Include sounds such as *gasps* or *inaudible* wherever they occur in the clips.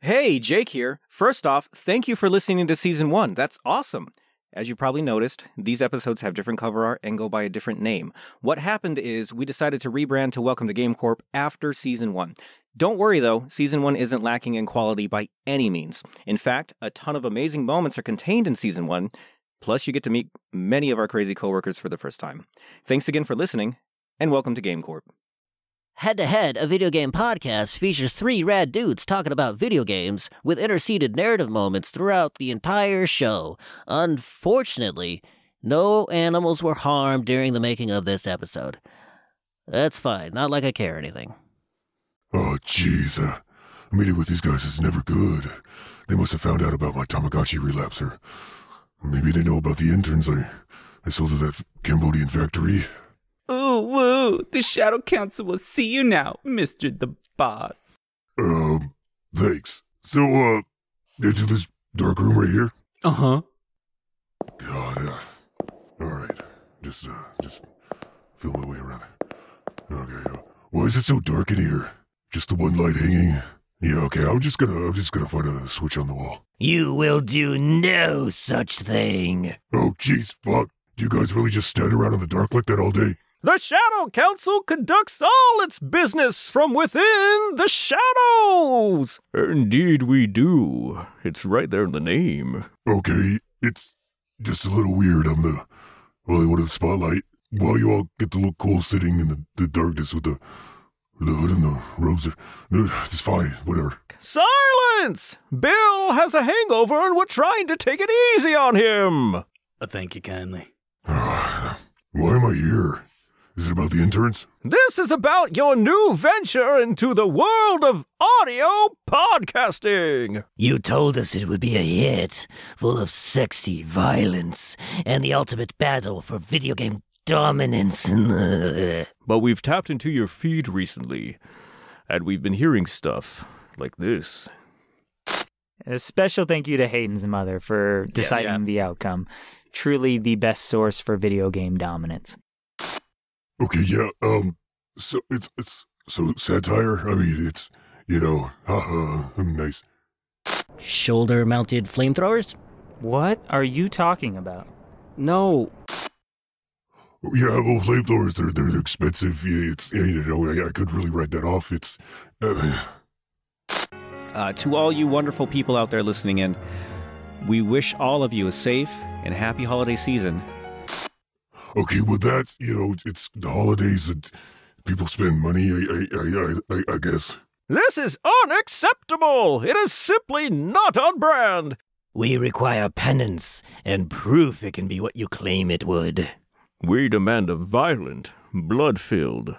Hey, Jake here. First off, thank you for listening to season one. That's awesome. As you probably noticed, these episodes have different cover art and go by a different name. What happened is we decided to rebrand to Welcome to Game Corp after season one. Don't worry though, season one isn't lacking in quality by any means. In fact, a ton of amazing moments are contained in season one. Plus, you get to meet many of our crazy coworkers for the first time. Thanks again for listening, and welcome to Game Corp. Head to Head, a video game podcast, features three rad dudes talking about video games with interceded narrative moments throughout the entire show. Unfortunately, no animals were harmed during the making of this episode. That's fine, not like I care or anything. Oh, jeez. Uh, a meeting with these guys is never good. They must have found out about my Tamagotchi relapse, or maybe they know about the interns I, I sold to that Cambodian factory. Ooh! The Shadow Council will see you now, Mr. the Boss. Um, thanks. So, uh, into this dark room right here? Uh huh. God, uh, alright. Just, uh, just feel my way around. Okay, uh, why is it so dark in here? Just the one light hanging? Yeah, okay, I'm just gonna, I'm just gonna find a switch on the wall. You will do no such thing. Oh, jeez, fuck. Do you guys really just stand around in the dark like that all day? The Shadow Council conducts all its business from within the shadows! Indeed, we do. It's right there in the name. Okay, it's just a little weird. I'm the only one in the spotlight. While you all get to look cool sitting in the, the darkness with the the hood and the robes. It's fine, whatever. Silence! Bill has a hangover and we're trying to take it easy on him! Uh, thank you kindly. *sighs* Why am I here? Is it about the interns? This is about your new venture into the world of audio podcasting! You told us it would be a hit, full of sexy violence, and the ultimate battle for video game dominance. *laughs* But we've tapped into your feed recently, and we've been hearing stuff like this. A special thank you to Hayden's mother for deciding the outcome. Truly the best source for video game dominance. Okay, yeah, um, so it's, it's, so satire? I mean, it's, you know, haha, nice. Shoulder mounted flamethrowers? What are you talking about? No. Yeah, well, flamethrowers, they're, they're expensive. Yeah, it's, yeah, you know, I, I could really write that off. It's, uh, Uh, to all you wonderful people out there listening in, we wish all of you a safe and happy holiday season. Okay, well, that's, you know, it's the holidays and people spend money, I, I, I, I, I guess. This is unacceptable! It is simply not on brand! We require penance and proof it can be what you claim it would. We demand a violent, blood filled,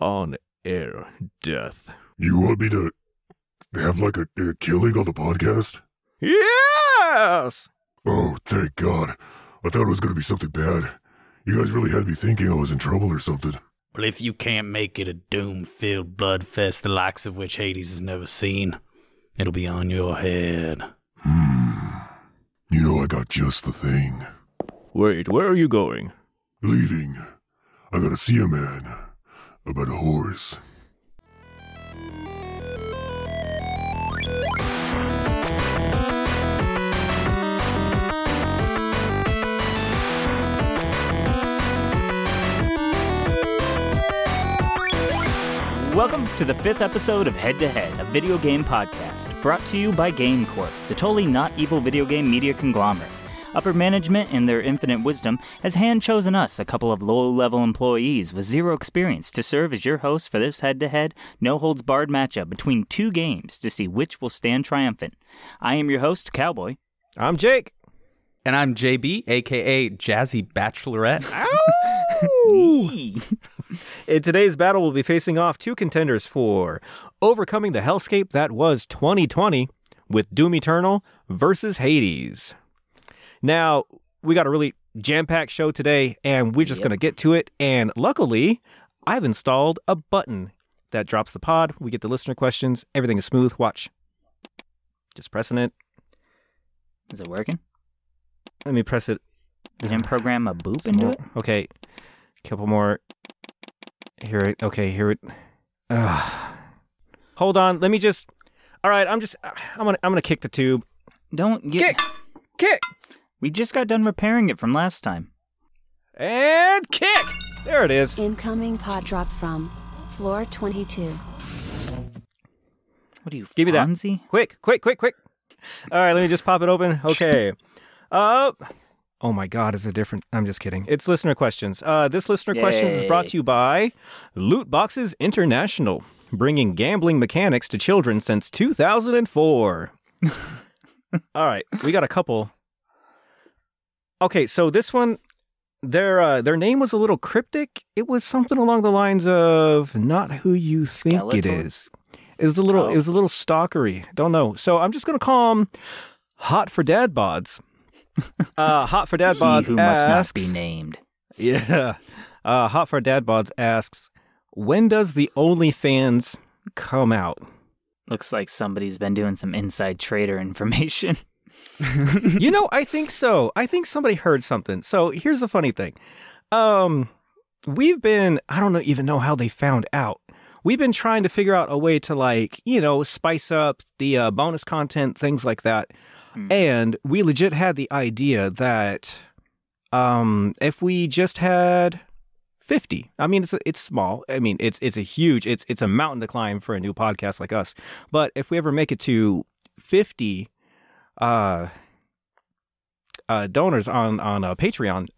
on air death. You want me to have like a, a killing on the podcast? Yes! Oh, thank God. I thought it was going to be something bad. You guys really had me thinking I was in trouble or something. Well, if you can't make it a doom filled blood fest, the likes of which Hades has never seen, it'll be on your head. Hmm. You know, I got just the thing. Wait, where are you going? Leaving. I gotta see a man. About a horse. Welcome to the fifth episode of Head to Head, a video game podcast, brought to you by Game Corp, the totally not evil video game media conglomerate. Upper management, in their infinite wisdom, has hand chosen us, a couple of low level employees with zero experience, to serve as your hosts for this head to head, no holds barred matchup between two games to see which will stand triumphant. I am your host, Cowboy. I'm Jake. And I'm JB, aka Jazzy Bachelorette. *laughs* In today's battle, we'll be facing off two contenders for overcoming the hellscape that was 2020 with Doom Eternal versus Hades. Now, we got a really jam packed show today, and we're just Yep. going to get to it. And luckily, I've installed a button that drops the pod. We get the listener questions. Everything is smooth. Watch. Just pressing it. Is it working? Let me press it. You didn't program a boop into it? Okay. Couple more. Here it. Okay, here it. Ugh. Hold on. Let me just. All right, I'm just I'm gonna I'm gonna kick the tube. Don't you, Kick, kick, We just got done repairing it from last time. and kick. There it is. Incoming pod drop from floor 22. What are you, Give me that. Fonzie? Quick, quick, quick, quick. All right, let me just pop it open. Okay. *laughs* Uh Oh my god, it's a different I'm just kidding. It's listener questions. Uh this listener questions is brought to you by Loot Boxes International, bringing gambling mechanics to children since 2004. *laughs* All right, we got a couple. Okay, so this one their uh, their name was a little cryptic. It was something along the lines of not who you think it Skeletor? is. It was a little Oh. it was a little stalkery. Don't know. So I'm just gonna call them Hot for Dad Bods. Uh, Hot for Dad He Bods who must not asks, be named. Yeah. Uh, Hot for Dad Bods asks, when does the OnlyFans come out? Looks like somebody's been doing some inside trader information. *laughs* you know, I think so. I think somebody heard something. So here's the funny thing. Um, we've been, I don't know, even know how they found out. We've been trying to figure out a way to like, you know, spice up the uh, bonus content, things like that. Hmm. And we legit had the idea that um, if we just had 50, I mean, it's it's small. I mean, it's it's a huge, it's it's a mountain to climb for a new podcast like us. But if we ever make it to 50 uh, uh, donors on on uh, Patreon,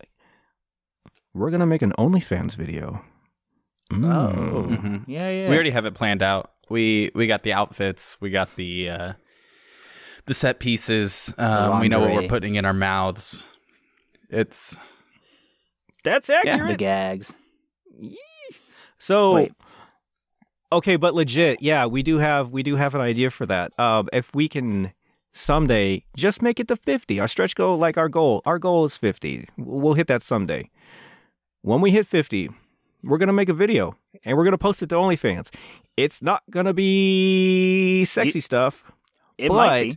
we're gonna make an OnlyFans video. Mm. Oh, Mhm. yeah, yeah. We already have it planned out. We we got the outfits. We got the uh, the set pieces. Um, we know what we're putting in our mouths. It's that's accurate. the accurate. gags. So, Wait. okay, but legit, yeah, we do have we do have an idea for that. Um, if we can someday just make it to fifty, our stretch goal, like our goal, our goal is fifty. We'll hit that someday. When we hit fifty, we're gonna make a video and we're gonna post it to OnlyFans. It's not gonna be sexy stuff. It but might be.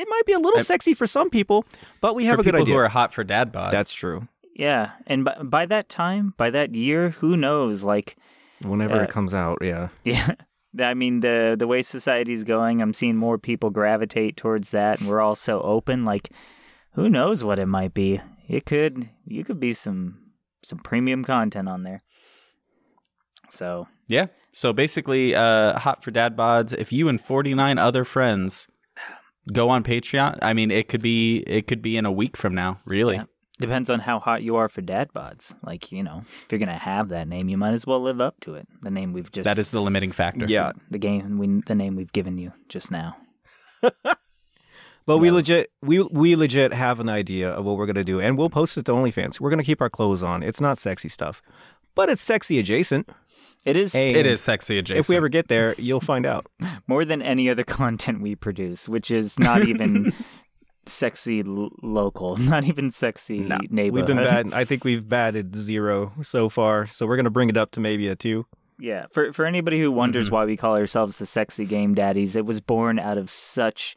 It might be a little I- sexy for some people, but we have for a good people idea. who are hot for dad bod. That's true. Yeah, and by, by that time, by that year, who knows? Like, Whenever Uh, it comes out, yeah. *laughs* yeah, I mean the the way society's going, I'm seeing more people gravitate towards that, and we're all so open. Like, who knows what it might be? It could you could be some some premium content on there. So yeah. So basically, uh, hot for dad bods. If you and forty nine other friends go on Patreon, I mean, it could be it could be in a week from now. Really. Yeah. depends on how hot you are for dad bods. Like you know, if you're gonna have that name, you might as well live up to it. The name we've just That is the limiting factor. Yeah. the game we the name we've given you just now. *laughs* But we legit we we legit have an idea of what we're gonna do, and we'll post it to OnlyFans. We're gonna keep our clothes on. It's not sexy stuff, but it's sexy adjacent. It is And It is sexy adjacent. If we ever get there, you'll find out. *laughs* more than any other content we produce, which is not *laughs* even sexy l- local, *laughs* not even sexy neighborhood. We've been bad. I think we've batted zero so far, so we're gonna bring it up to maybe a two. Yeah, for for anybody who wonders Mm-hmm. why we call ourselves the sexy game daddies, it was born out of such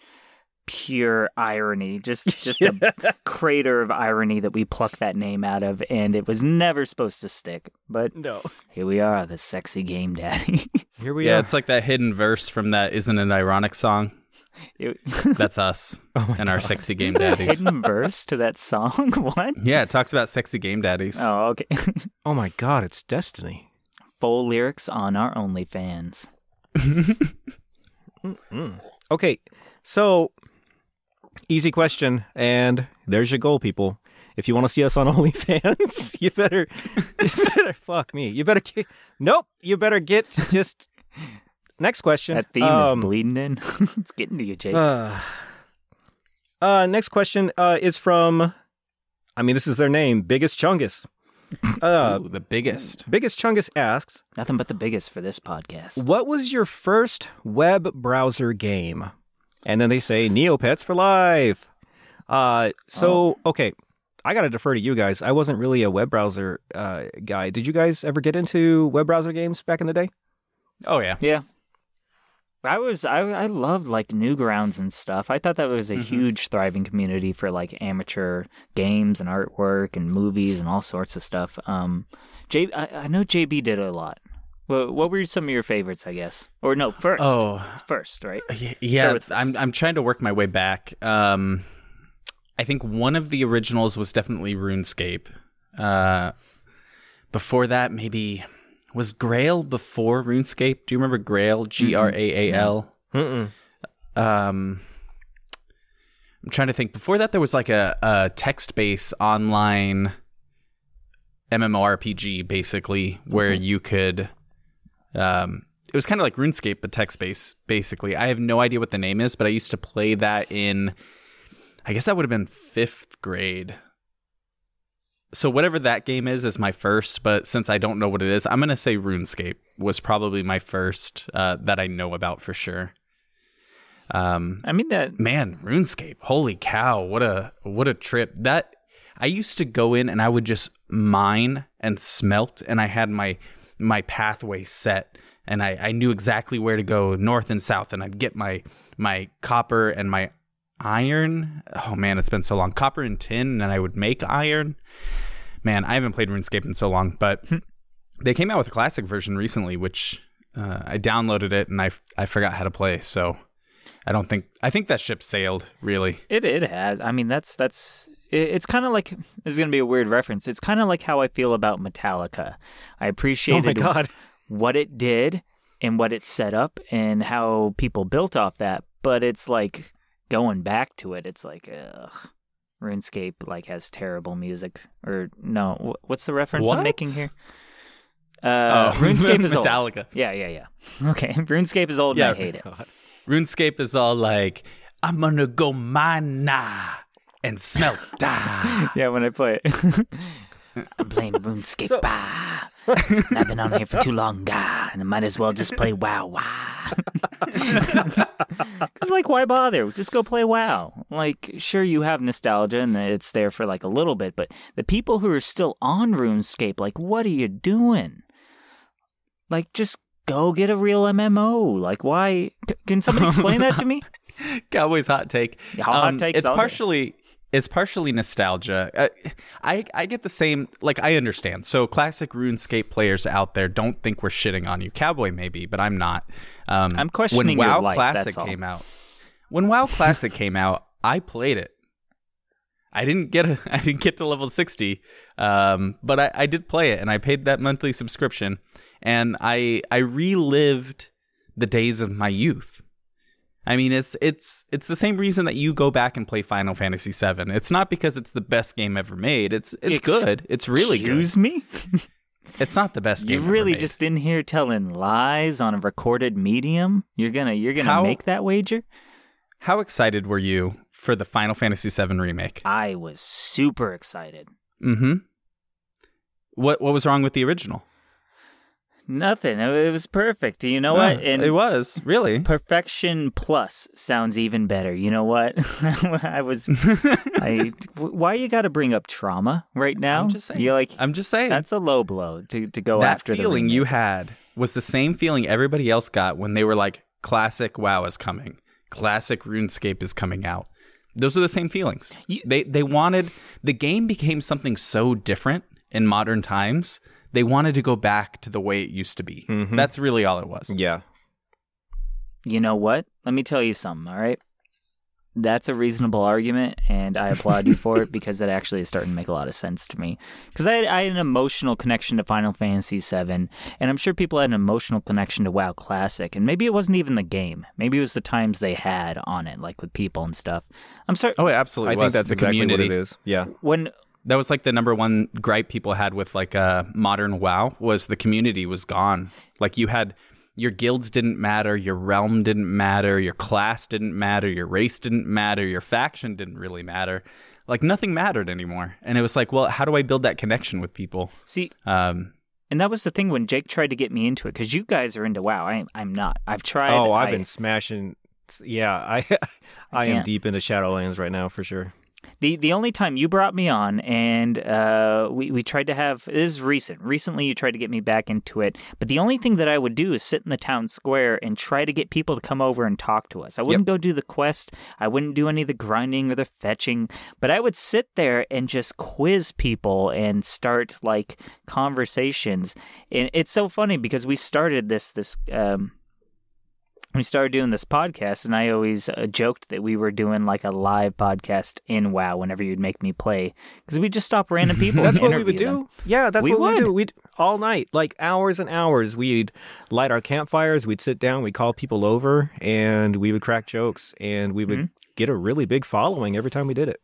pure irony, just just a *laughs* crater of irony that we plucked that name out of, and it was never supposed to stick. But No. here we are, the sexy game daddy. Here we yeah, are. it's like that hidden verse from that "Isn't an Ironic" song. It- *laughs* That's us *laughs* Oh and our sexy game There's a daddies. hidden verse to that song. what? Yeah, it talks about sexy game daddies. Oh, okay. oh my god, it's destiny. Full lyrics on our OnlyFans. Okay, so easy question, and there's your goal, people. If you want to see us on *laughs* OnlyFans, you better, you better *laughs* fuck me. You better get, nope. You better get just next question. That theme Um, is bleeding in. *laughs* it's getting to you, Jake. Uh, uh, next question uh, is from, I mean, this is their name, Biggest Chungus. Uh, Ooh, the biggest. Biggest Chungus asks, Nothing but the biggest for this podcast. What was your first web browser game? And then they say Neopets for life. Uh, so okay, I gotta defer to you guys. I wasn't really a web browser uh, guy. Did you guys ever get into web browser games back in the day? Oh yeah. Yeah. I was I I loved like Newgrounds and stuff. I thought that was a huge thriving community for like amateur games and artwork and movies and all sorts of stuff. Um, J I, I know JB did a lot. Wh- What, what were some of your favorites? I guess, or no, first. Oh. It's first, right? Yeah, with I'm I'm trying to work my way back. Um, I think one of the originals was definitely RuneScape. Uh, before that, maybe was Graal before RuneScape. Do you remember Graal? G R A A L. Um, I'm trying to think. Before that, there was like a, a text-based online MMORPG, basically, where you could. Um, it was kind of like RuneScape, but text-based, basically. I have no idea what the name is, but I used to play that in. I guess that would have been fifth grade. So whatever that game is is my first, but since I don't know what it is, I'm gonna say RuneScape was probably my first uh, that I know about for sure. Um, I mean that. man runescape holy cow what a what a trip that i used to go in and i would just mine and smelt and i had my my pathway set and i i knew exactly where to go north and south and i'd get my my copper and my iron oh man it's been so long copper and tin and i would make iron man i haven't played runescape in so long but they came out with a classic version recently which uh, i downloaded it and i i forgot how to play so I don't think I think that ship sailed really. It it has. I mean, that's that's. It, it's kind of like this is gonna be a weird reference. It's kind of like how I feel about Metallica. I Oh appreciated god. what it did and what it set up and how people built off that. But it's like going back to it. It's like ugh. RuneScape like has terrible music. Or no, what's the reference I'm making here? Uh, Oh, *laughs* RuneScape is old. Metallica. Yeah, yeah, yeah. *laughs* Okay, *laughs* RuneScape is old Yeah, and I hate it. RuneScape is all like, I'm gonna go mine nah and smelt *laughs* da. Yeah, when I play it. *laughs* I'm playing RuneScape. bah. And I've been on here for too long, gah, and I might as well just play WoW. Wow. Because, *laughs* like, why bother? Just go play WoW. Like, sure, you have nostalgia and it's there for like a little bit, but the people who are still on RuneScape, like, what are you doing? Like, just go get a real MMO. Like, why? Can somebody explain that to me? Cowboy's hot take. Um, hot takes It's partially. day. It's partially nostalgia. Uh, I I get the same. Like I understand. So classic RuneScape players out there don't think we're shitting on you. Cowboy maybe, but I'm not. Um, I'm questioning when your WoW life, Classic that's all. came out. When WoW Classic came out, I played it. I didn't get a, *laughs* I didn't get to level sixty, um, but I, I did play it, and I paid that monthly subscription, and I I relived the days of my youth. I mean, it's it's it's the same reason that you go back and play Final Fantasy VII. It's not because it's the best game ever made. It's it's good. It's really good. Excuse me? *laughs* It's not the best game. You're really just in here telling lies on a recorded medium. You're gonna you're gonna How- make that wager. How excited were you for the Final Fantasy VII remake? I was super excited. Mm-hmm. What what was wrong with the original? Nothing. It was perfect. You know what? Uh, And it was really. perfection plus sounds even better. You know what? *laughs* I was. I. *laughs* Why you got to bring up trauma right now? I'm just saying. You like I'm just saying. that's a low blow to to go that after feeling the you had was the same feeling everybody else got when they were like, "Classic WoW is coming. Classic RuneScape is coming out." Those are the same feelings. You- they they wanted the game became something so different in modern times. They wanted to go back to the way it used to be. Mhm. That's really all it was. Yeah. You know what? Let me tell you something. All right. That's a reasonable argument, and I applaud you for it *laughs* because that actually is starting to make a lot of sense to me. Because I, I had an emotional connection to Final Fantasy VII, and I'm sure people had an emotional connection to WoW Classic, and maybe it wasn't even the game. Maybe it was the times they had on it, like with people and stuff. I'm sorry. Oh, it absolutely I think that's the exactly community. what it is. Yeah. When That was like the number one gripe people had with like uh, modern WoW was the community was gone. Like you had your guilds didn't matter, your realm didn't matter, your class didn't matter, your race didn't matter, your faction didn't really matter. Like nothing mattered anymore. And it was like, well, how do I build that connection with people? see, Um, and that was the thing when Jake tried to get me into it because you guys are into WoW. I, I'm not. I've tried. Oh, I've I- been smashing. Yeah, I *laughs* I am deep into Shadowlands right now for sure. The the only time you brought me on and uh, we we tried to have this is recent. Recently, you tried to get me back into it, but the only thing that I would do is sit in the town square and try to get people to come over and talk to us. I wouldn't go do the quest. I wouldn't do any of the grinding or the fetching, but I would sit there and just quiz people and start like conversations. And it's so funny because we started this this. Um, we started doing this podcast, and I always uh, joked that we were doing like a live podcast in WoW whenever you'd make me play because we just stop random *laughs* people. That's what we would interview do. Yeah, that's We what we would. do. We'd all night, like hours and hours. We'd light our campfires. We'd sit down. We'd call people over, and we would crack jokes, and we would Mhm. get a really big following every time we did it.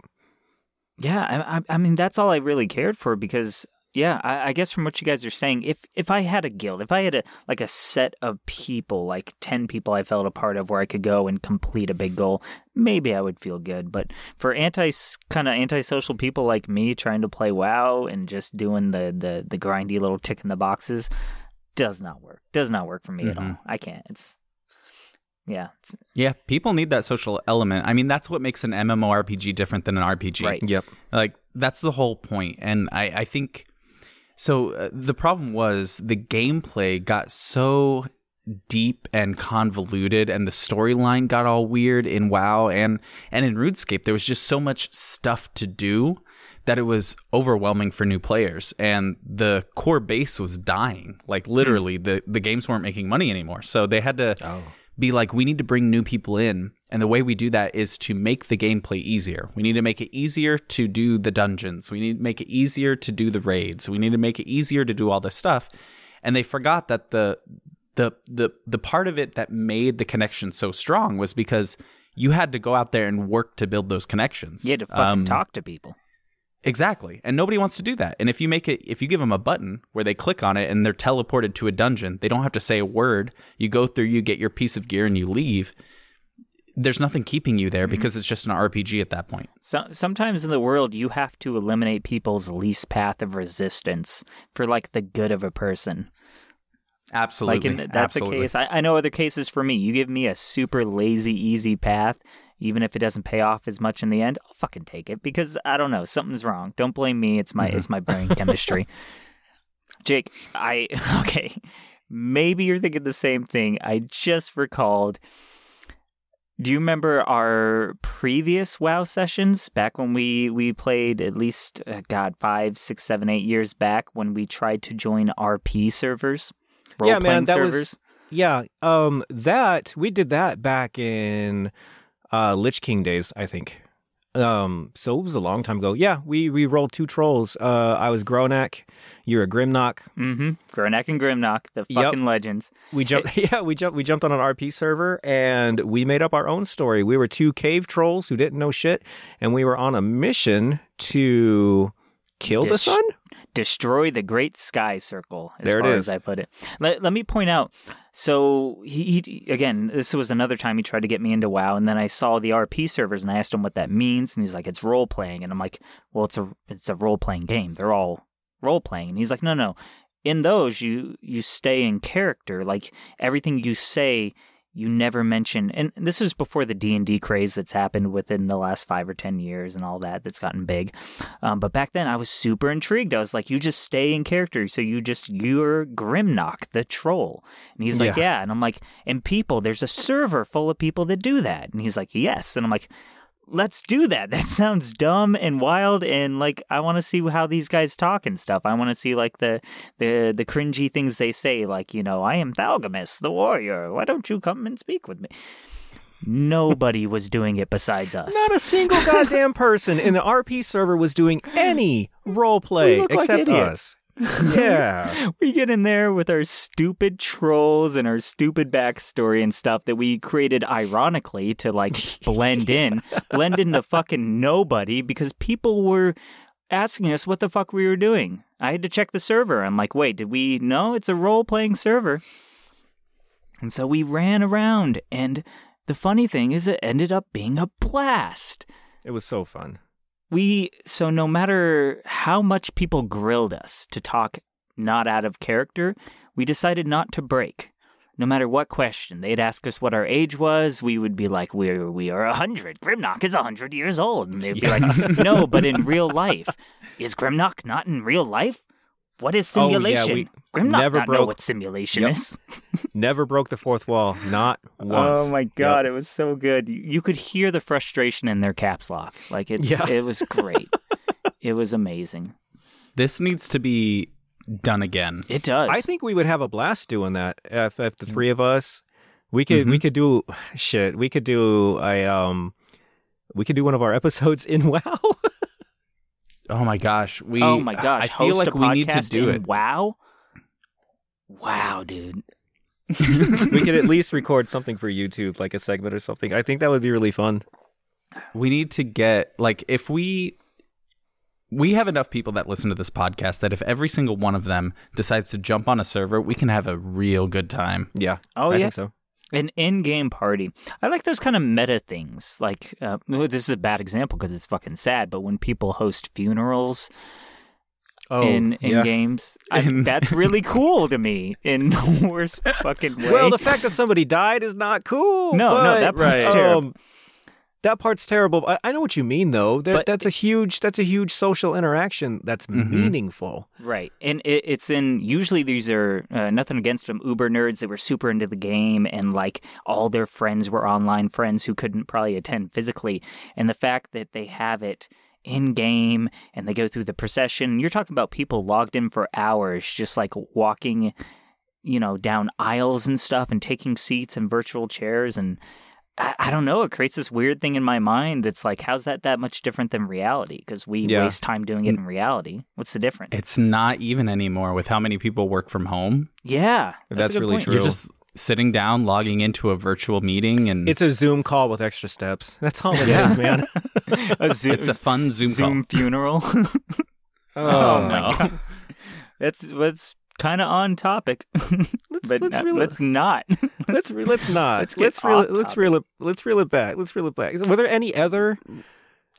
Yeah, I, I, I mean that's all I really cared for because yeah, I, I guess from what you guys are saying, if if I had a guild, if I had a like a set of people, like ten people I felt a part of, where I could go and complete a big goal, maybe I would feel good. But for anti kind of antisocial people like me, trying to play WoW and just doing the the the grindy little tick in the boxes, does not work. Does not work for me at Mhm. all. I can't. It's yeah, Yeah, people need that social element. I mean, that's what makes an MMORPG different than an RPG. Right. Yep. Like that's the whole point. And I, I think so. Uh, the problem was the gameplay got so deep and convoluted, and the storyline got all weird in WoW and and in RuneScape. There was just so much stuff to do that it was overwhelming for new players, and the core base was dying. Like literally, the the games weren't making money anymore, so they had to be like, we need to bring new people in. And the way we do that is to make the gameplay easier. We need to make it easier to do the dungeons. We need to make it easier to do the raids. We need to make it easier to do all this stuff. And they forgot that the the the the part of it that made the connection so strong was because you had to go out there and work to build those connections. you had to fucking Um, talk to people. Exactly. And nobody wants to do that. And if you make it, if you give them a button where they click on it and they're teleported to a dungeon, they don't have to say a word. You go through, you get your piece of gear, and you leave. There's nothing keeping you there mm-hmm. because it's just an RPG at that point. So, sometimes in the world, you have to eliminate people's least path of resistance for like the good of a person. Absolutely. Like in, that's Absolutely. a case. I, I know other cases for me. You give me a super lazy, easy path, even if it doesn't pay off as much in the end, I'll fucking take it because I don't know something's wrong. Don't blame me. It's my it's mm-hmm. my brain chemistry. *laughs* Jake, I *laughs* okay. Maybe you're thinking the same thing. I just recalled. Do you remember our previous WoW sessions back when we we played at least uh, God five, six, seven, eight years back when we tried to join RP servers, role yeah, man, that servers? was yeah. Um, that we did that back in uh Lich King days, I think. Um, so it was a long time ago. Yeah, we we rolled two trolls. Uh, I was Gronak, you're a Grimnock. Mm-hmm. Gronak and Grimnock, the Yep. fucking legends. We jumped. *laughs* yeah, we jumped. We jumped on an RP server and we made up our own story. We were two cave trolls who didn't know shit, and we were on a mission to kill the sun. Destroy the Great Sky Circle, as There it far is. as I put it. Let, let me point out. So he, he again, this was another time he tried to get me into WoW, and then I saw the RP servers, and I asked him what that means, and he's like, "It's role playing," and I'm like, "Well, it's a it's a role playing game. They're all role playing," and he's like, "No, no." In those, you you stay in character. Like everything you say, you never mention. And this is before the D and D craze that's happened within the last five or ten years and all that. That's gotten big. Um, but back then, I was super intrigued. I was like, "You just stay in character, so you just you're Grimnock, the troll." And he's like, Yeah. "Yeah," and I'm like, "And people, there's a server full of people that do that." And he's like, "Yes," and I'm like. Let's do that. That sounds dumb and wild, and like I want to see how these guys talk and stuff. I want to see like the the the cringy things they say, like you know, I am Thalgamus, the warrior. Why don't you come and speak with me? Nobody was doing it besides us. Not a single goddamn person in the RP server was doing any *laughs* role play like except idiots. us. Yeah. *laughs* we get in there with our stupid trolls and our stupid backstory and stuff that we created ironically to like *laughs* blend in, blend into fucking nobody because people were asking us what the fuck we were doing. I had to check the server. I'm like, wait, did we? No, it's a role playing server. And so we ran around, and the funny thing is, it ended up being a blast it was so fun. We so no matter how much people grilled us to talk not out of character, we decided not to break. no matter what question. They'd ask us what our age was. We would be like, we're, we are 100. Grimnock is a 100 years old. And they'd be like, *laughs* no, but in real life. Is Grimnock not in real life? What is Oh, yeah, simulation? we Grimnock never not know broke- what simulation Yep. is. *laughs* Never broke the fourth wall, not *laughs* once. Oh my god, it was so good. You, you could hear the frustration in their caps lock. Like it's Yeah. it was great. *laughs* it was amazing. This needs to be done again. It does. I think we would have a blast doing that if, if the three of us. We could we could do shit. We could do a um, we could do one of our episodes in WoW. Oh my gosh, we. oh my gosh, I feel host like a we need to do it. Wow. Wow, dude. *laughs* we could at least record something for YouTube, like a segment or something. I think that would be really fun. We need to get like if we we have enough people that listen to this podcast that if every single one of them decides to jump on a server, we can have a real good time. Yeah. Oh I yeah. think so. An in-game party. I like those kind of meta things. Like uh, this is a bad example because it's fucking sad. But when people host funerals Oh, in in yeah. games, I, that's *laughs* really cool to me. In the *laughs* worst fucking way. Well, the fact that somebody died is not cool. No, no, that part's um, terrible. That part's terrible. I, I know what you mean, though. There, But- that's a huge. That's a huge social interaction. That's Mhm. meaningful. Right. And it, it's in, usually these are uh, nothing against them, Uber nerds that were super into the game and like all their friends were online friends who couldn't probably attend physically. And the fact that they have it in game and they go through the procession, you're talking about people logged in for hours, just like walking, you know, down aisles and stuff and taking seats in virtual chairs. And I, I don't know, it creates this weird thing in my mind that's like, how's that that much different than reality? Because we Yeah. waste time doing it in reality. What's the difference? It's not even anymore with how many people work from home. Yeah, That's a good really point. true. You're just sitting down, logging into a virtual meeting, and It's a Zoom call with extra steps. That's all it is, Yeah. man. *laughs* a Zoom, it's a fun Zoom, Zoom funeral. *laughs* Oh, oh, my god, that's that's kind of on topic, *laughs* Let's but let's not- reel it. let's not. Let's re- let's not. Let's Let's, reel it. Let's reel it. Let's reel it back. Let's reel it back. Were there any other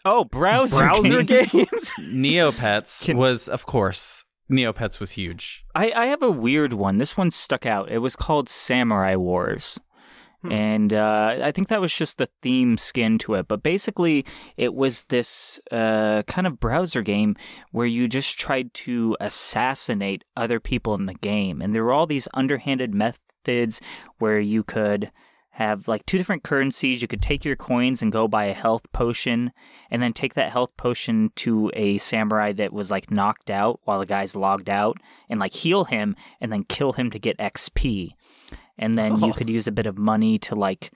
Oh, browser, browser games. games? Neopets Can- was, of course, Neopets was huge. I, I have a weird one. This one stuck out. It was called Samurai Wars. And uh, I think that was just the theme skin to it. But basically, it was this uh, kind of browser game where you just tried to assassinate other people in the game. And there were all these underhanded methods where you could have like two different currencies. You could take your coins and go buy a health potion, and then take that health potion to a samurai that was like knocked out while the guy's logged out, and like heal him, and then kill him to get XP. And then you Oh. could use a bit of money to like.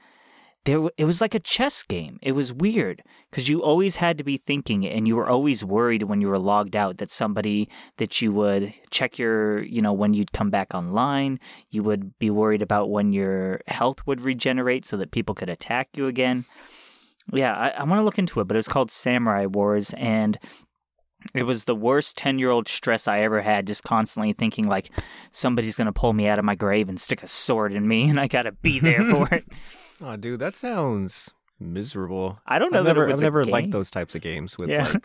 There, it was like a chess game. It was weird because you always had to be thinking, and you were always worried when you were logged out that somebody that you would check your, you know, when you'd come back online, you would be worried about when your health would regenerate so that people could attack you again. Yeah, I, I want to look into it, but it was called Samurai Wars, and it was the worst 10 year old stress I ever had, just constantly thinking, like, somebody's going to pull me out of my grave and stick a sword in me, and I got to be there for *laughs* it. Oh, dude, that sounds miserable. I don't know I've that never, it was I've a never game. liked those types of games with Yeah. like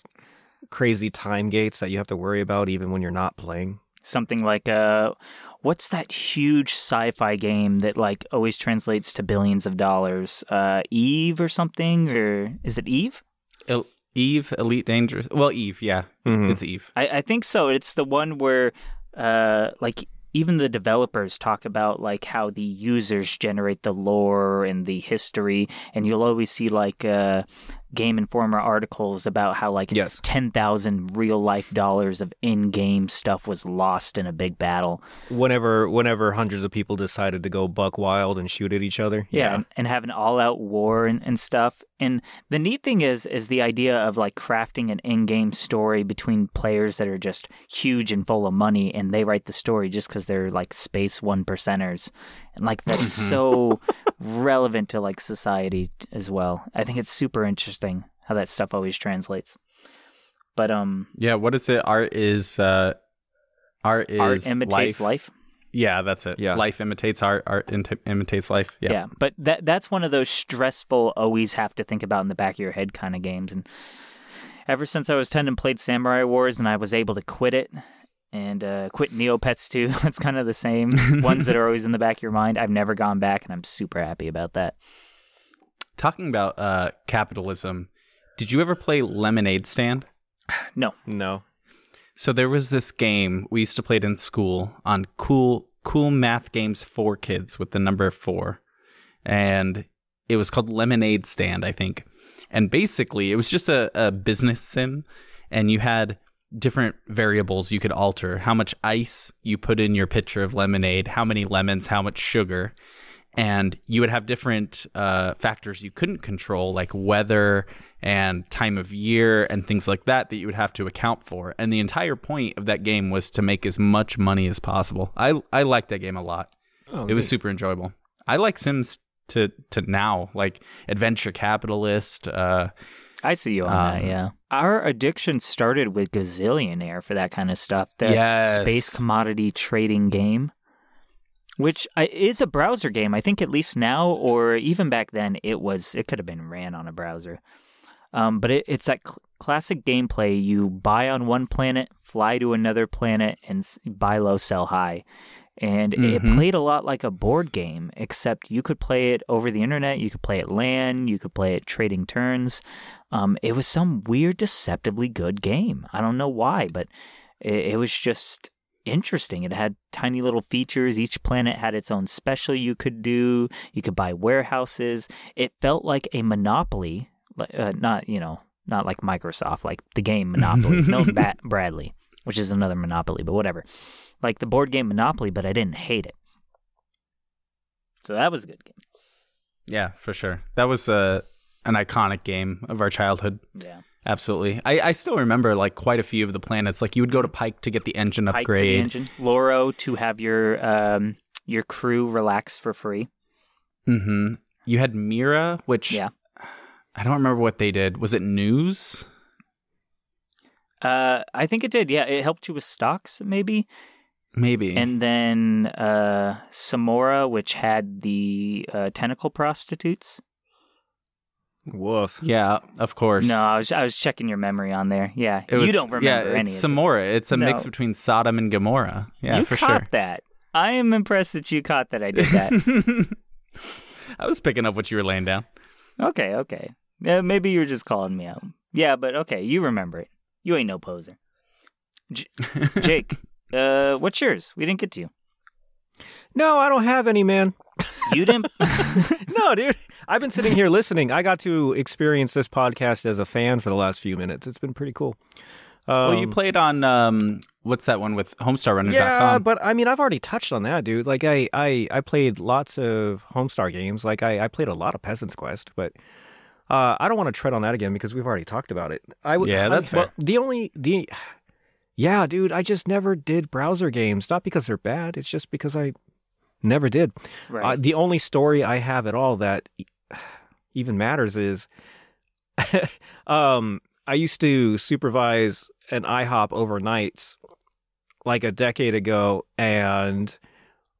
crazy time gates that you have to worry about even when you're not playing. Something like, uh, what's that huge sci fi game that, like, always translates to billions of dollars? Uh, Eve or something? Or is it Eve? El- Eve, Elite Dangerous. Well, Eve, yeah, Mhm. it's Eve. I, I think so. It's the one where, uh, like, even the developers talk about like how the users generate the lore and the history, and you'll always see like uh, Game Informer articles about how like Yes. ten thousand real life dollars of in game stuff was lost in a big battle. Whenever, whenever hundreds of people decided to go buck wild and shoot at each other. Yeah, and, and have an all out war and, and stuff. And the neat thing is is the idea of like crafting an in game story between players that are just huge and full of money and they write the story just because they're like space one percenters. And like that's so relevant to like society as well. I think it's super interesting how that stuff always translates. But um Yeah, what is it? Art is uh, art is art imitates life. Yeah, that's it. Yeah. life imitates art. Art int- imitates life. Yeah. Yeah. but that that's one of those stressful, always have to think about in the back of your head kind of games. And ever since I was ten and played Samurai Wars, and I was able to quit it, and uh, quit Neopets too. *laughs* That's kind of the same *laughs* ones that are always in the back of your mind. I've never gone back, and I'm super happy about that. Talking about uh, capitalism, did you ever play Lemonade Stand? No, No. So there was this game we used to play it in school on cool cool math games for kids with the number four, and it was called Lemonade Stand, I think. And basically, it was just a, a business sim, and you had different variables you could alter: how much ice you put in your pitcher of lemonade, how many lemons, how much sugar, and you would have different uh, factors you couldn't control, like weather and time of year and things like that, that you would have to account for. And the entire point of that game was to make as much money as possible. I I liked that game a lot. Oh, it was neat. super enjoyable. I like Sims to to now, like Adventure Capitalist. Uh, I see you on that. Um, Yeah, our addiction started with Gazillionaire for that kind of stuff. The Yes. space commodity trading game, which is a browser game. I think at least now, or even back then, it was. It could have been ran on a browser. Um, but it, it's that cl- classic gameplay. You buy on one planet, fly to another planet, and s- buy low, sell high. And it Mhm. played a lot like a board game, except you could play it over the internet. You could play it LAN. You could play it trading turns. Um, it was some weird, deceptively good game. I don't know why, but it, it was just interesting. It had tiny little features. Each planet had its own special you could do. You could buy warehouses. It felt like a monopoly, uh, not you know, not like Microsoft, like the game *laughs* Monopoly, Milton Bat- Bradley, which is another monopoly, but whatever. Like the board game Monopoly, but I didn't hate it. So that was a good game. yeah, for sure. That was uh, an iconic game of our childhood. Yeah. Absolutely. I, I still remember like quite a few of the planets. Like you would go to Pike to get the engine Pike for the upgrade. engine. Loro to have your um your crew relax for free. Mm-hmm. You had Mira, which Yeah. I don't remember what they did. Was it news? Uh, I think it did. Yeah, it helped you with stocks, maybe. Maybe. And then uh, Samora, which had the uh, tentacle prostitutes. Woof. yeah, of course. No, I was I was checking your memory on there. Yeah, It was, you don't remember yeah, any it's of this. Samora. It's a mix between Sodom and Gomorrah. Yeah, you for caught sure. that. I am impressed that you caught that I did that. *laughs* I was picking up what you were laying down. okay, okay. Yeah, maybe you were just calling me out. Yeah, but okay, you remember it. You ain't no poser. J- *laughs* Jake, uh, what's yours? We didn't get to you. No, I don't have any, man. You didn't. *laughs* no, dude. I've been sitting here listening. I got to experience this podcast as a fan for the last few minutes. It's been pretty cool. well, you Um, played on um, what's that one with HomestarRunner.com? Yeah, but I mean, I've already touched on that, dude. Like, I, I, I played lots of Homestar games. Like, I, I played a lot of Peasant's Quest, but uh, I don't want to tread on that again because we've already talked about it. I would, Yeah, I- that's well, fair. the only the, yeah, dude. I just never did browser games. Not because they're bad. It's just because I never did. Uh, the only story I have at all that *sighs* even matters is *laughs* um, I used to supervise an IHOP overnights like a decade ago, and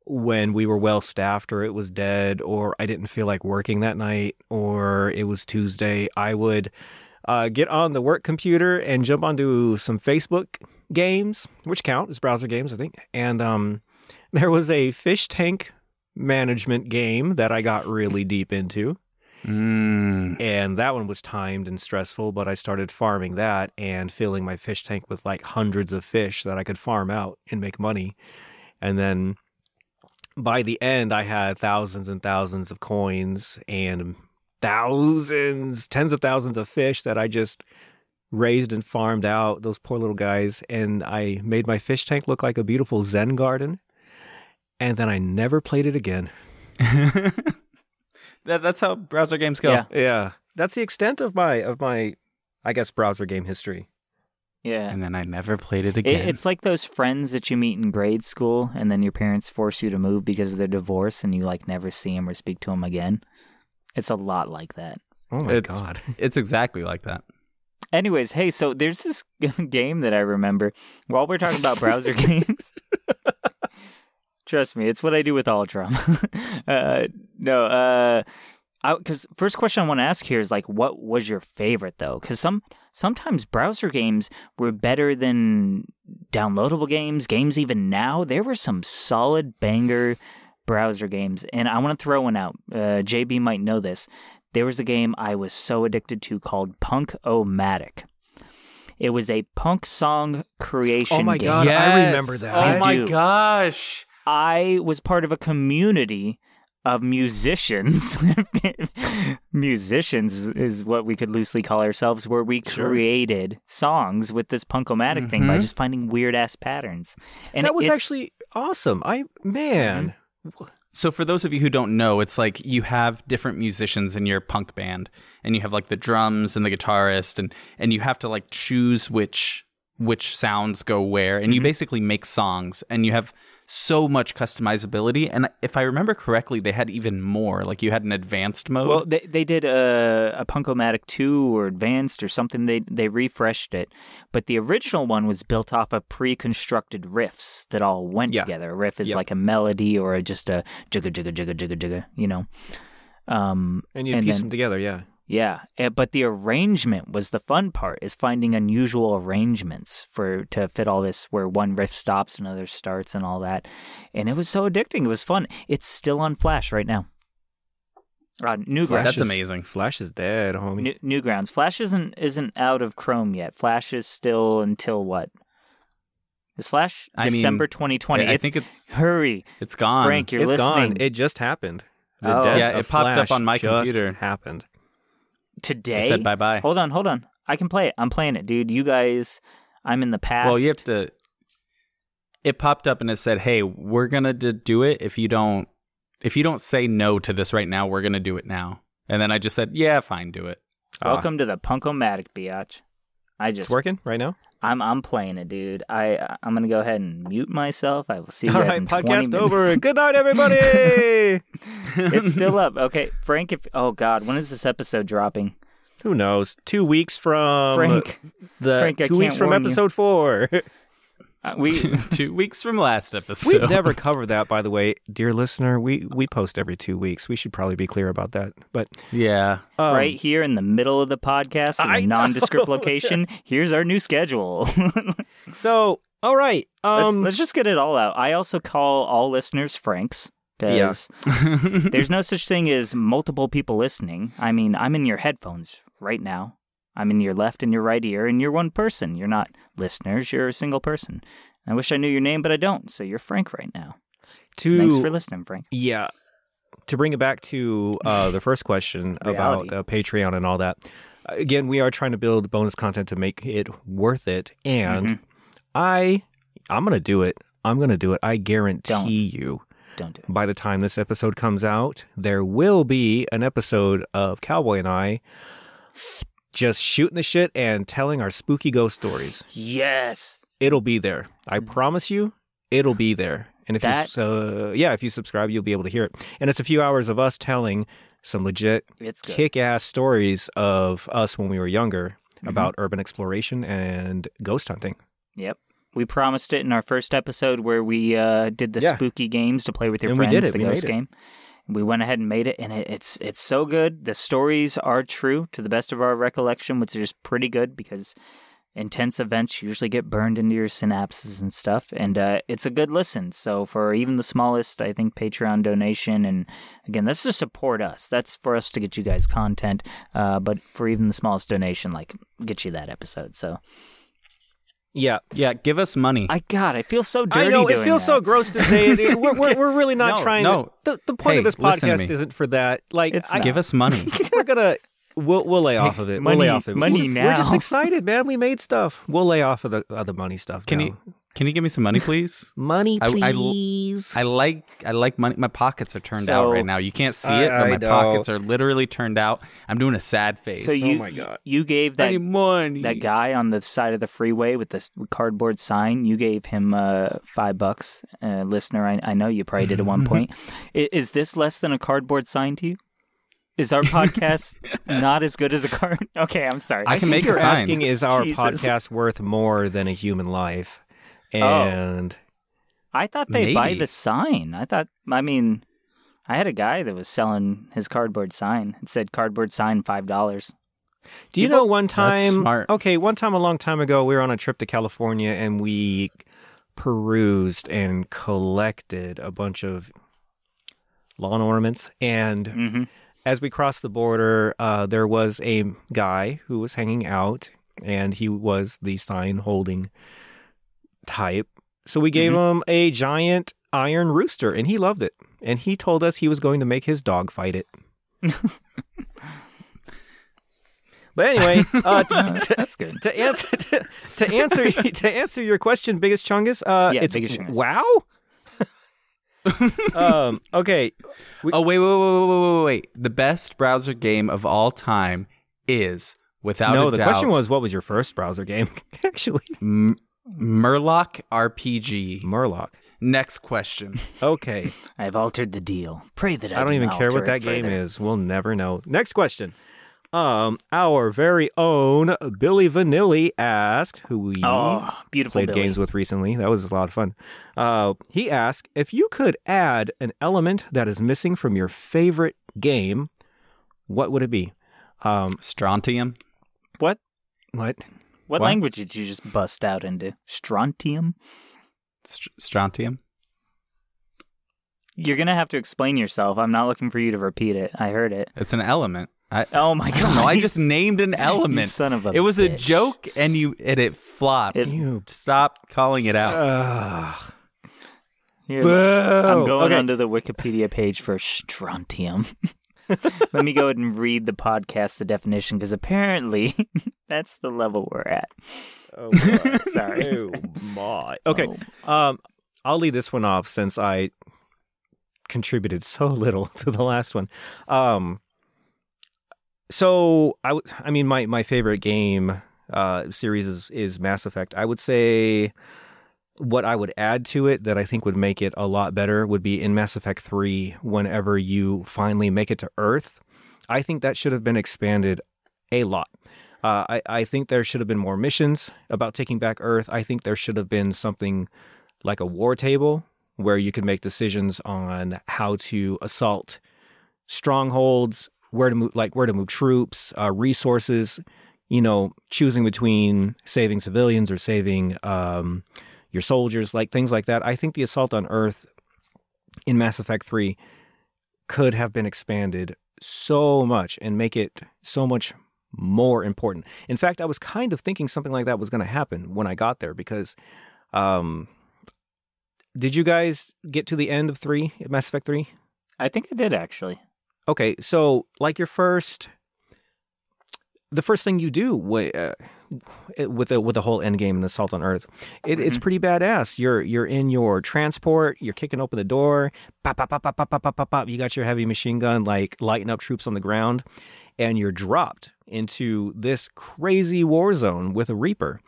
when we were well staffed, or it was dead, or I didn't feel like working that night, or it was Tuesday, I would uh, get on the work computer and jump onto some Facebook games, which count as browser games, I think. And um, *laughs* there was a fish tank management game that I got really deep into. Mm. And that one was timed and stressful, but I started farming that and filling my fish tank with like hundreds of fish that I could farm out and make money. And then by the end, I had thousands and thousands of coins and thousands, tens of thousands of fish that I just raised and farmed out, those poor little guys. And I made my fish tank look like a beautiful Zen garden. And then I never played it again. *laughs* that, that's how browser games go. Yeah. Yeah, that's the extent of my of my, I guess, browser game history. Yeah. And then I never played it It, again. it's like those friends that you meet in grade school, and then your parents force you to move because of their divorce, and you like never see them or speak to them again. It's a lot like that. Oh my It's- god! *laughs* it's exactly like that. Anyways, hey, so there's this *laughs* game that I remember while we're talking about browser *laughs* games. Trust me, it's what I do with all trauma. uh, no, uh, because first question I want to ask here is like, what was your favorite though? Because some sometimes browser games were better than downloadable games. Games even now, there were some solid banger browser games, and I want to throw one out. Uh, JB might know this. There was a game I was so addicted to called Punk O Matic. It was a punk song creation. Oh my game. God, I remember that. Oh You my do. gosh. I was part of a community of musicians. *laughs* musicians is what we could loosely call ourselves, where we created songs with this punkomatic thing by Mhm. just finding weird ass patterns. And that was it's- actually awesome. I man, So for those of you who don't know, it's like you have different musicians in your punk band and you have like the drums and the guitarist and and you have to like choose which which sounds go where and you basically make songs and you have so much customizability and if I remember correctly they had even more like you had an advanced mode. Well, they they did a, a Punkomatic two or advanced or something. They they refreshed it, but the original one was built off of pre-constructed riffs that all went Yeah. together. A riff is Yep. like a melody or just a jigga jigga jigga jigga jigga, you know. Um, and you piece then- them together. Yeah, yeah, eh, but the arrangement was the fun part. Is finding unusual arrangements for to fit all this, where one riff stops, another starts, and all that. And it was so addicting. It was fun. It's still on Flash right now. Uh, Newgrounds. Flash That's is- amazing. Flash is dead, homie. New, Newgrounds. Flash isn't isn't out of Chrome yet. Flash is still until what? Is Flash I December 2020? I, I It's- think it's hurry, it's gone. Frank. You're it's listening gone. It just happened. The Oh. death Yeah, of it popped up on my just computer. Happened. Today. I said bye bye. Hold on, hold on. I can play it. I'm playing it, dude. You guys, I'm in the past. Well, you have to. It popped up and it said, "Hey, we're gonna d- do it. If you don't, if you don't say no to this right now, we're gonna do it now." And then I just said, "Yeah, fine, do it." Ah, Welcome to the Punkomatic, biatch. I just, it's working right now. I'm, I'm playing it, dude. I, I'm gonna go ahead and mute myself. I will see you All guys right, in 20 podcast minutes. over. *laughs* Good night, everybody. *laughs* it's still up. Okay, Frank. If oh God, when is this episode dropping? Who knows? Two weeks from Frank, the Frank, two weeks from warn you. episode four. *laughs* uh, we *laughs* Two weeks from last episode. We've never covered that, by the way, dear listener. We we post every two weeks. We should probably be clear about that. But Yeah. um, right here in the middle of the podcast in I a *laughs* nondescript know. location. Here's our new schedule. *laughs* So, all right. Um, let's, let's just get it all out. I also call all listeners Franks because there's no such thing as multiple people listening. I mean, I'm in your headphones right now. I'm in your left and your right ear, and you're one person. You're not listeners. You're a single person. I wish I knew your name, but I don't. So you're Frank right now. to Thanks for listening, Frank. Yeah. To bring it back to uh, the first question *laughs* about uh, Patreon and all that, again, we are trying to build bonus content to make it worth it, and Mhm. I, I'm gonna do it. I'm gonna do it. I guarantee Don't. you. Don't do it. By the time this episode comes out, there will be an episode of Cowboy and I just shooting the shit and telling our spooky ghost stories. Yes. It'll be there. I promise you, it'll be there. And if That- you so yeah, if you subscribe, you'll be able to hear it. And it's a few hours of us telling some legit It's kick-ass stories of us when we were younger Mhm. about urban exploration and ghost hunting. Yep. We promised it in our first episode where we uh, did the Yeah. spooky games to play with your And we friends, did it. the We ghost made it. We went ahead and made it, and it, it's it's so good. The stories are true to the best of our recollection, which is pretty good because intense events usually get burned into your synapses and stuff. And uh, it's a good listen. So for even the smallest, I think Patreon donation, and again, that's to support us. That's for us to get you guys content. Uh, but for even the smallest donation, like get you that episode. So Yeah, Yeah, give us money. I God, I feel so dirty. I know it feels that. so gross to say it. *laughs* We're, we're, we're really not No, trying. no. To, the the point Hey, of this podcast isn't for that. Like, It's I, give us money. *laughs* we're gonna we'll we'll lay off of it. we'll lay off of it. Money we're just, We're just excited, man. We made stuff. We'll lay off of the other money stuff. Can now. you can you give me some money, *laughs* please? money, I- I l- please? I like I like money. My pockets are turned So- out right now. You can't see I- it, but I my know. pockets are literally turned out. I'm doing a sad face. So you my God. you gave that money. that guy on the side of the freeway with this cardboard sign. You gave him uh, five bucks, uh, listener. I, I know you probably did at one *laughs* point. I- Is this less than a cardboard sign to you? Is our podcast *laughs* not as good as a card? Okay, I'm sorry. I I can make a you're sign. asking is our Jesus. podcast worth more than a human life? Oh. And I thought they'd buy the sign. I thought. I mean, I had a guy that was selling his cardboard sign. It said cardboard sign five dollars. Do you know one time? smart. Okay, one time a long time ago, we were on a trip to California and we perused and collected a bunch of lawn ornaments. And Mm-hmm. as we crossed the border, uh, there was a guy who was hanging out, and he was the sign holding type. So we gave him a giant iron rooster, and he loved it. And he told us he was going to make his dog fight it. *laughs* but anyway, uh, t- *laughs* t- That's good. to answer *laughs* to, to answer to answer your question, biggest chungus. Uh, Yeah, it's Biggest Chungus. wow. um. Okay. Oh wait, wait, wait, wait, wait, wait, wait! The best browser game of all time is without no, a the doubt, question was, what was your first browser game? Actually, M- Murloc RPG. Murloc. Next question. *laughs* Okay. I have altered the deal. Pray that I, I don't do even care what that game further. is. We'll never know. Next question. Um, our very own Billy Vanilli asked, who we Oh, beautiful played Billy. games with recently. That was a lot of fun. Uh, he asked if you could add an element that is missing from your favorite game, what would it be? Um, Strontium. What? what? What, What? language did you just bust out into? Strontium? Str- Strontium. You're gonna have to explain yourself. I'm not looking for you to repeat it. I heard it. It's an element. I, Oh my god! don't. I just named an *laughs* you element. son of a. it was a joke, and you and it flopped. It- You. Stop calling it out. Ugh. Here, Boo. I'm going Okay. onto the Wikipedia page for strontium. *laughs* *laughs* Let me go ahead and read the podcast, the definition, because apparently *laughs* that's the level we're at. Oh, my. *laughs* Sorry. Oh, my. Okay. Oh. Um, I'll leave this one off since I contributed so little to the last one. Um, so I, w- I mean, my my favorite game uh series is is Mass Effect. I would say what I would add to it that I think would make it a lot better would be in Mass Effect 3 whenever you finally make it to Earth. I think that should have been expanded a lot. Uh, I, I think there should have been more missions about taking back Earth. I think there should have been something like a war table where you could make decisions on how to assault strongholds, where to move, like where to move troops, uh, resources. You know, choosing between saving civilians or saving um, your soldiers, like things like that. I think the assault on Earth in Mass Effect Three could have been expanded so much and make it so much more important. In fact, I was kind of thinking something like that was going to happen when I got there because um did you guys get to the end of 3 Mass Effect 3? I think I did actually. Okay, so like your first the first thing you do wi- uh, with the with the whole endgame and assault on Earth, it, it's pretty badass. You're you're in your transport, you're kicking open the door, pop pop pop pop pop pop pop pop. pop. You got your heavy machine gun like lighting up troops on the ground, and you're dropped into this crazy war zone with a Reaper,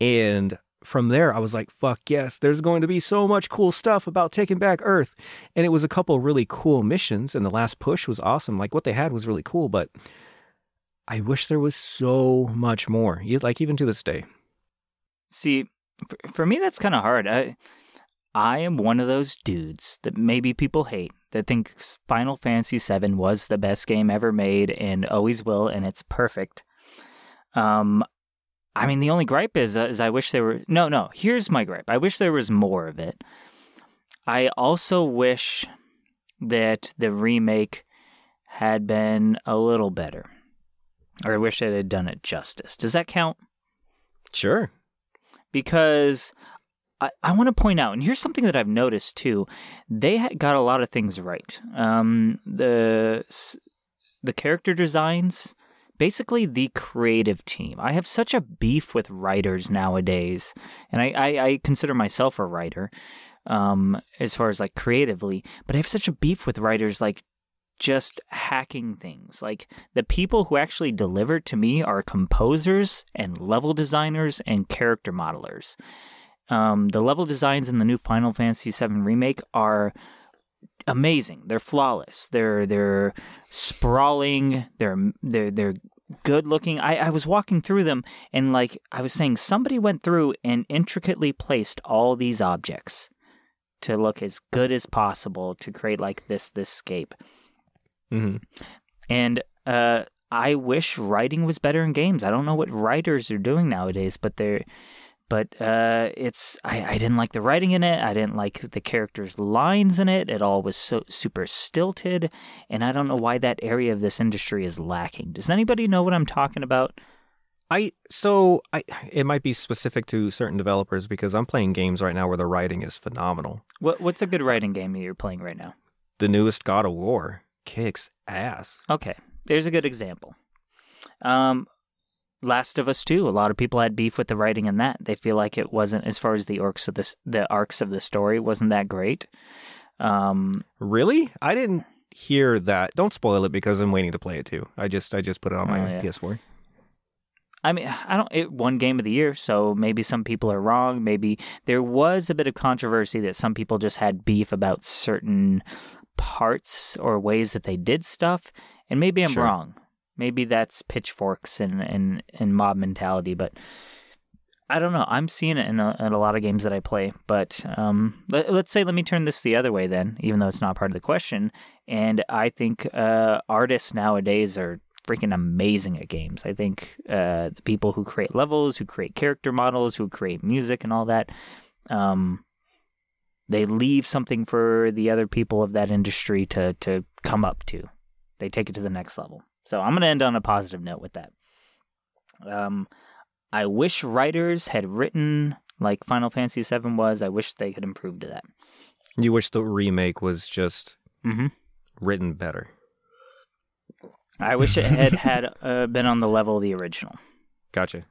and from there I was like, fuck yes, there's going to be so much cool stuff about taking back Earth, and it was a couple really cool missions, and the last push was awesome. Like what they had was really cool, but. I wish there was so much more. Like even to this day. See, for, me, that's kind of hard. I, I am one of those dudes that maybe people hate that thinks Final Fantasy VII was the best game ever made and always will, and it's perfect. Um, I mean, the only gripe is, uh, is I wish there were no, no. Here's my gripe. I wish there was more of it. I also wish that the remake had been a little better, or I wish it had done it justice. Does that count? Sure. because I, I want to point out, and here's something that I've noticed too. They got a lot of things right. Um, the the character designs, basically the creative team. I have such a beef with writers nowadays, and I, I, I consider myself a writer, um, as far as like creatively. But I have such a beef with writers like just hacking things. Like the people who actually deliver to me are composers and level designers and character modelers. Um, the level designs in the new Final Fantasy VII remake are amazing. They're flawless. They're they're sprawling. They're they're they're good looking. I, I was walking through them and like I was saying, somebody went through and intricately placed all these objects to look as good as possible to create like this this scape. Hmm And uh, I wish writing was better in games. I don't know what writers are doing nowadays, but they're but uh, it's I, I didn't like the writing in it. I didn't like the characters' lines in it. It all was so super stilted, and I don't know why that area of this industry is lacking. Does anybody know what I'm talking about? I so I it might be specific to certain developers because I'm playing games right now where the writing is phenomenal. What What's a good writing game that you're playing right now? The newest God of War kicks ass. Okay, there's a good example. Um, Last of Us Two. A lot of people had beef with the writing in that. They feel like it wasn't, as far as the arcs of this, the arcs of the story wasn't that great. Um, Really? I didn't hear that. Don't spoil it because I'm waiting to play it too. I just I just put it on my Oh, yeah. PS4. I mean, I don't. It won game of the year, so maybe some people are wrong. Maybe there was a bit of controversy that some people just had beef about certain parts or ways that they did stuff, and maybe I'm Sure. wrong. Maybe that's pitchforks and and and mob mentality, but I don't know. I'm seeing it in a, in a lot of games that I play. But um, let, let's say, let me turn this the other way then, even though it's not part of the question. And I think uh, artists nowadays are freaking amazing at games. I think uh, the people who create levels, who create character models, who create music and all that, um, they leave something for the other people of that industry to to come up to. They take it to the next level. So I'm gonna end on a positive note with that. Um, I wish writers had written like Final Fantasy VII was. I wish they could improve to that. You wish the remake was just Mm-hmm. written better. I wish it had *laughs* had uh, been on the level of the original. Gotcha.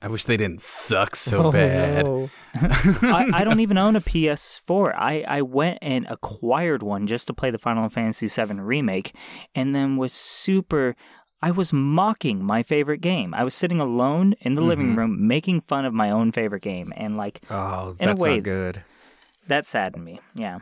I wish they didn't suck so *laughs* oh, bad. *laughs* I, I don't even own a PS4. I, I went and acquired one just to play the Final Fantasy VII remake, and then was super. I was mocking my favorite game. I was sitting alone in the living mm-hmm. room making fun of my own favorite game, and like Oh, In a that's way- not good. that saddened me. Yeah.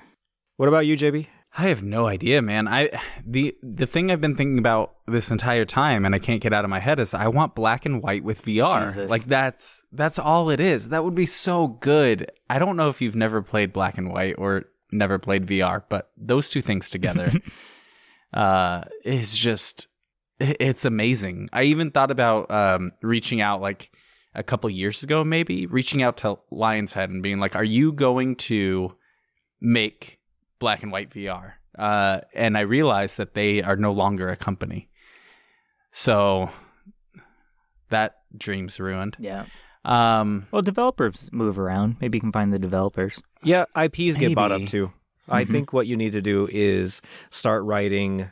What about you, JB? I have no idea, man. I the the thing I've been thinking about this entire time and I can't get out of my head is I want black and white with VR. Jesus. Like that's that's all it is. That would be so good. I don't know if you've never played black and white or never played VR, but those two things together *laughs* uh is just it's amazing. I even thought about um reaching out like a couple years ago maybe, reaching out to Lion's Head and being like, "Are you going to make black and white VR. Uh, and I realized that they are no longer a company. So that dream's ruined. Yeah. Um, Well, developers move around. Maybe you can find the developers. Yeah, IPs get bought up Maybe. too. I think what you need to do is start writing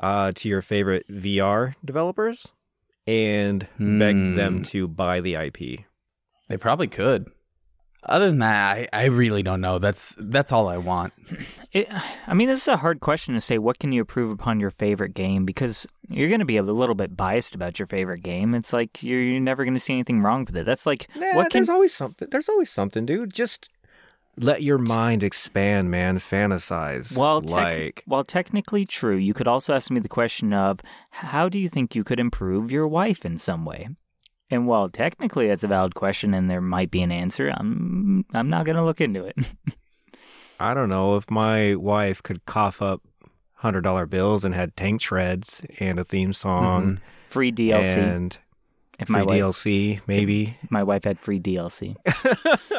uh, to your favorite VR developers and beg Hmm. them to buy the IP. they probably could. Other than that, I, I really don't know. That's that's all I want. *clears throat* It, I mean, this is a hard question to say. What can you improve upon your favorite game? Because you're going to be a little bit biased about your favorite game. It's like you're, you're never going to see anything wrong with it. That's like Nah, what can there's always something. There's always something, dude. Just let your mind expand, man. Fantasize. While, tec- like while technically true, you could also ask me the question of how do you think you could improve your wife in some way? And while technically that's a valid question and there might be an answer, I'm I'm not going to look into it. *laughs* I don't know if my wife could cough up hundred dollar bills and had tank treads and a theme song free DLC. and if free my wife, DLC, maybe. my wife had free DLC. *laughs*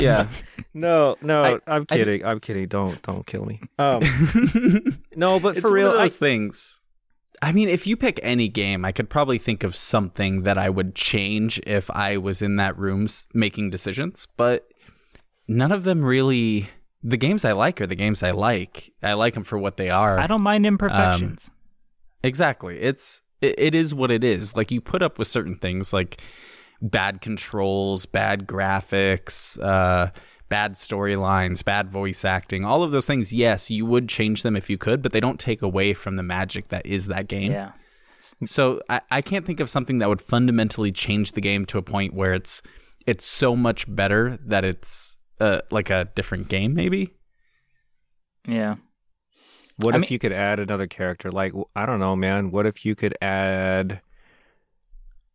Yeah. No, no, I- I, am kidding. I'm kidding. Don't don't kill me. *laughs* Um, no, but it's for real, one of I, those things. I mean, if you pick any game, I could probably think of something that I would change if I was in that room making decisions, but none of them really. The games I like are the games I like. I like them for what they are. I don't mind imperfections. Exactly. It's it, it is what it is. Like you put up with certain things like bad controls, bad graphics, uh bad storylines, bad voice acting, all of those things. Yes, you would change them if you could, but they don't take away from the magic that is that game. yeah. So I, I can't think of something that would fundamentally change the game to a point where it's it's so much better that it's uh, like a different game maybe. Yeah. what I if mean- you could add another character? Like I don't know, man. What if you could add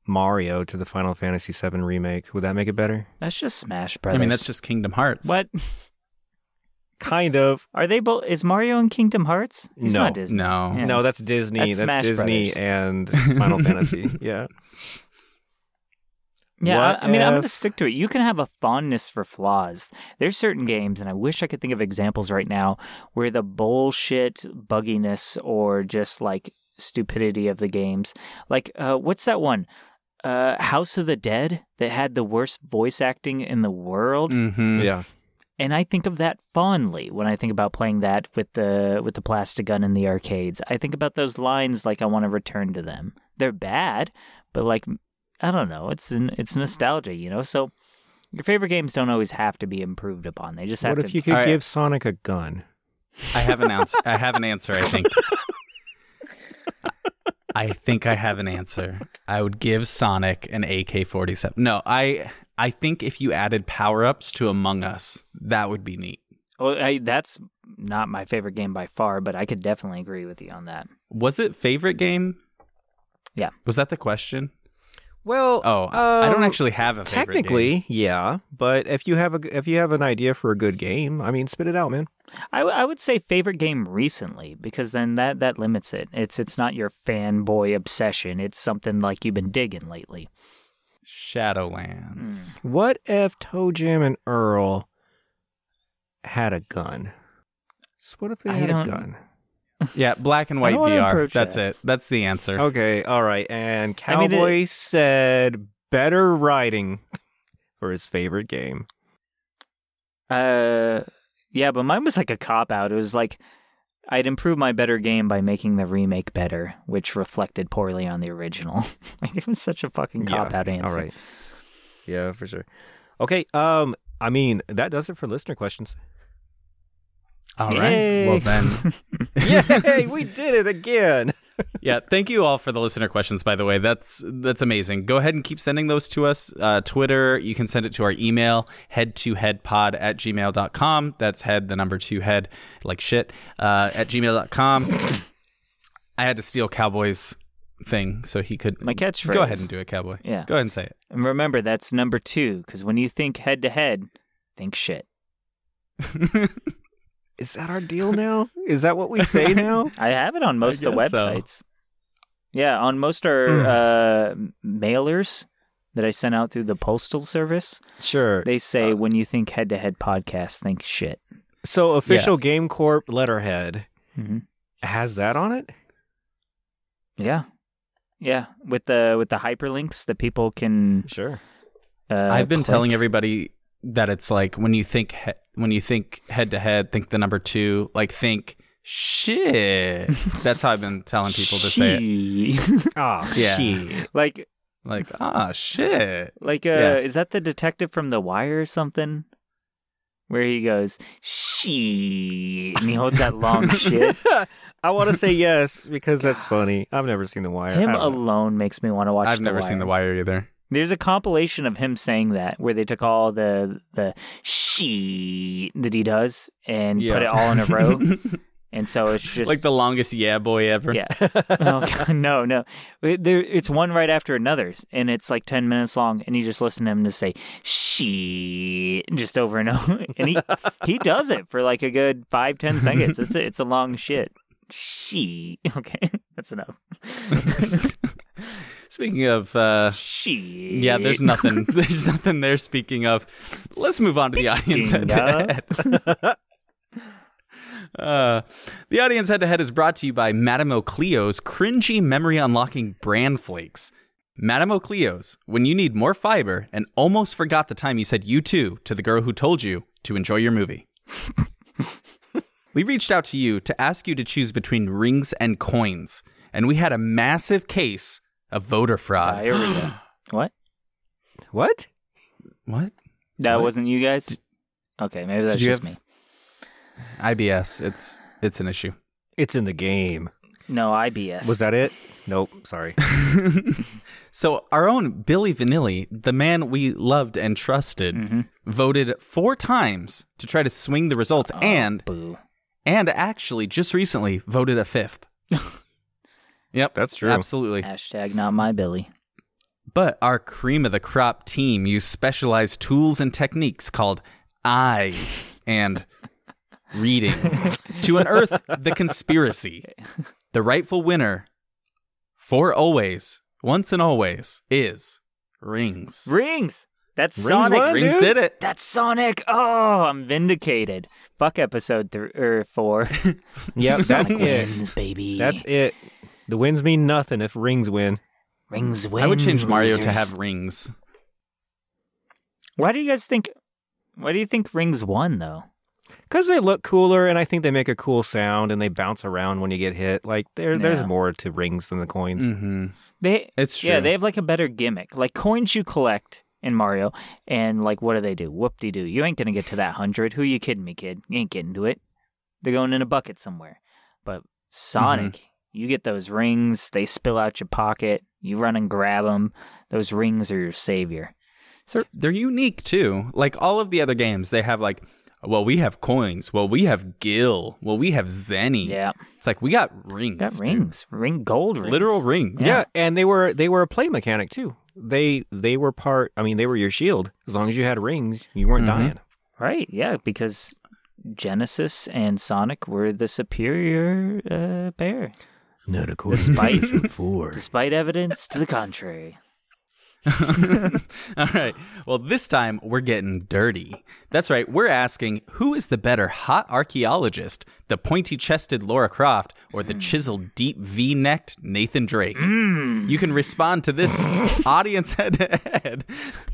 Mario to the Final Fantasy VII remake? Would that make it better? That's just Smash Brothers. I mean, that's just Kingdom Hearts. what? *laughs* kind of. Are they both? Is Mario in Kingdom Hearts? He's No. not Disney. No. Yeah. No, that's Disney. That's That's, Smash Disney Brothers. and *laughs* Final Fantasy. Yeah. *laughs* Yeah, What I, I mean, I'm going to stick to it. You can have a fondness for flaws. There's certain games, and I wish I could think of examples right now where the bullshit bugginess or just like stupidity of the games, like uh, what's that one? Uh, House of the Dead that had the worst voice acting in the world, Mm-hmm. Yeah. and I think of that fondly when I think about playing that with the with the plastic gun in the arcades. I think about those lines like I want to return to them. They're bad, but like I don't know, it's an, it's nostalgia, you know. So your favorite games don't always have to be improved upon. They just have What to. if you could All right. give Sonic a gun? I have an answer. I have an answer. I think. *laughs* I think I have an answer. I would give Sonic an AK-47. No, I I think if you added power-ups to Among Us, that would be neat. Well, I, that's not my favorite game by far, but I could definitely agree with you on that. Was it favorite game? Yeah. Was that the question? Well, Oh, I don't um, actually have a favorite game. Technically, yeah, but if you have a if you have an idea for a good game, I mean, spit it out, man. I, w- I would say favorite game recently because then that, that limits it. It's it's not your fanboy obsession. It's something like you've been digging lately. Shadowlands. What if ToeJam and Earl had a gun? So what if they I had a don't- gun? Yeah, black and white VR. That's that. it. That's the answer. Okay, all right. And I mean, it- Cowboy said better writing for his favorite game. Uh, yeah, but mine was like a cop out. It was like I'd improve my better game by making the remake better, which reflected poorly on the original. *laughs* like it was such a fucking cop out answer. All right. Yeah, for sure. Okay. Um. I mean, that does it for listener questions. All right. Well Yay. then, *laughs* *laughs* Yay! we did it again. *laughs* yeah. Thank you all for the listener questions. By the way, that's that's amazing. Go ahead and keep sending those to us. Uh, Twitter, you can send it to our email head to headpod at gmail.com. That's head the number two head like shit uh, at gmail.com. *coughs* I had to steal Cowboy's thing so he could My catchphrase. Go ahead and do it, Cowboy. Yeah. Go ahead and say it. And remember, that's number two, because when you think head to head, think shit. Is that our deal now? Is that what we say *laughs* now? I have it on most of the guess so. websites. Yeah, on most our uh, mailers that I sent out through the postal service, sure. they say Uh, when you think head to head podcast, think shit. So official Game Corp letterhead hmm has that on it. Yeah, yeah, with the with the hyperlinks that people can. Sure. Uh, I've been click. telling everybody that it's like when you think he- when you think head to head, think the number two, like think shit. *laughs* That's how I've been telling people to say it. She- Oh *laughs* Yeah. shit. like Like ah shit. like uh, Yeah. is that the detective from The Wire or something? Where he goes she and he holds that long *laughs* shit. I want to say yes because that's funny. I've never seen The Wire. Him I don't know. alone makes me want to watch. I've The never seen The Wire either. There's a compilation of him saying that where they took all the the she that he does and put it all in a row, *laughs* and so it's just like the longest yeah boy ever. yeah. *laughs* oh, God, no, no, It- there, it's one right after another's, and it's like ten minutes long, and you just listen to him to say she just over and *laughs* over, and he he does it for like a good five ten seconds. It's a, it's a long shit. She okay, that's enough. Speaking of uh She yeah, there's nothing *laughs* there's nothing there speaking of. Let's move on to the audience head to head. *laughs* Uh, the audience head to head is brought to you by Madame O'Cleo's cringy memory unlocking bran flakes. Madame O'Cleo's, when you need more fiber and almost forgot the time you said you too to the girl who told you to enjoy your movie. *laughs* we reached out to you to ask you to choose between rings and coins, and we had a massive case of voter fraud. diarrhea. *gasps* what? What? What? That What? wasn't you guys. Okay, maybe that's just have- me. IBS. It's it's an issue. It's in the game. No, IBS. Was that it? Nope. Sorry. *laughs* *laughs* So our own Billy Vanilli, the man we loved and trusted, Mhm. voted four times to try to swing the results, Oh, and boo. and actually just recently voted a fifth. *laughs* yep, That's true. Absolutely. Hashtag not my Billy. But our cream of the crop team used specialized tools and techniques called eyes and reading to unearth the *laughs* conspiracy. The rightful winner for always, once and always, is Rings. Rings. That's Rings Sonic. won, Rings dude. did it. That's Sonic. Oh, I'm vindicated. Fuck episode three or four. *laughs* Yep, *laughs* that's Sonic it. wins, baby. That's it. The wins mean nothing if rings win. Rings win. I would change Mario to have rings. Why do you guys think? Why do you think Rings won though? Because they look cooler, and I think they make a cool sound, and they bounce around when you get hit. Like there, there's more to rings than the coins. Mm-hmm. They It's true. yeah, they have like a better gimmick. Like coins you collect in Mario, and like what do they do? Whoop de doo. You ain't gonna get to that hundred. Who you kidding me, kid? You ain't getting to it. They're going in a bucket somewhere. But Sonic, Mm-hmm. You get those rings. They spill out your pocket. You run and grab them. Those rings are your savior. So They're unique too. Like all of the other games, they have like, well, we have coins. Well, we have Gil. Well, we have Zenny. Yeah, It's like we got rings. got dude. rings, ring gold rings, Literal rings. Yeah. and they were they were a play mechanic too. They they were part. I mean, they were your shield. As long as you had rings, you weren't Mhm. dying. Right, yeah, because Genesis and Sonic were the superior uh, pair, Not *laughs* Despite- four. despite evidence to the contrary. *laughs* All right. Well, this time we're getting dirty. That's right. We're asking who is the better hot archaeologist, the pointy chested Lara Croft or the chiseled deep V necked Nathan Drake? You can respond to this *laughs* audience head to head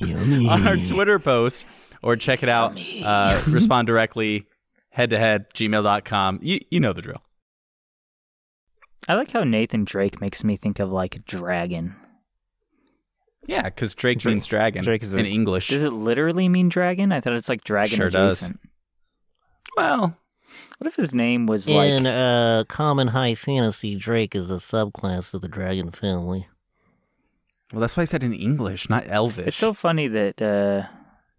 on our Twitter post or check it out. Uh, respond directly head to head gmail.com. You, you know the drill. I like how Nathan Drake makes me think of like a dragon. Yeah, because Drake, Drake- means dragon Drake is a- in English. Does it literally mean dragon? I thought it's like dragon Sure does. well, What if his name was like In uh, common high fantasy, Drake is a subclass of the dragon family. well, that's why I said in English, not Elvish. It's so funny that uh,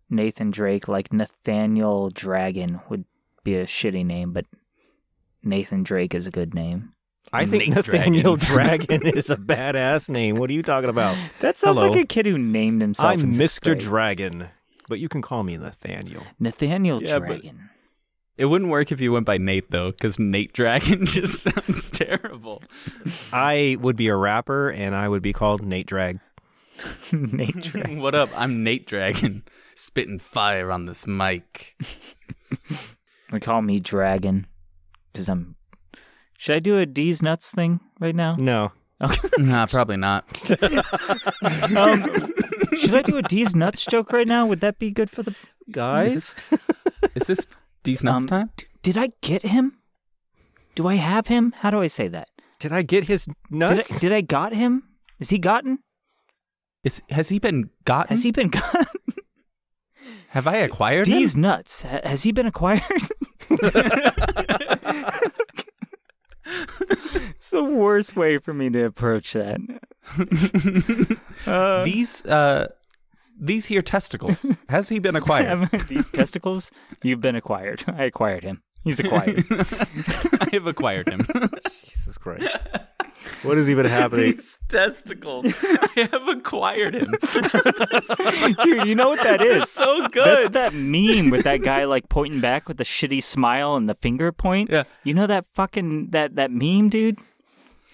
Nathan Drake, like Nathaniel Dragon, would be a shitty name, but Nathan Drake is a good name. I think Nate Nathaniel Dragon is a *laughs* badass name. What are you talking about? That sounds Hello. like a kid who named himself. I'm Mr. grade. Dragon, but you can call me Nathaniel. Nathaniel Yeah, Dragon. It wouldn't work if you went by Nate though, because Nate Dragon *laughs* just sounds terrible. I would be a rapper, and I would be called Nate Drag. *laughs* Nate Dragon. what up? I'm Nate Dragon, spitting fire on this mic. They call me Dragon because I'm. Should I do a D's nuts thing right now? No, *laughs* nah, probably not. *laughs* Um, should I do a D's nuts joke right now? Would that be good for the guys. *laughs* Is this D's nuts Um, time? d- did I get him? Do I have him? How do I say that? Did I get his Did nuts? I, did I got him? Is he gotten? Is has he been gotten? Has he been gotten? Have I acquired D's him? nuts. Ha- has he been acquired? It's the worst way for me to approach that. *laughs* Uh, these uh, these here testicles. Has he been acquired? *laughs* These testicles, you've been acquired. I acquired him. He's acquired. *laughs* I have acquired him. Jesus Christ! What is even *laughs* happening? These testicles. *laughs* I have acquired him. *laughs* Dude, you know what that is? so good. That's that meme with that guy like pointing back with the shitty smile and the finger point. Yeah. You know that fucking that that meme, dude?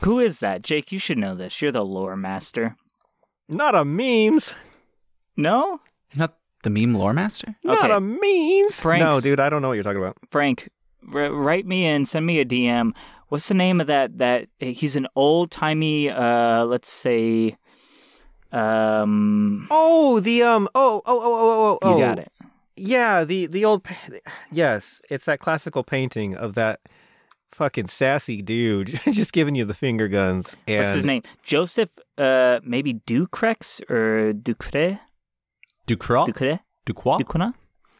Who is that? Jake, you should know this. You're the lore master. Not a memes. No? Not the meme lore master. Not a memes. Frank's- No, dude, I don't know what you're talking about. Frank, r- write me in, send me a DM. What's the name of that that he's an old-timey uh let's say um Oh, the um. Oh, oh, oh, oh, oh, oh. you got it. Yeah, the the old. Yes, it's that classical painting of that fucking sassy dude *laughs* just giving you the finger guns. And What's his name? Joseph uh maybe Ducrex or Ducre? Ducraw. Ducre? Ducroix. Ducuna?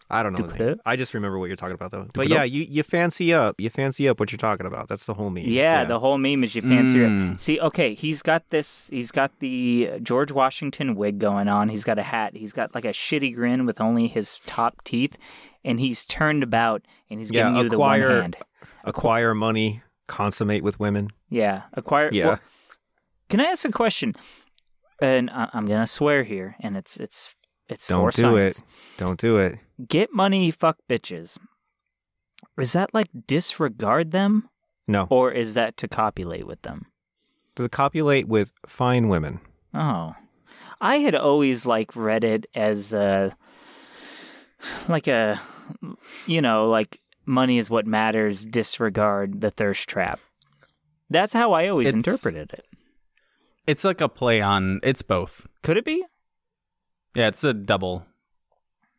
I don't know. the name. I just remember what you're talking about though. But yeah, you you fancy up. You fancy up what you're talking about. That's the whole meme. Yeah, the whole meme is you fancy it. Mm. See, okay, he's got this. He's got the George Washington wig going on. He's got a hat. He's got like a shitty grin with only his top teeth, and he's turned about and he's Yeah, giving you the one acquire- hand. acquire money, consummate with women. Yeah, acquire. Yeah. well, can I ask a question? And I- I'm gonna swear here, and it's it's it's Don't for do science. it. Don't do it. Get money, fuck bitches. Is that like disregard them, No. or is that to copulate with them? To copulate with fine women. Oh, I had always like read it as a like a you know like money is what matters. Disregard the thirst trap. That's how I always It's- interpreted it. It's like a play on. It's both. Could it be? Yeah, it's a double.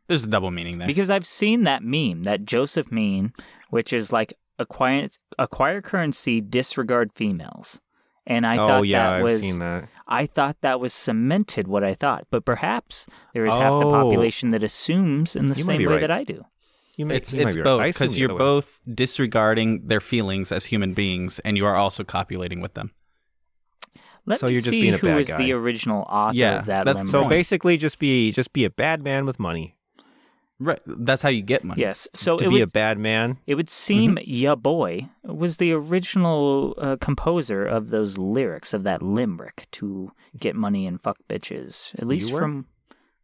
There's a double meaning there. Because I've seen that meme, that Joseph meme, which is like acquire acquire currency, disregard females. And I oh thought yeah, that I've was seen that. I thought that was cemented what I thought, but perhaps there is half the Oh. population that assumes in the You same way right. that I do. You may, it's you might it's be both because the you're other way. both disregarding their feelings as human beings, and you are also copulating with them. Let So me you're just see being a who bad is guy. the original author Yeah, of that that's- So basically, just be just be a bad man with money. Right. That's how you get money. yes. So to it be would, a bad man. it would seem Mm-hmm. Ya Boy was the original uh, composer of those lyrics of that limerick to get money and fuck bitches. At least from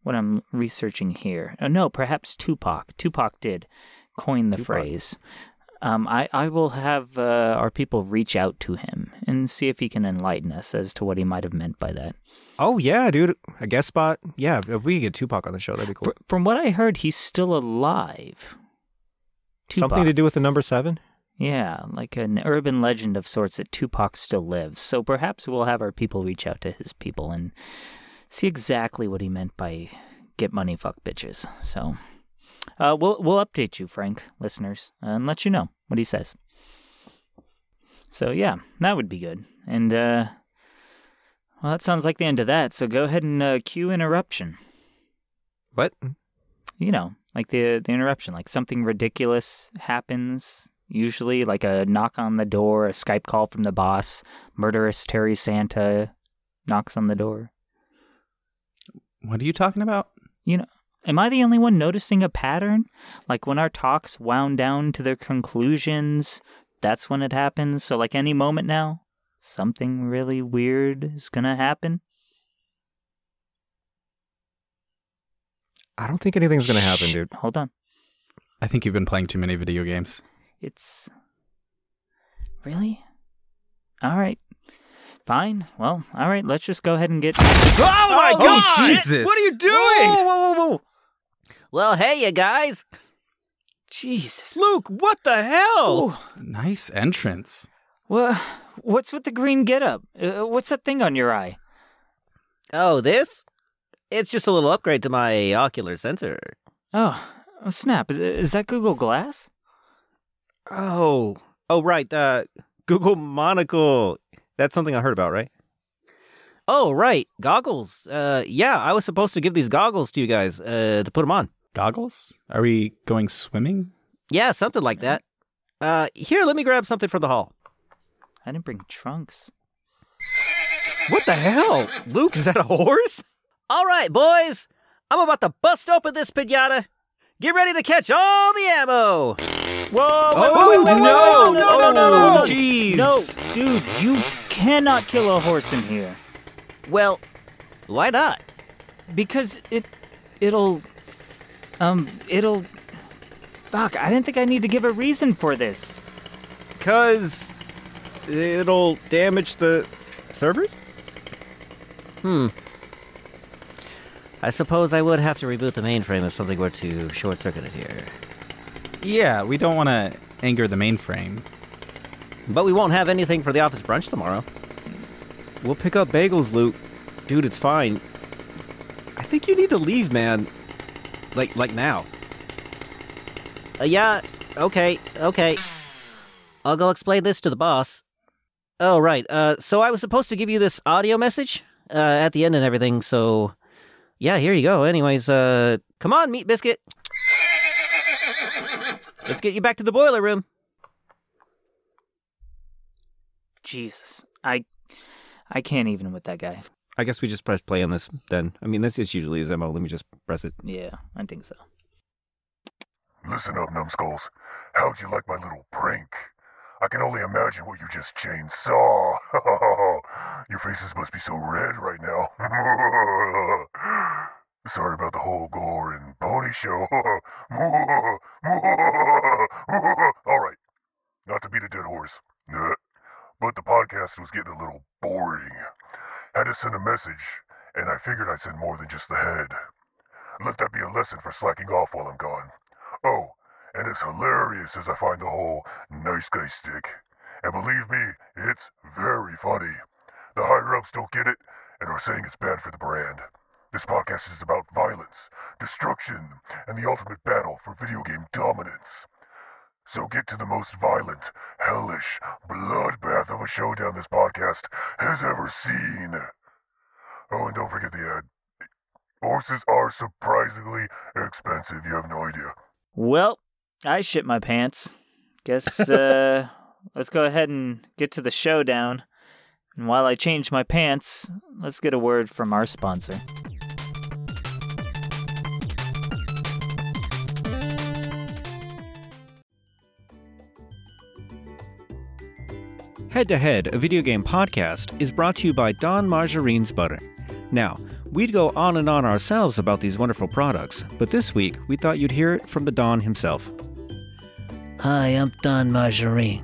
what I'm researching here. Oh, no, perhaps Tupac. Tupac did coin the Tupac. phrase. Um, I, I will have uh, our people reach out to him and see if he can enlighten us as to what he might have meant by that. Oh yeah, dude, a guest spot. Yeah, if we could get Tupac on the show, that'd be cool. Fr- from what I heard, he's still alive. Something to do with the number seven. Yeah, like an urban legend of sorts that Tupac still lives. So perhaps we'll have our people reach out to his people and see exactly what he meant by get money, fuck bitches. So uh, we'll we'll update you, Frank, listeners, and let you know what he says. So yeah, that would be good. And uh, well, that sounds like the end of that. So go ahead and uh, cue interruption. What? You know, like the the interruption, like something ridiculous happens. Usually, like a knock on the door, a Skype call from the boss, murderous Terry Santa knocks on the door. What are you talking about? You know, am I the only one noticing a pattern? Like when our talks wound down to their conclusions, that's when it happens. So, like any moment now, something really weird is gonna happen. I don't think anything's gonna happen, Shh, dude. Hold on. I think you've been playing too many video games. It's really all right. Fine. Well, all right. Let's just go ahead and get. Oh my Oh, God! Jesus. What are you doing? Whoa, whoa, whoa, whoa! Well, hey, you guys. Jesus. Luke, what the hell? Ooh. Nice entrance. Well, what's with the green getup? Uh, what's that thing on your eye? Oh, this? It's just a little upgrade to my ocular sensor. Oh, oh snap! Is is that Google Glass? Oh, oh, right. Uh, Google Monocle. That's something I heard about, right? Oh, right. Goggles. Uh, yeah, I was supposed to give these goggles to you guys, uh, to put them on. Goggles? Are we going swimming? Yeah, something like that. Uh, here, let me grab something from the hall. I didn't bring trunks. What the hell, Luke? Is that a horse? All right, boys. I'm about to bust open this pinata. Get ready to catch all the ammo. Whoa! Oh, wait, no, no, no, no, no. Jeez. No, dude, you cannot kill a horse in here Well, why not? because it, it'll, um, it'll. Fuck! I didn't think I need to give a reason for this. Cause it'll damage the servers. Hmm. I suppose I would have to reboot the mainframe if something were to short circuit it here. Yeah, we don't want to anger the mainframe. But we won't have anything for the office brunch tomorrow. We'll pick up bagels, Luke. Dude, it's fine. I think you need to leave, man. Like, like now. Uh, yeah, okay, okay. I'll go explain this to the boss. Oh, right. Uh, so I was supposed to give you this audio message uh, at the end and everything, so. Yeah, here you go. Anyways, uh, come on, Meat Biscuit. Let's get you back to the boiler room. Jesus, I, I can't even with that guy. I guess we just press play on this then. I mean, this is usually his MO. Let me just press it. Yeah, I think so. Listen up, numbskulls. How'd you like my little prank? I can only imagine what you just chain saw. *laughs* Your faces must be so red right now. *laughs* Sorry about the whole gore and pony show. *laughs* All right, not to beat a dead horse, but the podcast was getting a little boring. Had to send a message, and I figured I'd send more than just the head. Let that be a lesson for slacking off while I'm gone. Oh, and as hilarious as I find the whole nice guy stick, and believe me, it's very funny. The higher ups don't get it and are saying it's bad for the brand. This podcast is about violence, destruction, and the ultimate battle for video game dominance. So get to the most violent, hellish bloodbath of a showdown this podcast has ever seen. Oh, and don't forget the ad. Horses are surprisingly expensive. You have no idea. Well, I shit my pants. Guess *laughs* uh, let's go ahead and get to the showdown. And while I change my pants, let's get a word from our sponsor. Head to Head, a video game podcast, is brought to you by Don Margarine's Butter. Now, we'd go on and on ourselves about these wonderful products, but this week we thought you'd hear it from the Don himself. Hi, I'm Don Margarine.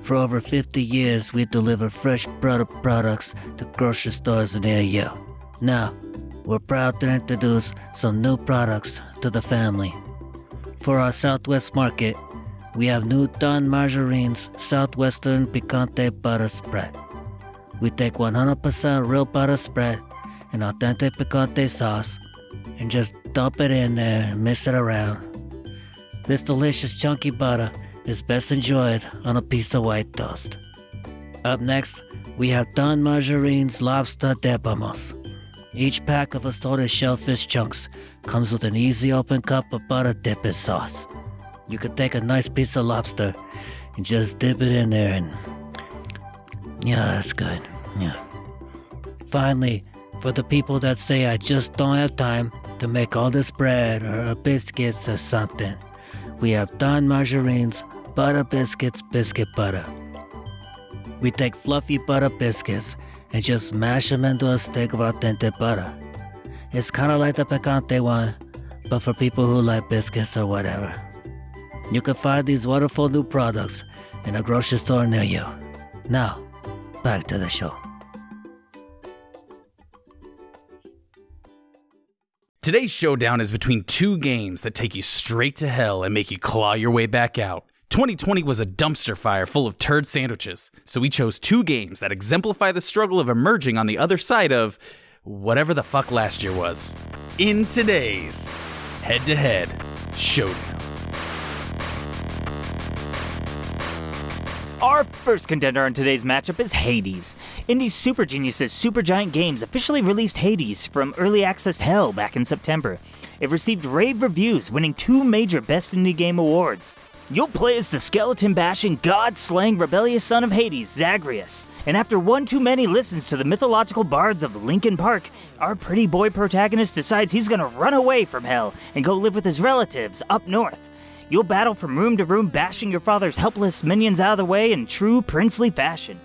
For over 50 years, we deliver fresh butter products to grocery stores near you. Now, we're proud to introduce some new products to the family. For our Southwest market, we have Newton Margarine's Southwestern Picante Butter Spread. We take 100% real butter spread and authentic picante sauce and just dump it in there and mix it around. This delicious chunky butter is best enjoyed on a piece of white toast. Up next, we have Don Margarine's Lobster Debamos. Each pack of assorted shellfish chunks comes with an easy open cup of butter dipping sauce. You could take a nice piece of lobster and just dip it in there and. Yeah, that's good. Yeah. Finally, for the people that say I just don't have time to make all this bread or biscuits or something, we have Don Margarine's Butter Biscuits Biscuit Butter. We take fluffy butter biscuits and just mash them into a stick of authentic butter. It's kind of like the picante one, but for people who like biscuits or whatever. You can find these wonderful new products in a grocery store near you. Now, back to the show. Today's showdown is between two games that take you straight to hell and make you claw your way back out. 2020 was a dumpster fire full of turd sandwiches, so we chose two games that exemplify the struggle of emerging on the other side of whatever the fuck last year was. In today's head to head showdown. Our first contender in today's matchup is Hades. Indie Super Geniuses Supergiant Games officially released Hades from early access hell back in September. It received rave reviews, winning two major Best Indie Game awards. You'll play as the skeleton bashing, god slaying, rebellious son of Hades, Zagreus. And after one too many listens to the mythological bards of Linkin Park, our pretty boy protagonist decides he's gonna run away from hell and go live with his relatives up north. You'll battle from room to room, bashing your father's helpless minions out of the way in true princely fashion.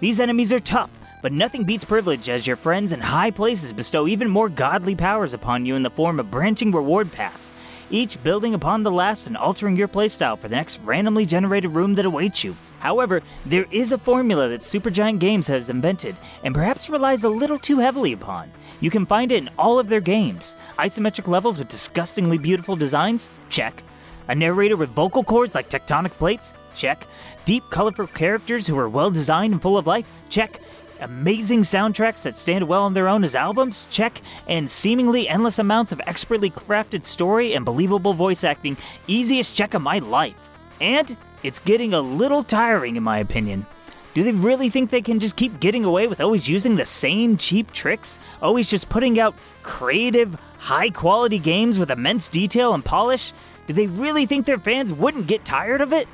These enemies are tough, but nothing beats privilege as your friends in high places bestow even more godly powers upon you in the form of branching reward paths, each building upon the last and altering your playstyle for the next randomly generated room that awaits you. However, there is a formula that Supergiant Games has invented and perhaps relies a little too heavily upon. You can find it in all of their games. Isometric levels with disgustingly beautiful designs? Check. A narrator with vocal cords like tectonic plates? Check. Deep, colorful characters who are well designed and full of life? Check. Amazing soundtracks that stand well on their own as albums? Check. And seemingly endless amounts of expertly crafted story and believable voice acting? Easiest check of my life. And it's getting a little tiring, in my opinion. Do they really think they can just keep getting away with always using the same cheap tricks? Always just putting out creative, high quality games with immense detail and polish? Do they really think their fans wouldn't get tired of it?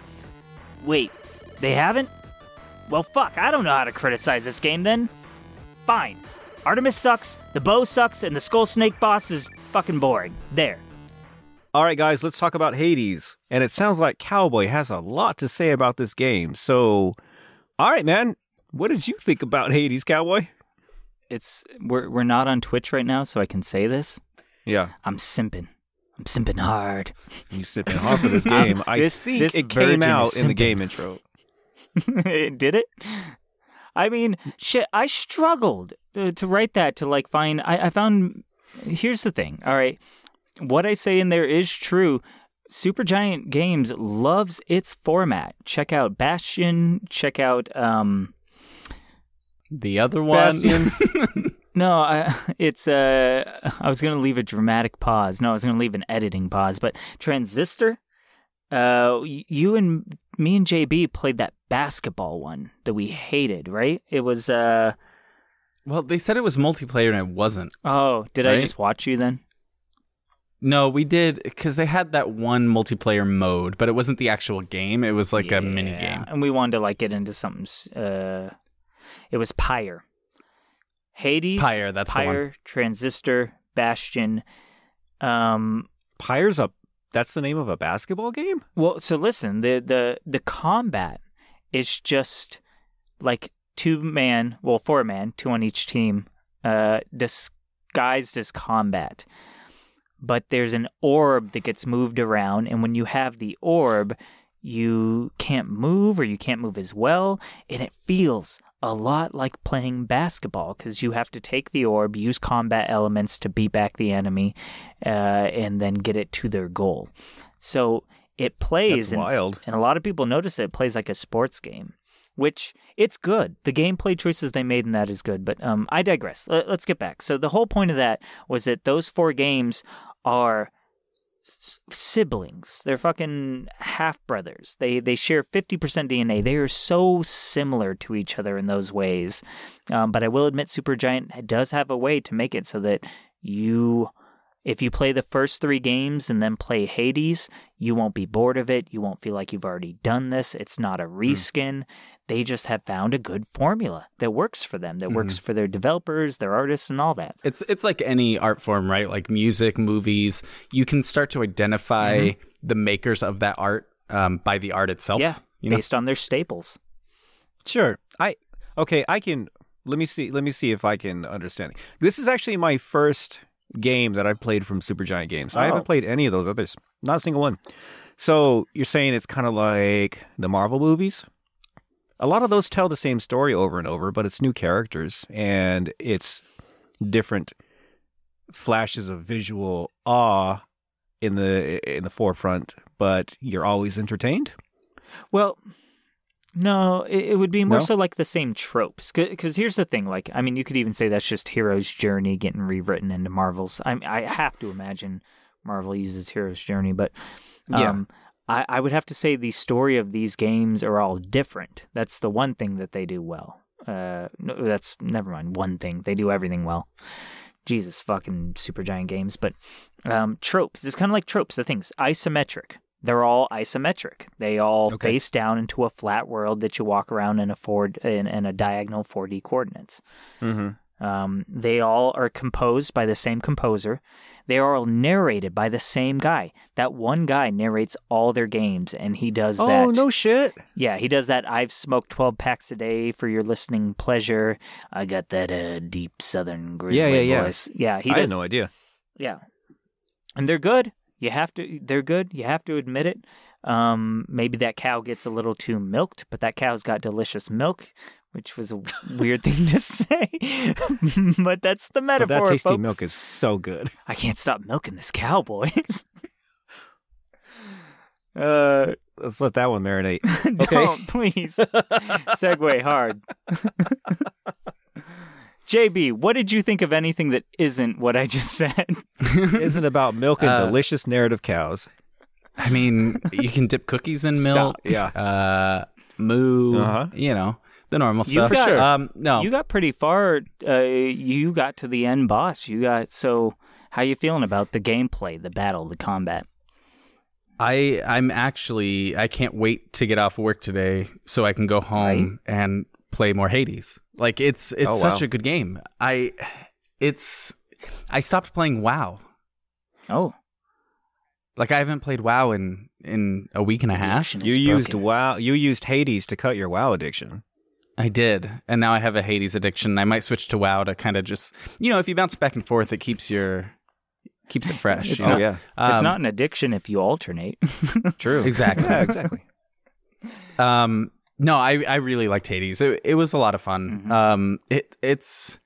Wait, they haven't? Well, fuck, I don't know how to criticize this game then. Fine. Artemis sucks, the bow sucks, and the Skull Snake boss is fucking boring. There. All right, guys, let's talk about Hades. And it sounds like Cowboy has a lot to say about this game. So, all right, man, what did you think about Hades, Cowboy? It's we're we're not on Twitch right now, so I can say this. Yeah, I'm simping. I'm simping hard. you sipping hard for this *laughs* game. I This- think this it came out in the game intro. *laughs* Did it? I mean, shit. I struggled to, to write that. To like find. I, I found. Here's the thing. All right, what I say in there is true. Supergiant Games loves its format. Check out Bastion. Check out. um The other one. *laughs* No, I, *laughs* it's uh I was gonna leave a dramatic pause. No, I was gonna leave an editing pause. But Transistor, uh, you and me and JB played that basketball one that we hated, right? It was uh well, they said it was multiplayer and it wasn't. oh, did I just watch you then? No, we did because they had that one multiplayer mode, but it wasn't the actual game. It was like a mini game, and we wanted to like get into something. Uh, it was Pyre, Hades, Pyre, that's. Pyre, Transistor, Bastion. Um, Pyre's a that's the name of a basketball game. Well, so listen, the the the combat is just like two man, well, four man, two on each team, uh, disguised as combat. But there's an orb that gets moved around, and when you have the orb, you can't move or you can't move as well, and it feels a lot like playing basketball because you have to take the orb, use combat elements to beat back the enemy, uh, and then get it to their goal. So it plays, and, wild. and a lot of people notice that it plays like a sports game, which it's good. The gameplay choices they made in that is good, but um, I digress. Let, let's get back. So the whole point of that was that those four games are s- siblings. They're fucking half brothers. They they share fifty percent DNA. They are so similar to each other in those ways. Um, but I will admit, Supergiant does have a way to make it so that you, if you play the first three games and then play Hades, you won't be bored of it. You won't feel like you've already done this. It's not a reskin. They just have found a good formula that works for them, that works for their developers, their artists, and all that. It's it's like any art form, right? Like music, movies. You can start to identify the makers of that art um, by the art itself. yeah, you know? based on their staples. Sure. I okay. I can. Let me see. Let me see if I can understand. This is actually my first game that I've played from Supergiant Games. I Oh. haven't played any of those others. Not a single one. So you're saying it's kind of like the Marvel movies? A lot of those tell the same story over and over, but it's new characters and it's different flashes of visual awe in the in the forefront, but you're always entertained. Well, no, it, it would be more No? so like the same tropes. Because here's the thing: like, I mean, you could even say that's just Hero's Journey getting rewritten into Marvel's. I I have to imagine Marvel uses Hero's Journey, but Yeah. Um, I I would have to say the story of these games are all different. That's the one thing that they do well. Uh, no, that's never mind. One thing they do everything well. Jesus fucking Supergiant Games, but um, tropes. It's kind of like tropes. The things isometric. They're all isometric. They all Okay. face down into a flat world that you walk around in a four in, in a diagonal 4D coordinates. Mm-hmm. Um, they all are composed by the same composer. They are all narrated by the same guy. That one guy narrates all their games, and he does that. Oh no shit! Yeah, he does that. I've smoked 12 packs a day for your listening pleasure. I got that uh, deep southern grizzly yeah, yeah. voice. Yeah, he Does. I had no idea. Yeah, and they're good. You have to. They're good. You have to admit it. Um, maybe that cow gets a little too milked, but that cow's got delicious milk, which was a weird thing to *laughs* say. *laughs* but that's the metaphor. But metaphor. that tasty folks. milk is so good. I can't stop milking this cow, boys. *laughs* uh, Let's let that one marinate. don't please segue hard. JB, what did you think of anything that isn't what I just said? Isn't about milk and Uh, delicious narrative cows. I mean, you can dip cookies in milk. Stop, yeah. Uh, moo. Uh-huh. You know the normal You stuff. got- Um, no. You got pretty far. Uh, you got to the end boss. You got so. How you feeling about the gameplay, the battle, the combat? I I'm actually I can't wait to get off work today so I can go home and play more Hades. Like it's it's Oh, such wow. a good game. I it's I stopped playing WoW. Oh, Like I haven't played WoW in in a week and a half. You is used wow. You used Hades to cut your WoW addiction. I did, and now I have a Hades addiction. I might switch to WoW to kind of just you know if you bounce back and forth, it keeps your keeps it fresh. It's you not- know? yeah, it's Um, not an addiction if you alternate. *laughs* true. Exactly. Yeah, exactly. *laughs* Um, no, I I really liked Hades. It, it was a lot of fun. Mhm. Um, it it's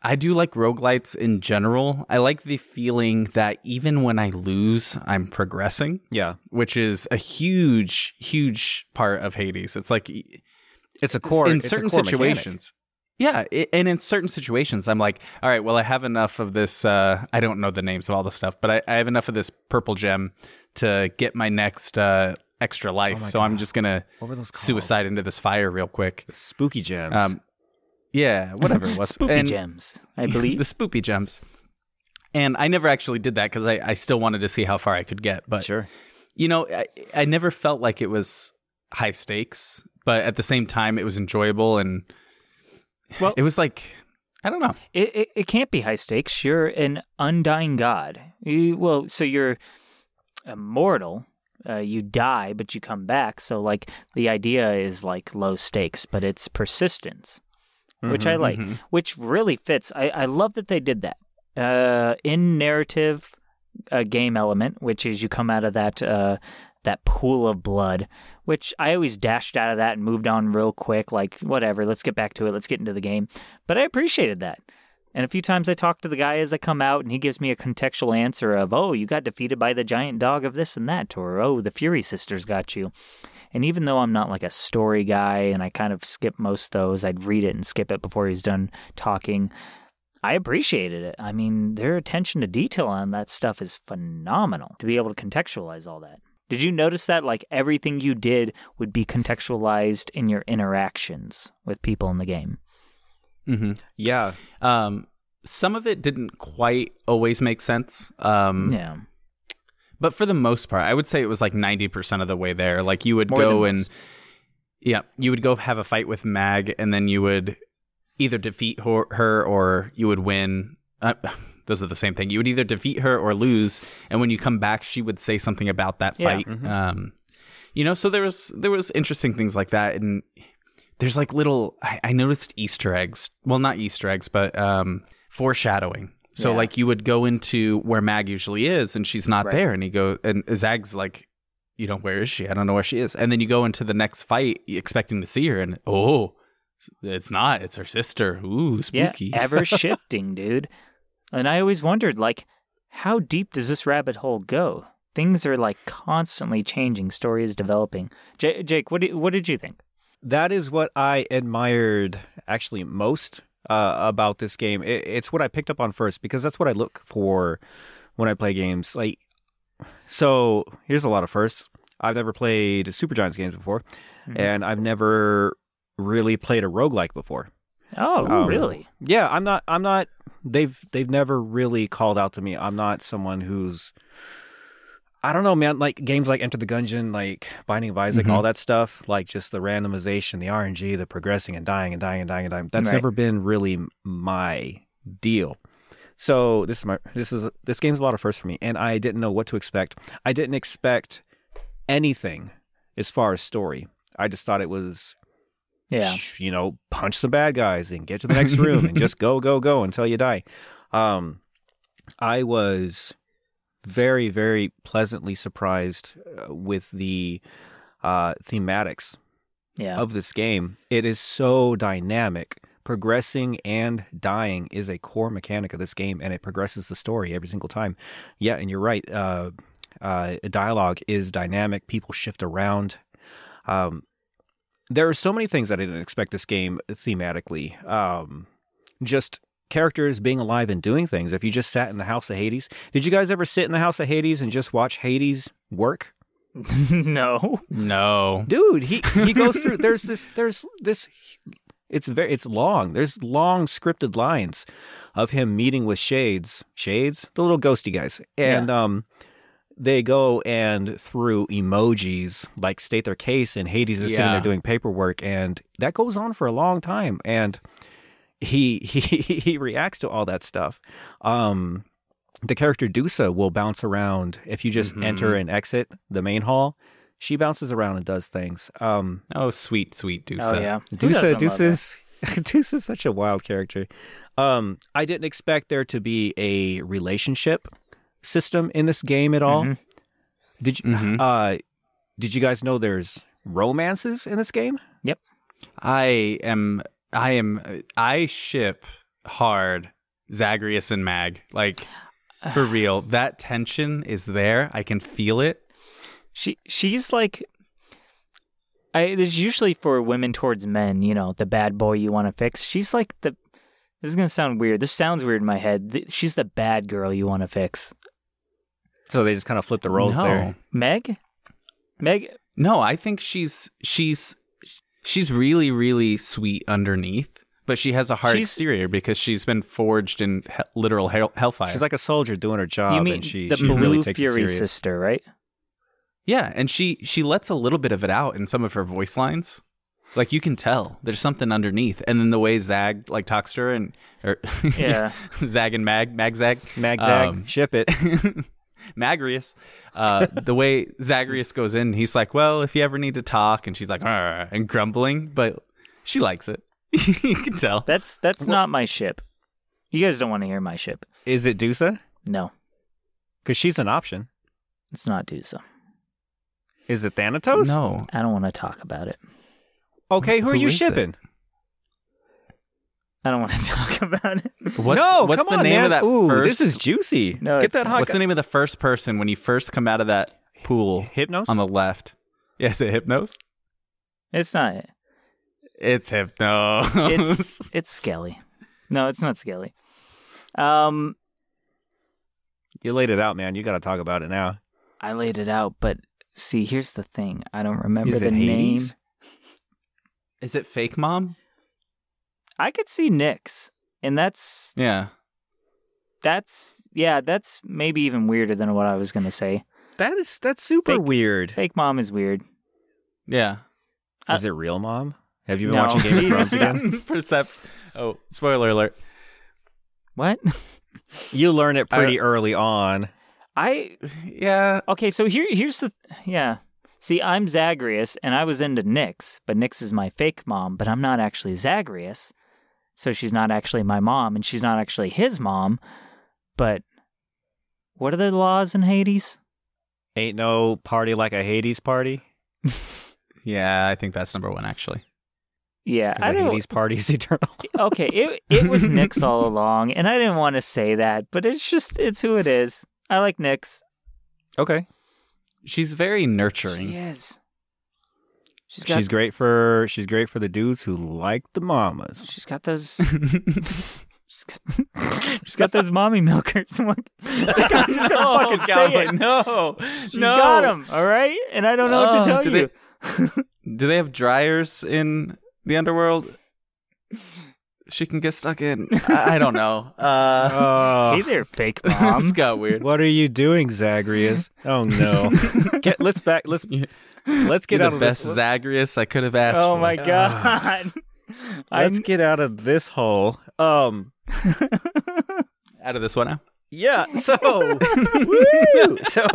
I do like roguelites in general. I like the feeling that even when I lose, I'm progressing, Yeah, which is a huge, huge part of Hades. It's like it's a core in certain core mechanic. situations. Yeah, i and in certain situations, I'm like, all right, well, I have enough of this. Uh, I don't know the names of all the stuff, but I, I have enough of this purple gem to get my next uh, extra life. Oh so I'm just gonna What were those called? suicide into this fire real quick. Spooky gems. Um, yeah, whatever it *laughs* was. Spoopy And gems, I *laughs* believe. the spoopy gems. And I never actually did that because I, I still wanted to see how far I could get. But sure. you know, I, I never felt like it was high stakes, but at the same time, it was enjoyable and Well- it was like I don't know. It, it it can't be high stakes. You're an undying god. You, well, so you're immortal. Uh, you die, but you come back. So like the idea is like low stakes, but it's persistence, which I like, mhm. which really fits. I I love that they did that. Uh, in narrative, uh, game element, which is you come out of that uh that pool of blood, which I always dashed out of that and moved on real quick. Like whatever, let's get back to it. Let's get into the game. But I appreciated that. And a few times I talk to the guy as I come out, and he gives me a contextual answer of, "Oh, you got defeated by the giant dog of this and that," or "Oh, the Fury sisters got you." And even though I'm not like a story guy, and I kind of skip most those, I'd read it and skip it before he's done talking. I appreciated it. I mean, their attention to detail on that stuff is phenomenal. To be able to contextualize all that. Did you notice that like everything you did would be contextualized in your interactions with people in the game? hmm Yeah. Um, some of it didn't quite always make sense. Um, Yeah. But for the most part, I would say it was like 90% of the way there. Like you would More go and most. yeah, you would go have a fight with Mag and then you would either defeat her, her or you would win. Uh, those are the same thing. You would either defeat her or lose, and when you come back, she would say something about that Yeah. fight. Um, you know, so there was there was interesting things like that, and there's like little. I, I noticed Easter eggs. Well, not Easter eggs, but um, foreshadowing. So Yeah. like you would go into where Mag usually is, and she's not Right. there, and he go and Zag's like, you know, where is she? I don't know where she is. And then you go into the next fight expecting to see her, and oh, it's not. It's her sister. Ooh, spooky. Yeah, ever *laughs* shifting, dude. And I always wondered, like, how deep does this rabbit hole go? Things are like constantly changing. Story is developing. J- Jake, what did what did you think? that is what I admired actually most uh, about this game. It, it's what I picked up on first because that's what I look for when I play games. Like, so here's a lot of firsts. I've never played Super Giants games before, Mhm. and I've never really played a roguelike before. Oh, Um, really? Yeah, I'm not. I'm not. They've they've never really called out to me. I'm not someone who's. I don't know, man. Like games like Enter the Gungeon, like Binding of Isaac, Mhm. all that stuff. Like just the randomization, the RNG, the progressing and dying and dying and dying and dying. That's Right. never been really my deal. So this is my this is this game's a lot of first for me, and I didn't know what to expect. I didn't expect anything as far as story. I just thought it was Yeah. you know, punch the bad guys and get to the next room and just *laughs* go, go, go until you die. Um, I was very, very pleasantly surprised uh, with the uh, thematics Yeah. of this game. It is so dynamic. Progressing and dying is a core mechanic of this game, and it progresses the story every single time. Yeah, and you're right. Uh, uh, dialogue is dynamic. People shift around. Um, there are so many things that I didn't expect this game thematically. Um, just characters being alive and doing things. If you just sat in the House of Hades, did you guys ever sit in the House of Hades and just watch Hades work? *laughs* no. No. dude he he goes *laughs* through there's this there's this it's very it's long there's long scripted lines of him meeting with shades shades the little ghosty guys and um they go and through emojis like state their case and hades is sitting there doing paperwork and that goes on for a long time and he *laughs* he he reacts to all that stuff um the character Dusa will bounce around if you just Mhm. enter and exit the main hall. She bounces around and does things. Um, Oh, sweet, sweet Dusa. Oh yeah. Dusa, doesn't love? Dusa's, *laughs* Dusa's such a wild character. Um, I didn't expect there to be a relationship system in this game at all? Mhm. Did you Mhm. uh did you guys know there's romances in this game? Yep. I am I am I ship hard Zagreus and Mag. Like for *sighs* real. That tension is there. I can feel it. She she's like I this is usually for women towards men, you know, the bad boy you want to fix. She's like the this is gonna sound weird. This sounds weird in my head. She's the bad girl you want to fix. So they just kind of flip the roles no. there. Meg, Meg, No, I think she's she's she's really really sweet underneath, but she has a hard She's- exterior because she's been forged in he- literal hell- hellfire. She's like a soldier doing her job, you mean and she, the she Blue really takes Fury it serious. sister, right? yeah, and she she lets a little bit of it out in some of her voice lines. Like you can tell there's something underneath, and then the way Zag like talks to her and or *laughs* Yeah. *laughs* Zag and Mag Mag Zag Mag Zag, Um, ship it. *laughs* Magrius, uh, the way Zagreus goes in, he's like, "Well, if you ever need to talk," and she's like, "Arr," and grumbling, but she likes it. *laughs* you can tell. That's that's not my ship. You guys don't want to hear my ship. Is it Dusa? No, Because she's an option. it's not Dusa. Is it Thanatos? No, I don't want to talk about it. Okay, who, are you shipping? it? Shipping? I don't want to *laughs* talk about it. what's no, what's come the on, name man. of that Ooh, first? this is juicy. No, Get that hot. what's the name of the first person when you first come out of that pool Hypnos? on the left? Yeah, is it Hypnos? It's not it. It's Hypnos. It's *laughs* it's Skelly. No, it's not Skelly. Um, you laid it out, man. You got to talk about it now. I laid it out, but see, here's the thing. I don't remember Is the it name. Hades? is it Fake Mom? I could see Nyx, and that's Yeah. that's yeah, that's maybe even weirder than what I was gonna say. That is that's super Fake- weird. Fake mom is weird. Yeah. Uh, Is it real, mom? Have you been no. watching Game of *laughs* Thrones again? *laughs* Percept. Oh, spoiler alert. What? *laughs* You learn it pretty I- early on. I *sighs* Yeah. okay. So here here's the yeah. See, I'm Zagreus, and I was into Nyx, but Nyx is my fake mom, but I'm not actually Zagreus, so she's not actually my mom, and she's not actually his mom. But what are the laws in Hades? Ain't no party like a Hades party. *laughs* Yeah, I think that's number one actually. Yeah, 'Cause I a don't. Hades party is eternal. *laughs* okay, it it was *laughs* Nyx all along, and I didn't want to say that, but it's just it's who it is. I like Nyx. okay. She's very nurturing. She is. She's got She's great for she's great for the dudes who like the mamas. she's got those. *laughs* she's, got, *laughs* she's got those mommy milkers. *laughs* What- I'm just gonna fucking say it. No, She's got them, all right, and I don't know what Oh, to tell do you. Do they have dryers in the underworld? She can get stuck in. I, I don't know. Uh, Oh, hey there, fake this mom. got weird. what are you doing, Zagreus? Oh no. Get let's back let's *laughs* let's get You're out the of best this. Zagreus I could have asked oh for. my *laughs* god. *laughs* Let's get out of this hole. Um Out of this one now. yeah, so so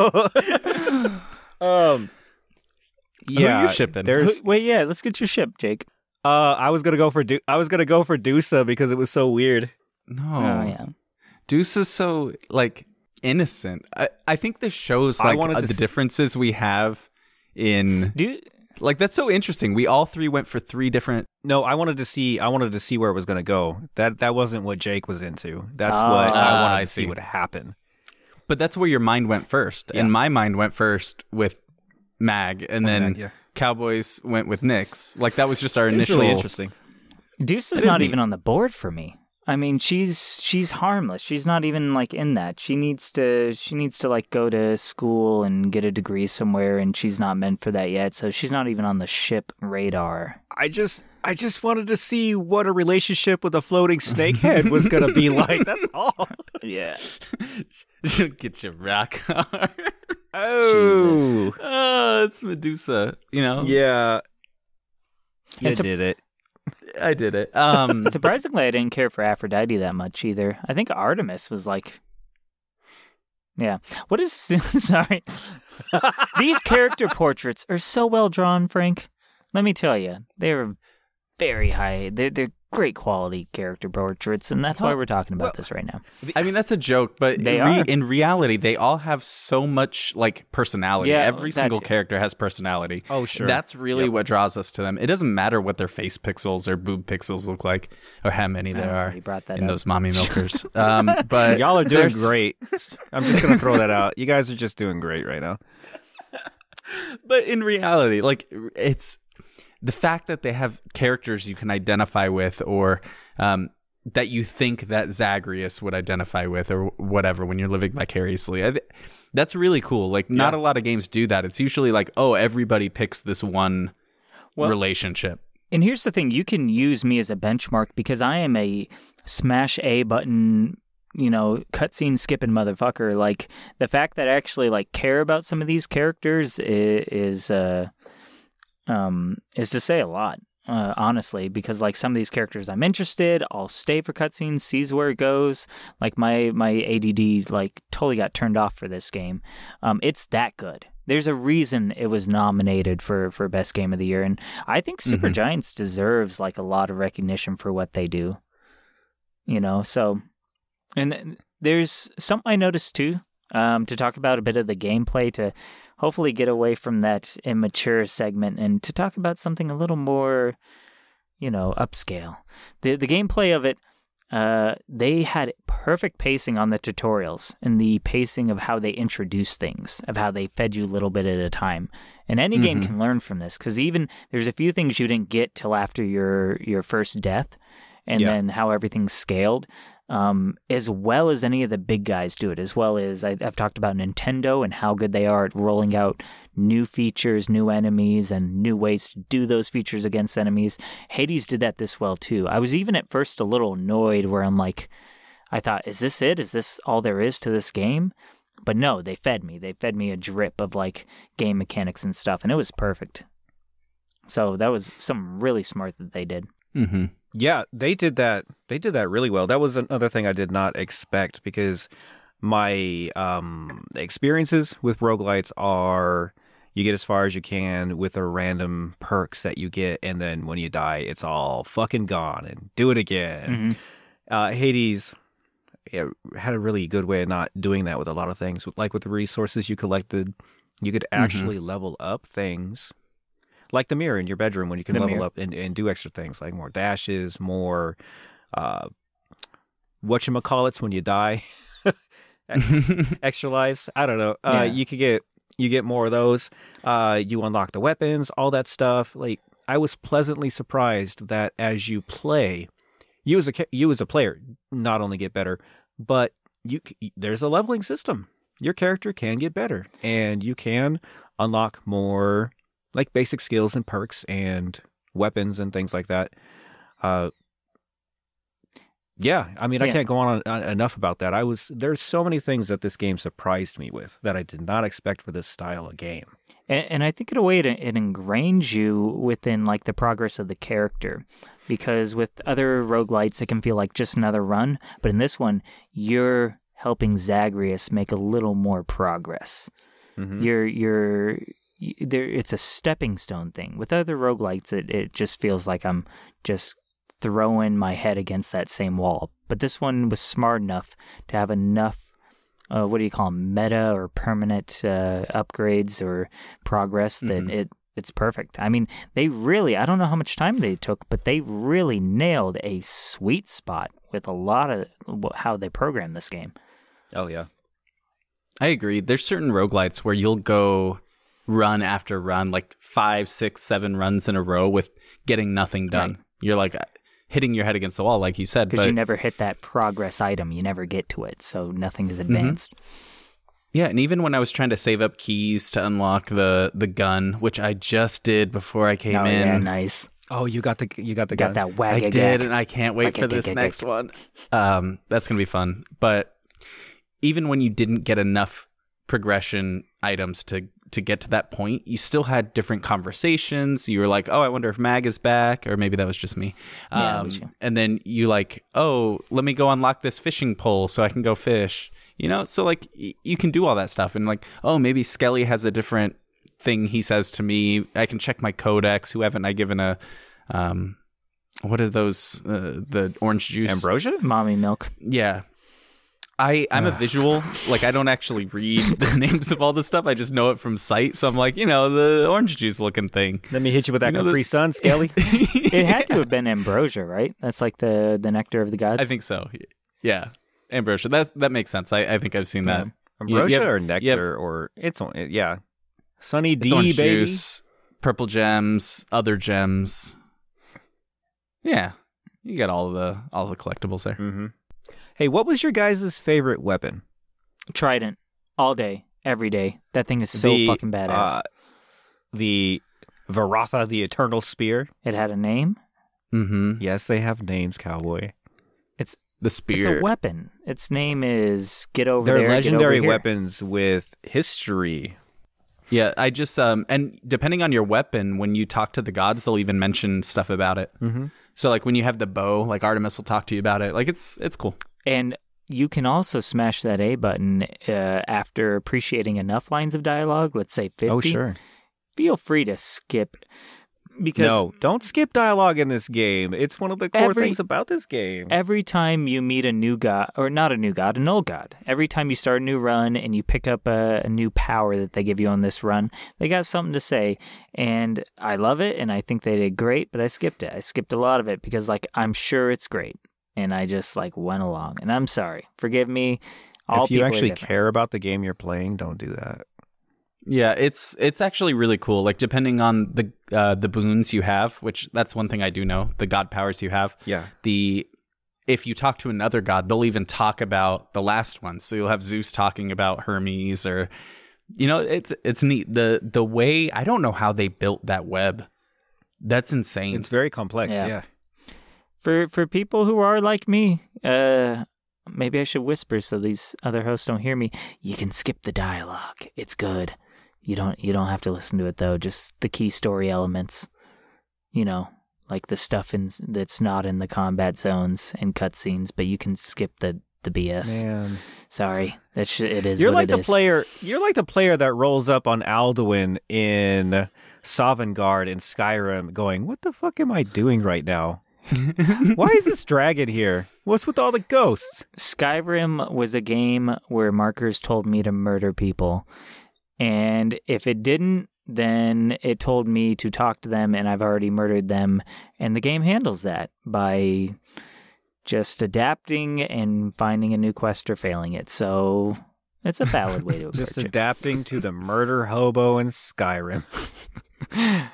um yeah, you shipping? There's Wait, yeah, let's get your ship, Jake. uh I was going to go for du- I was going to go for Dusa because it was so weird. No. Oh yeah. Dusa's so like innocent. I, I think this shows like wanted uh, the s- differences we have in Dude, like that's so interesting. We all three went for three different. No, I wanted to see I wanted to see where it was going to go. That that wasn't what Jake was into. That's Ah. what I wanted I to see see. would happen. But that's where your mind went first, Yeah. and my mind went first with Mag, and then Mag, yeah. Cowboys went with Nyx. Like that was just our It's initial. really interesting. Dusa's It is not neat. even on the board for me. I mean, she's she's harmless. She's not even like in that. She needs to she needs to like go to school and get a degree somewhere and she's not meant for that yet. So she's not even on the ship radar. I just I just wanted to see what a relationship with a floating snakehead was going to be *laughs* like. That's all. Yeah. *laughs* She'll get you rock hard. Oh. oh, it's Medusa. You know. Yeah. You And so- did it. I did it. Um, *laughs* Surprisingly, I didn't care for Aphrodite that much either. I think Artemis was like Yeah. What is *laughs* sorry. These character portraits are so well drawn, Frank. Let me tell you. They're very high. They're they're great quality character portraits, and that's why we're talking about well- this right now. I mean, that's a joke, but They in, re- are. in reality, they all have so much like personality. Yeah, Every single too. character has personality. Oh, sure. That's really Yep. what draws us to them. It doesn't matter what their face pixels or boob pixels look like, or how many there Oh, are you brought that in up. those mommy *laughs* milkers. um, but Y'all are doing there's- great. I'm just gonna throw that out. You guys are just doing great right now. *laughs* but in reality, like it's the fact that they have characters you can identify with, or um, that you think that Zagreus would identify with, or whatever, when you're living vicariously. I th- that's really cool. Like, not Yeah. a lot of games do that. It's usually like, oh, everybody picks this one Well- relationship. And here's the thing: you can use me as a benchmark because I am a smash A button, you know, cutscene skipping motherfucker. Like the fact that I actually like care about some of these characters is, is uh, um, is to say a lot. Uh, honestly, because like some of these characters I'm interested, I'll stay for cutscenes, sees where it goes. Like my my ADD like totally got turned off for this game. Um, it's that good. There's a reason it was nominated for for best game of the year, and I think Super Mhm. Giants deserves like a lot of recognition for what they do. You know, so and th- there's something I noticed too. Um, to talk about a bit of the gameplay to hopefully get away from that immature segment and to talk about something a little more, you know, upscale. The the gameplay of it, uh, they had perfect pacing on the tutorials and the pacing of how they introduced things, of how they fed you a little bit at a time. And any game Mhm. can learn from this because even there's a few things you didn't get till after your your first death, and Yeah. then how everything's scaled um, as well as any of the big guys do it, as well as I, I've talked about Nintendo and how good they are at rolling out new features, new enemies, and new ways to do those features against enemies. Hades did that this well too. I was even at first a little annoyed where I'm like, I thought, is this it? Is this all there is to this game? But no, they fed me. They fed me a drip of like game mechanics and stuff, and it was perfect. So that was something really smart that they did. Mm-hmm. Yeah, they did that. They did that really well. That was another thing I did not expect because my um, experiences with roguelites are you get as far as you can with the random perks that you get, and then when you die, it's all fucking gone and do it again. Mhm. Uh, Hades yeah, had a really good way of not doing that with a lot of things. Like with the resources you collected, you could actually level up things. Like the mirror in your bedroom when you can The level mirror. up and, and do extra things like more dashes, more uh whatchamacallits when you die. *laughs* *laughs* extra lives. I don't know. Uh Yeah. you could get you get more of those. Uh you unlock the weapons, all that stuff. Like I was pleasantly surprised that as you play, you as a you as a player not only get better, but you there's a leveling system. Your character can get better and you can unlock more like basic skills and perks and weapons and things like that. Uh yeah, I mean, I can't go on uh, enough about that. I was there's so many things that this game surprised me with that I did not expect for this style of game. And, and I think in a way it, it ingrains you within like the progress of the character. Because with other roguelites, it can feel like just another run. But in this one, you're helping Zagreus make a little more progress. Mhm. You're, you're, there, it's a stepping stone thing. With other roguelites, it, it just feels like I'm just throwing my head against that same wall. But this one was smart enough to have enough uh, what do you call them, meta or permanent uh, upgrades or progress that Mhm. it it's perfect. I mean, they really I don't know how much time they took, but they really nailed a sweet spot with a lot of how they programmed this game. Oh yeah. I agree. There's certain roguelites where you'll go run after run, like five, six, seven runs in a row with getting nothing done. Right. You're like hitting your head against the wall, like you said. Because But you never hit that progress item, you never get to it, so nothing Mm-hmm. is advanced. yeah, and even when I was trying to save up keys to unlock the the gun, which I just did before I came oh in, yeah, nice. Oh, you got the you got the Got gun. that wag I did, and I can't wait for this next one. Um, that's gonna be fun. But even when you didn't get enough progression items to to get to that point, you still had different conversations. You were like, "Oh, I wonder if Mag is back," or maybe that was just me. Yeah, Um, was you. and then you like, "Oh, let me go unlock this fishing pole so I can go fish." You know, so like y- you can do all that stuff, and like, oh, maybe Skelly has a different thing he says to me. I can check my codex. Who haven't I given a um what are those? Uh, the orange juice. Ambrosia? Mommy milk. Yeah. I I'm a visual. Like I don't actually read *laughs* the names of all the stuff. I just know it from sight. So I'm like, you know, the orange juice looking thing. Let me hit you with that You know, Capri the- Sun, Skelly. *laughs* It had to have been ambrosia, right? That's like the the nectar of the gods. I think so. Yeah. Ambrosia. That's that makes sense. I, I think I've seen that. You- Ambrosia you have- or nectar have- or it's on yeah. Sunny D orange baby. juice, purple gems, other gems. Yeah. You got all of the all the collectibles there. Mm-hmm. Hey, what was your guys' favorite weapon? Trident all day, every day. That thing is so The, fucking badass. uh, the Varatha, the Eternal Spear. it had a name. Mm-hmm. Yes, they have names, cowboy. It's the spear. It's a weapon. Its name is get over They're there. get legendary over here. weapons with history. Yeah, I just um and depending on your weapon, when you talk to the gods, they'll even mention stuff about it. Mm-hmm. So like when you have the bow, like Artemis will talk to you about it. Like it's it's cool. And you can also smash that A button uh, after appreciating enough lines of dialogue. Let's say fifty. Oh, sure. Feel free to skip because no, don't skip dialogue in this game. It's one of the core Every- things about this game. every time you meet a new god, or not a new god, an old god, every time you start a new run and you pick up a, a new power that they give you on this run, they got something to say. And I love it, and I think they did great, but I skipped it. I skipped a lot of it because, like, I'm sure it's great. And I just, like, went along. And I'm sorry. Forgive me. All if you people actually care about the game you're playing, don't do that. Yeah, it's it's actually really cool. Like depending on the uh, the boons you have, which that's one thing I do know, the god powers you have. Yeah. The if you talk to another god, they'll even talk about the last one. So you'll have Zeus talking about Hermes or you know, it's it's neat. The the way I don't know how they built that web. That's insane. It's very complex. Yeah. Yeah. For for people who are like me, uh, maybe I should whisper so these other hosts don't hear me. You can skip the dialogue; it's good. You don't you don't have to listen to it though. Just the key story elements, you know, like the stuff in that's not in the combat zones and cutscenes, but you can skip the the BS. Man. Sorry, that's sh- it is. You're like the is. player. You're like the player that rolls up on Alduin in Sovngarde in Skyrim, going, "What the fuck am I doing right now? *laughs* Why is this dragon here? What's with all the ghosts?" Skyrim was a game where markers told me to murder people. And if it didn't, then it told me to talk to them, and I've already murdered them. And the game handles that by just adapting and finding a new quest or failing it. So it's a valid way to *laughs* approach Just it. adapting to the murder hobo in Skyrim. *laughs*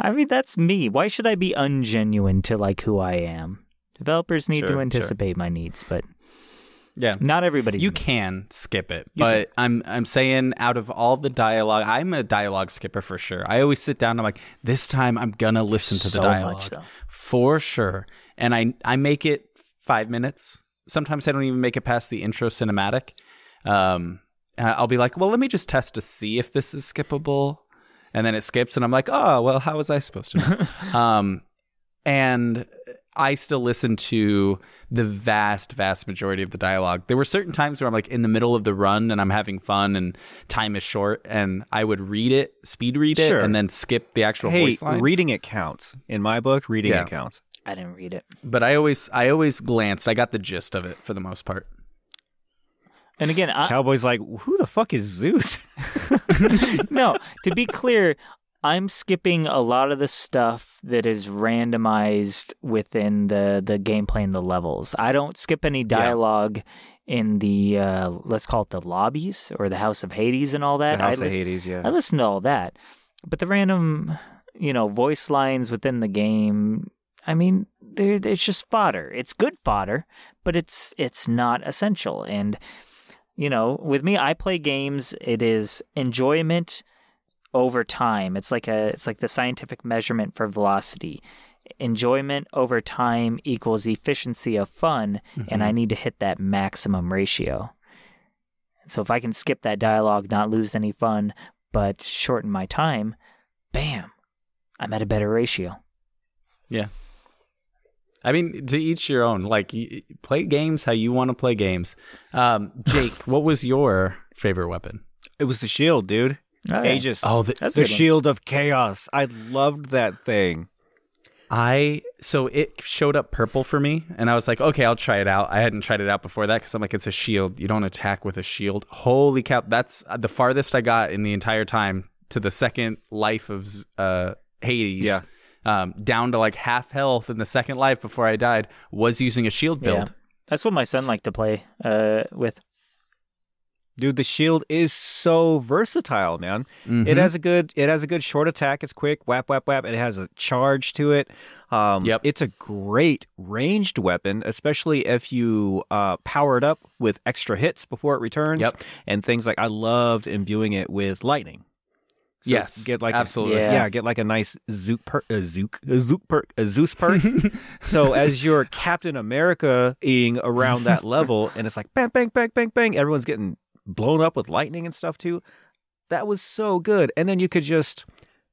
I mean, that's me. Why should I be ungenuine to like who I am? Developers need Sure, to sure. anticipate my needs, but yeah. not everybody's. You can skip it, You but I'm I'm saying out of all the dialogue, I'm a dialogue skipper for sure. I always sit down. I'm like, this time I'm gonna listen to the much, dialogue though. for sure, and I I make it five minutes. Sometimes I don't even make it past the intro cinematic. Um, uh, I'll be like, well, let me just test to see if this is skippable, and then it skips, and I'm like, oh, well, how was I supposed to? know? *laughs* um, and I still listen to the vast, vast majority of the dialogue. There were certain times where I'm like in the middle of the run and I'm having fun and time is short, and I would read it, speed read it, Sure. and then skip the actual hey, voice lines. reading it counts. In my book, reading Yeah. it counts. I didn't read it. but I always, I always glanced. I got the gist of it for the most part. And again, I, Cowboy's like, "Who the fuck is Zeus?" *laughs* no, to be clear, I'm skipping a lot of the stuff that is randomized within the the gameplay and the levels. I don't skip any dialogue in the uh, let's call it the lobbies or the House of Hades and all that. the House I of lis- Hades. Yeah. I listen to all that, but the random, you know, voice lines within the game. I mean, they're, it's just fodder. It's good fodder, but it's it's not essential. And you know, with me, I play games. It is enjoyment over time. It's like a it's like the scientific measurement for velocity. Enjoyment over time equals efficiency of fun, and I mm-hmm. need to hit that maximum ratio. So if I can skip that dialogue, not lose any fun, but shorten my time, bam, I'm at a better ratio. I mean, to each your own. Like, play games how you want to play games. Um, Jake, *laughs* what was your favorite weapon? it was the shield, dude. Oh, yeah. Aegis. Oh, the, the good one. shield of chaos. I loved that thing. I so it showed up purple for me, and I was like, okay, I'll try it out. I hadn't tried it out before that because I'm like, it's a shield. You don't attack with a shield. Holy cow! That's the farthest I got in the entire time to the second life of uh, Hades. Yeah. Um, down to like half health in the second life before I died was using a shield Yeah. build. That's what my son liked to play uh, with. Dude, the shield is so versatile, man. Mm-hmm. It has a good it has a good short attack. It's quick, whap whap whap. It has a charge to it. Um, Yep. It's a great ranged weapon, especially if you uh, power it up with extra hits before it returns. Yep. And things like I loved imbuing it with lightning. So Yes, get like absolutely. A, Yeah. yeah. get like a nice zook perk, a zook, a zook perk, a Zeus perk. *laughs* so as you're Captain America ing around that level, and it's like bang, bang, bang, bang, bang, everyone's getting blown up with lightning and stuff too. That was so good. And then you could just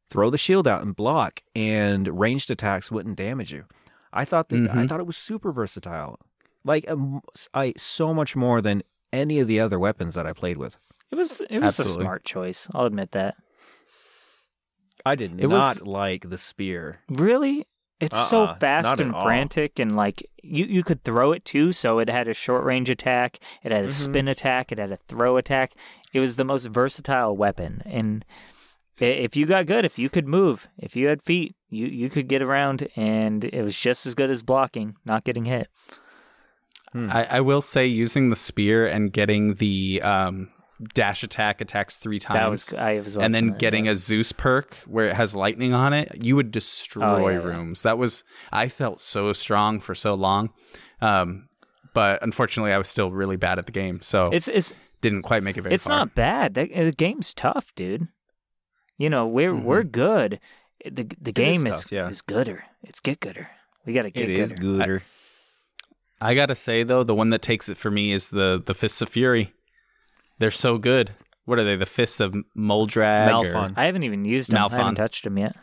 throw the shield out and block, and ranged attacks wouldn't damage you. I thought that I Mhm. thought it was super versatile, like um, I so much more than any of the other weapons that I played with. It was it was Absolutely. a smart choice. I'll admit that. I did It was- not like the spear. Really? It's so Uh-uh, fast not at and all. frantic, and like you, you could throw it too. So it had a short range attack, it had a Mhm. spin attack, it had a throw attack. It was the most versatile weapon. And if you got good, if you could move, if you had feet, you you could get around, and it was just as good as blocking, not getting hit. I, I will say using the spear and getting the um, dash attack attacks three times. That was I was and then watching that, getting yeah. a Zeus perk where it has lightning on it, you would destroy Oh, yeah, yeah. rooms. That was I felt so strong for so long, um, but unfortunately, I was still really bad at the game, so It's it's didn't quite make it very it's far. not bad. The, the game's tough, dude. You know we're Mhm. we're good. The the game is tough, yeah. is gooder. It's get gooder. We got to get It is gooder. gooder. I gotta say though, the one that takes it for me is the the Fists of Fury. They're so good. What are they? The Fists of Moldrag? or- Malphon. I haven't even used them. I haven't touched them yet.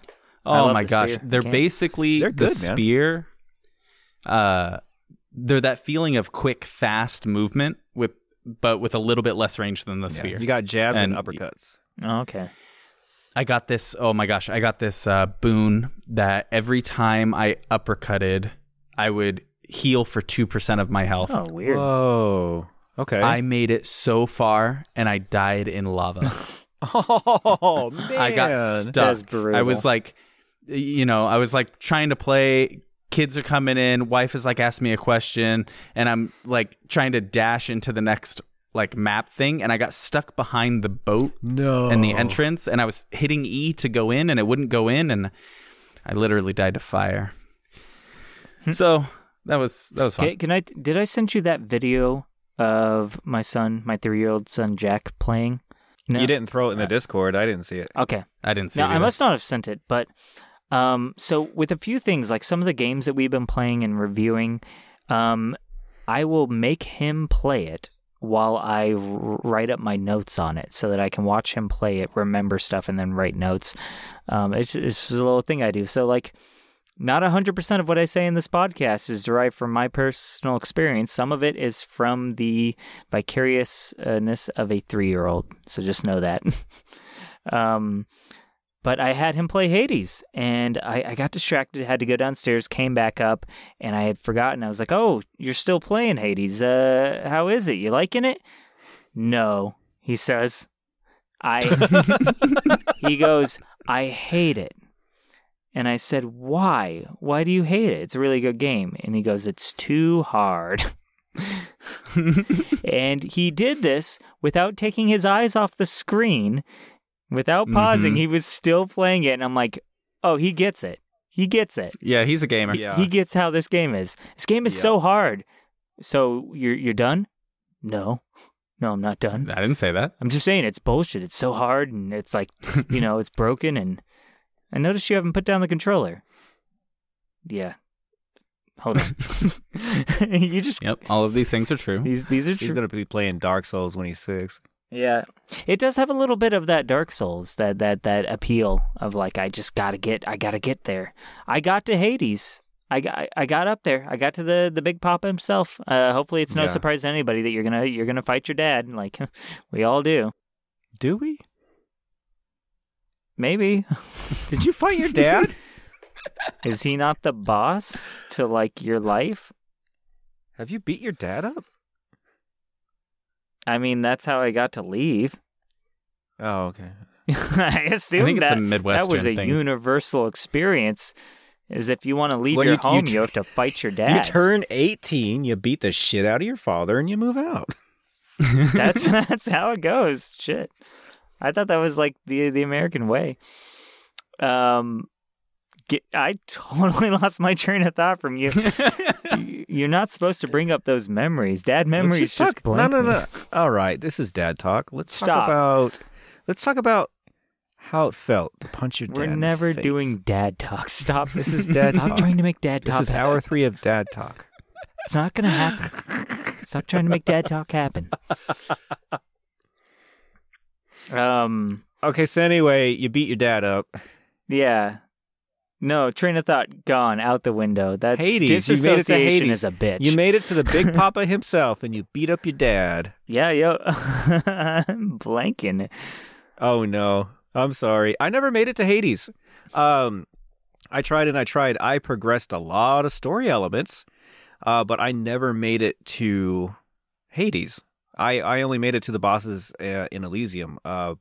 Oh my the gosh, spear. They're basically They're the good, man. spear. Uh, they're that feeling of quick, fast movement with, but with a little bit less range than the Yeah, spear. You got jabs and, And- uppercuts. Oh, okay. I got this. Oh my gosh, I got this uh, boon that every time I uppercutted, I would heal for two percent of my health. Oh, weird. Whoa. Okay. I made it so far, and I died in lava. *laughs* oh man. I got stuck. I was like, you know, I was like trying to play. Kids are coming in. Wife is like asking me a question, and I'm like trying to dash into the next like map thing, and I got stuck behind the boat no. and the entrance, and I was hitting E to go in, and it wouldn't go in, and I literally died to fire. Hmm. so that was that was fun. Can, can I? Did I send you that video of my son, my three-year-old son Jack playing? No? You didn't throw it in the Discord. I didn't see it. Okay. I didn't see. No, it I must not have sent it, but um, so with a few things like some of the games that we've been playing and reviewing, um, I will make him play it while I r- write up my notes on it so that I can watch him play it, remember stuff, and then write notes. Um, it's, it's just a little thing I do. So like. Not 100% of what I say in this podcast is derived from my personal experience. Some of it is from the vicariousness of a three year old. So just know that. *laughs* um, but I had him play Hades, and I, I got distracted, had to go downstairs, came back up, and I had forgotten. I was like, "Oh, you're still playing Hades? Uh, how is it? You liking it?" No, he says. I. *laughs* he goes, "I hate it," and I said, "Why? Why do you hate it? It's a really good game." And he goes, "It's too hard." *laughs* and he did this without taking his eyes off the screen, without pausing. Mhm. He was still playing it, and I'm like, "Oh, he gets it. He gets it. yeah, he's a gamer. Yeah. He gets how this game is. This game is Yeah. so hard. So you're you're done? No, no, I'm not done. I didn't say that. I'm just saying it's bullshit. It's so hard, and it's like you *laughs* know it's broken. And I noticed you haven't put down the controller. Yeah. Hold on. *laughs* *laughs* you just Yep, all of these things are true. these these are He's true. gonna be playing Dark Souls when he's six. Yeah. It does have a little bit of that Dark Souls, that that that appeal of like I just got to get I got to get there. I got to Hades. I got I got up there. I got to the the big papa himself. Uh hopefully it's no Yeah. surprise to anybody that you're going to you're going to fight your dad like *laughs* we all do. Do we? Maybe. Did you fight your dad? *laughs* Is he not the boss to like your life? Have you beat your dad up? I mean, that's how I got to leave. Oh, okay. *laughs* I assume think it's a that Midwestern that was a thing. universal experience. Is if you want to leave When your you- you home, t- you have to fight your *laughs* dad. You turn 18, you beat the shit out of your father, and you move out. that's that's how it goes. Shit. I thought that was like the the American way. Um get, I *laughs* totally lost my train of thought from you. *laughs* You- You're not supposed to bring up those memories. Dad memories Let's just, talk. No, no, me. no. All right, this is dad talk. Let's Stop. talk about. Let's talk about how it felt to punch your dad. We're in the never doing dad talk. Stop. This is *laughs* dad Stop talk. trying to make dad talk. This is hour three of dad talk. It's not gonna happen. Stop trying to make dad talk happen. Um. Okay, so anyway, you beat your dad up. Yeah. No train of thought gone out the window. That's Hades, you made it to Hades. is a bitch. You made it to the Big *laughs* Papa himself, and you beat up your dad. yeah, yo, *laughs* I'm blanking. Oh no, I'm sorry. I never made it to Hades. Um, I tried and I tried. I progressed a lot of story elements, uh, but I never made it to Hades. I, I only made it to the bosses uh, in Elysium. Uh,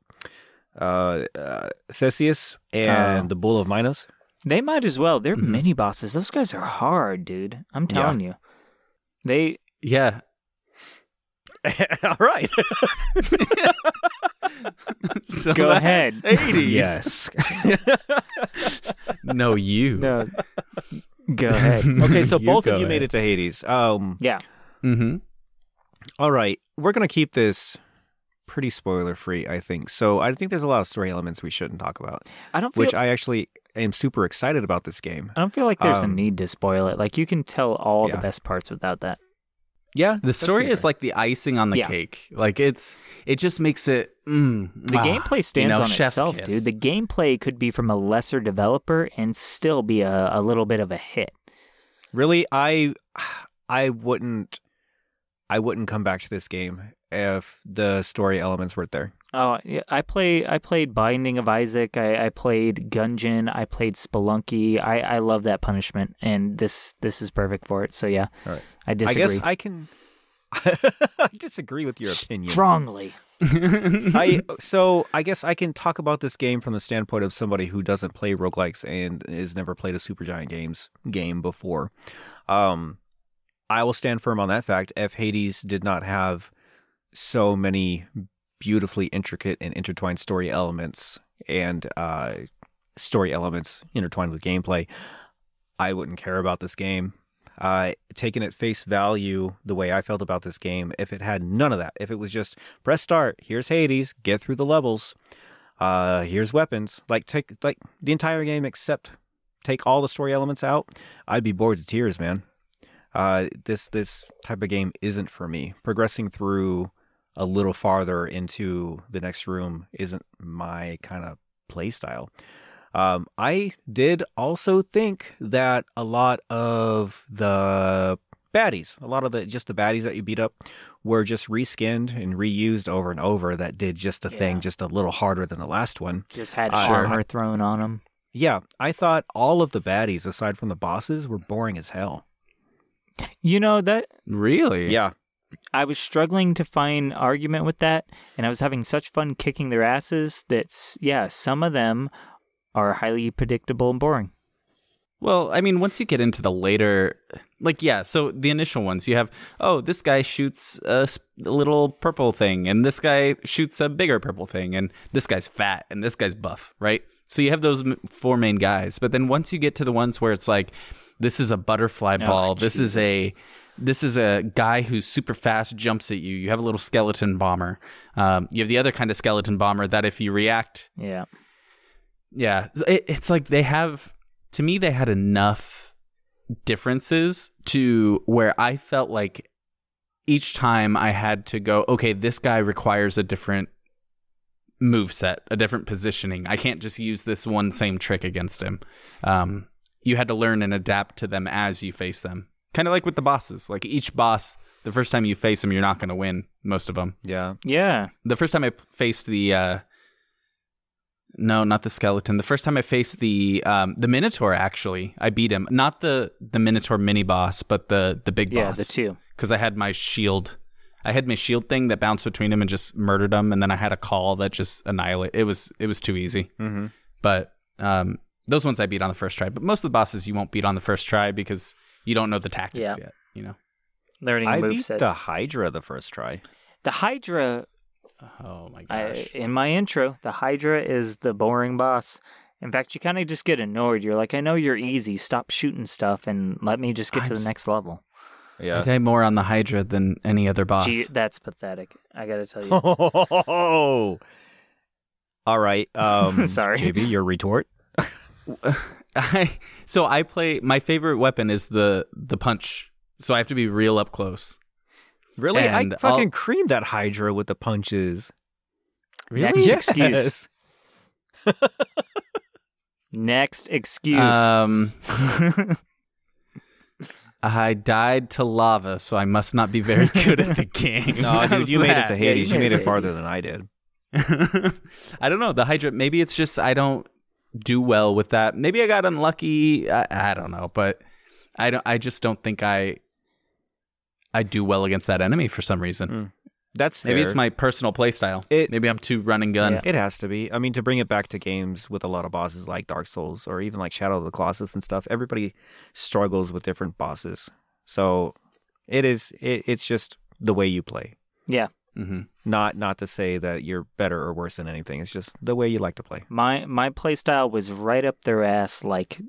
uh, uh, Theseus and Oh. the Bull of Minos. They might as well. They're Mhm. mini bosses. Those guys are hard, dude. I'm Yeah. telling you. They Yeah. *laughs* All right. *laughs* So Go ahead. Hades. yes. *laughs* No, you. no. Go ahead. okay, so both of you made it to Hades. Um, Yeah. Mm-hmm. All right, we're gonna keep this pretty spoiler free, I think. So I think there's a lot of story elements we shouldn't talk about, I don't feel. which I actually am super excited about this game. I don't feel like there's a um, need to spoil it. Like you can tell all Yeah. the best parts without that. Yeah, The story is like the icing on the Yeah. cake. Like it's it just makes it mm, The ah, gameplay you stands know, on chef's itself, kiss. dude. The gameplay could be from a lesser developer and still be a, a little bit of a hit. really I *sighs* I wouldn't I wouldn't come back to this game if the story elements weren't there. Oh, yeah, I play. I played Binding of Isaac. I, I played Gungeon. I played Spelunky. I, I love that punishment, and this this is perfect for it. So yeah, All right. I disagree I guess I can *laughs* I disagree with your opinion. strongly. *laughs* I so I guess I can talk about this game from the standpoint of somebody who doesn't play roguelikes and has never played a Supergiant Games game before. Um I will stand firm on that fact. If Hades did not have so many beautifully intricate and intertwined story elements and uh story elements intertwined with gameplay, I wouldn't care about this game. Uh, taking at face value the way I felt about this game, if it had none of that, if it was just press start, here's Hades, get through the levels, uh, here's weapons, like take like the entire game except take all the story elements out, I'd be bored to tears, man. Uh, this this type of game isn't for me. Progressing through a little farther into the next room isn't my kind of play style. Um, I did also think that a lot of the baddies, a lot of the just the baddies that you beat up, were just reskinned and reused over and over. That did just a thing, just a little harder than the last one. Just had Uh, armor thrown on them. Yeah, I thought all of the baddies, aside from the bosses, were boring as hell. You know that really? Yeah, I was struggling to find argument with that, and I was having such fun kicking their asses that s- yeah, some of them are highly predictable and boring. Well, I mean, once you get into the later, like, yeah, so the initial ones, you have, oh, this guy shoots a, s- a little purple thing, and this guy shoots a bigger purple thing, and this guy's fat, and this guy's buff, right? So you have those m- four main guys. But then once you get to the ones where it's like, this is a butterfly ball, this is a. This is a guy who's super fast, jumps at you. You have a little skeleton bomber. Um, you have the other kind of skeleton bomber that if you react Yeah. yeah, it, it's like they have. To me, they had enough differences to where I felt like each time I had to go, okay, this guy requires a different move set, a different positioning. I can't just use this one same trick against him. Um, you had to learn and adapt to them as you face them. Kind of like with the bosses. Like each boss, the first time you face them, you're not going to win most of them yeah. Yeah. the first time I faced the uh No, not the skeleton. The first time I faced the um, the Minotaur, actually, I beat him. Not the the Minotaur mini boss, but the the big Yeah, boss. the two. Because I had my shield, I had my shield thing that bounced between him and just murdered him, and then I had a call that just annihilate. It was it was too easy. Mm-hmm. But um, those ones I beat on the first try. But most of the bosses you won't beat on the first try because you don't know the tactics Yeah. yet. You know. Learning I move beat sets. the Hydra the first try. The Hydra, Oh my I, gosh. in my intro, the Hydra is the boring boss. In fact, you kind of just get annoyed. You're like, I know you're easy. Stop shooting stuff and let me just get to I'm the s- next level. Yeah. I Yeah. die more on the Hydra than any other boss. Gee, that's pathetic. I got to tell you. Oh. *laughs* All right. *laughs* Um, Sorry. JB, your retort. *laughs* *laughs* I so I play my favorite weapon is the the punch. So I have to be real up close. Really? And I fucking I'll- creamed that Hydra with the punches. Really? Next Yes. excuse. *laughs* Next excuse. Um *laughs* I died to lava, so I must not be very good at the game. No, dude, How's you made it that? to Yeah, you Hades. you made made it it farther Hades. than I did. I don't know. The Hydra, maybe it's just I don't do well with that. Maybe I got unlucky. I, I don't know, but I don't. I just don't think I I do well against that enemy for some reason. Mm. That's fair. Maybe it's my personal play style. It- maybe I'm too run and gun. Yeah. It has to be. I mean, to bring it back to games with a lot of bosses like Dark Souls or even like Shadow of the Colossus and stuff, everybody struggles with different bosses. So it is. It, it's just the way you play. yeah. Hmm Not not to say that you're better or worse than anything. It's just the way you like to play. My my playstyle was right up their ass, like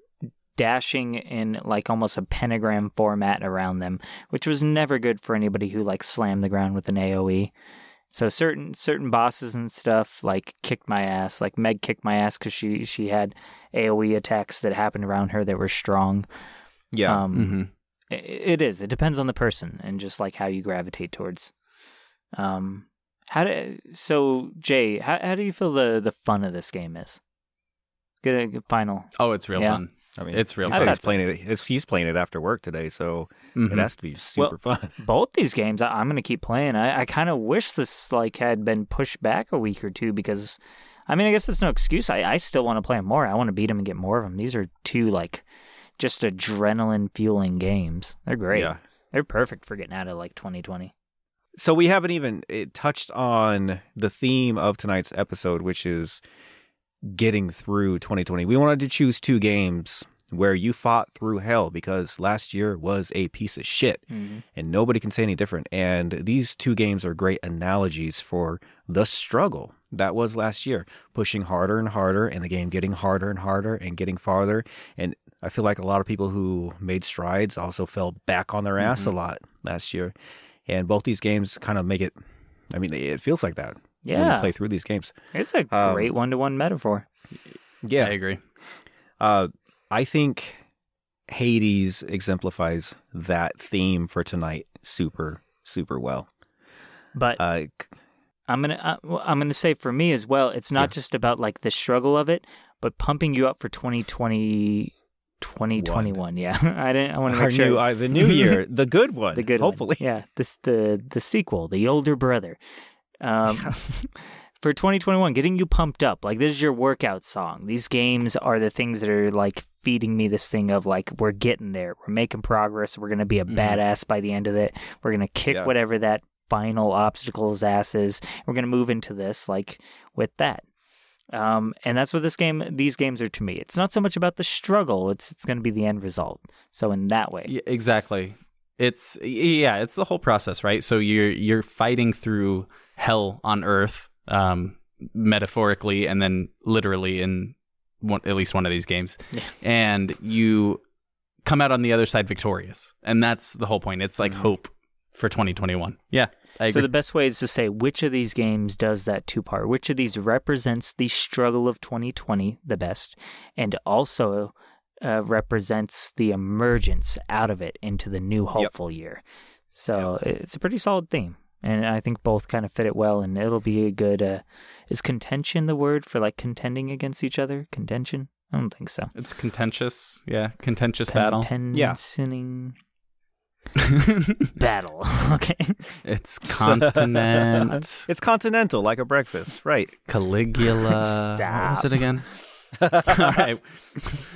dashing in like almost a pentagram format around them, which was never good for anybody who like slammed the ground with an AOE. So certain certain bosses and stuff like kicked my ass. Like Meg kicked my ass because she she had AOE attacks that happened around her that were strong. Yeah. Um, hmm I- It is. It depends on the person and just like how you gravitate towards. Um, how do so Jay? How how do you feel the the fun of this game is? Get a good final. Oh, it's real Yeah. fun. I mean, it's real he fun. I he's playing it. He's, he's playing it after work today, so Mhm. it has to be super fun. *laughs* Both these games, I, I'm gonna keep playing. I, I kind of wish this like had been pushed back a week or two because, I mean, I guess it's no excuse. I I still want to play more. I want to beat them and get more of them. These are two like just adrenaline fueling games. They're great. Yeah. They're perfect for getting out of like 2020. So we haven't even touched on the theme of tonight's episode, which is getting through 2020. We wanted to choose two games where you fought through hell because last year was a piece of shit Mhm. and nobody can say any different. And these two games are great analogies for the struggle that was last year, pushing harder and harder, and the game getting harder and harder and getting farther. And I feel like a lot of people who made strides also fell back on their ass a lot last year. And both these games kind of make it. I mean, it feels like that when Yeah. you play through these games. It's a Um, great one to one metaphor. Yeah, I agree. Uh, I think Hades exemplifies that theme for tonight super, super well. But Uh, c- I'm gonna uh, I'm gonna say for me as well, it's not just about like the struggle of it, but pumping you up for 2020, 2021. Yeah, *laughs* I didn't. I want to our make sure new, uh, the new year, *laughs* the good one, the good one. hopefully. Yeah, this the the sequel, the older brother. Um, *laughs* for 2021, getting you pumped up. Like this is your workout song. These games are the things that are like feeding me this thing of like we're getting there. We're making progress. We're gonna be a Mhm. badass by the end of it. We're gonna kick Yeah. whatever that final obstacle's ass is. We're gonna move into this like with that. Um, and that's what this game, these games are to me. It's not so much about the struggle; it's it's going to be the end result. So in that way, Yeah, exactly. It's yeah, it's the whole process, right? So you're you're fighting through hell on earth, um, metaphorically and then literally in one, at least one of these games, Yeah. and you come out on the other side victorious, and that's the whole point. It's like Mhm. hope for 2021. Yeah, So the best way is to say which of these games does that two part. Which of these represents the struggle of 2020 the best, and also uh, represents the emergence out of it into the new hopeful year. So it's a pretty solid theme, and I think both kind of fit it well. And it'll be a good. Uh, is contention the word for like contending against each other? Contention? I don't think so. it's contentious. Yeah, contentious battle. Yeah. Contentioning. battle. *laughs* okay. It's continent. *laughs* It's continental, like a breakfast, right? Caligula. *laughs* What was it again? All right.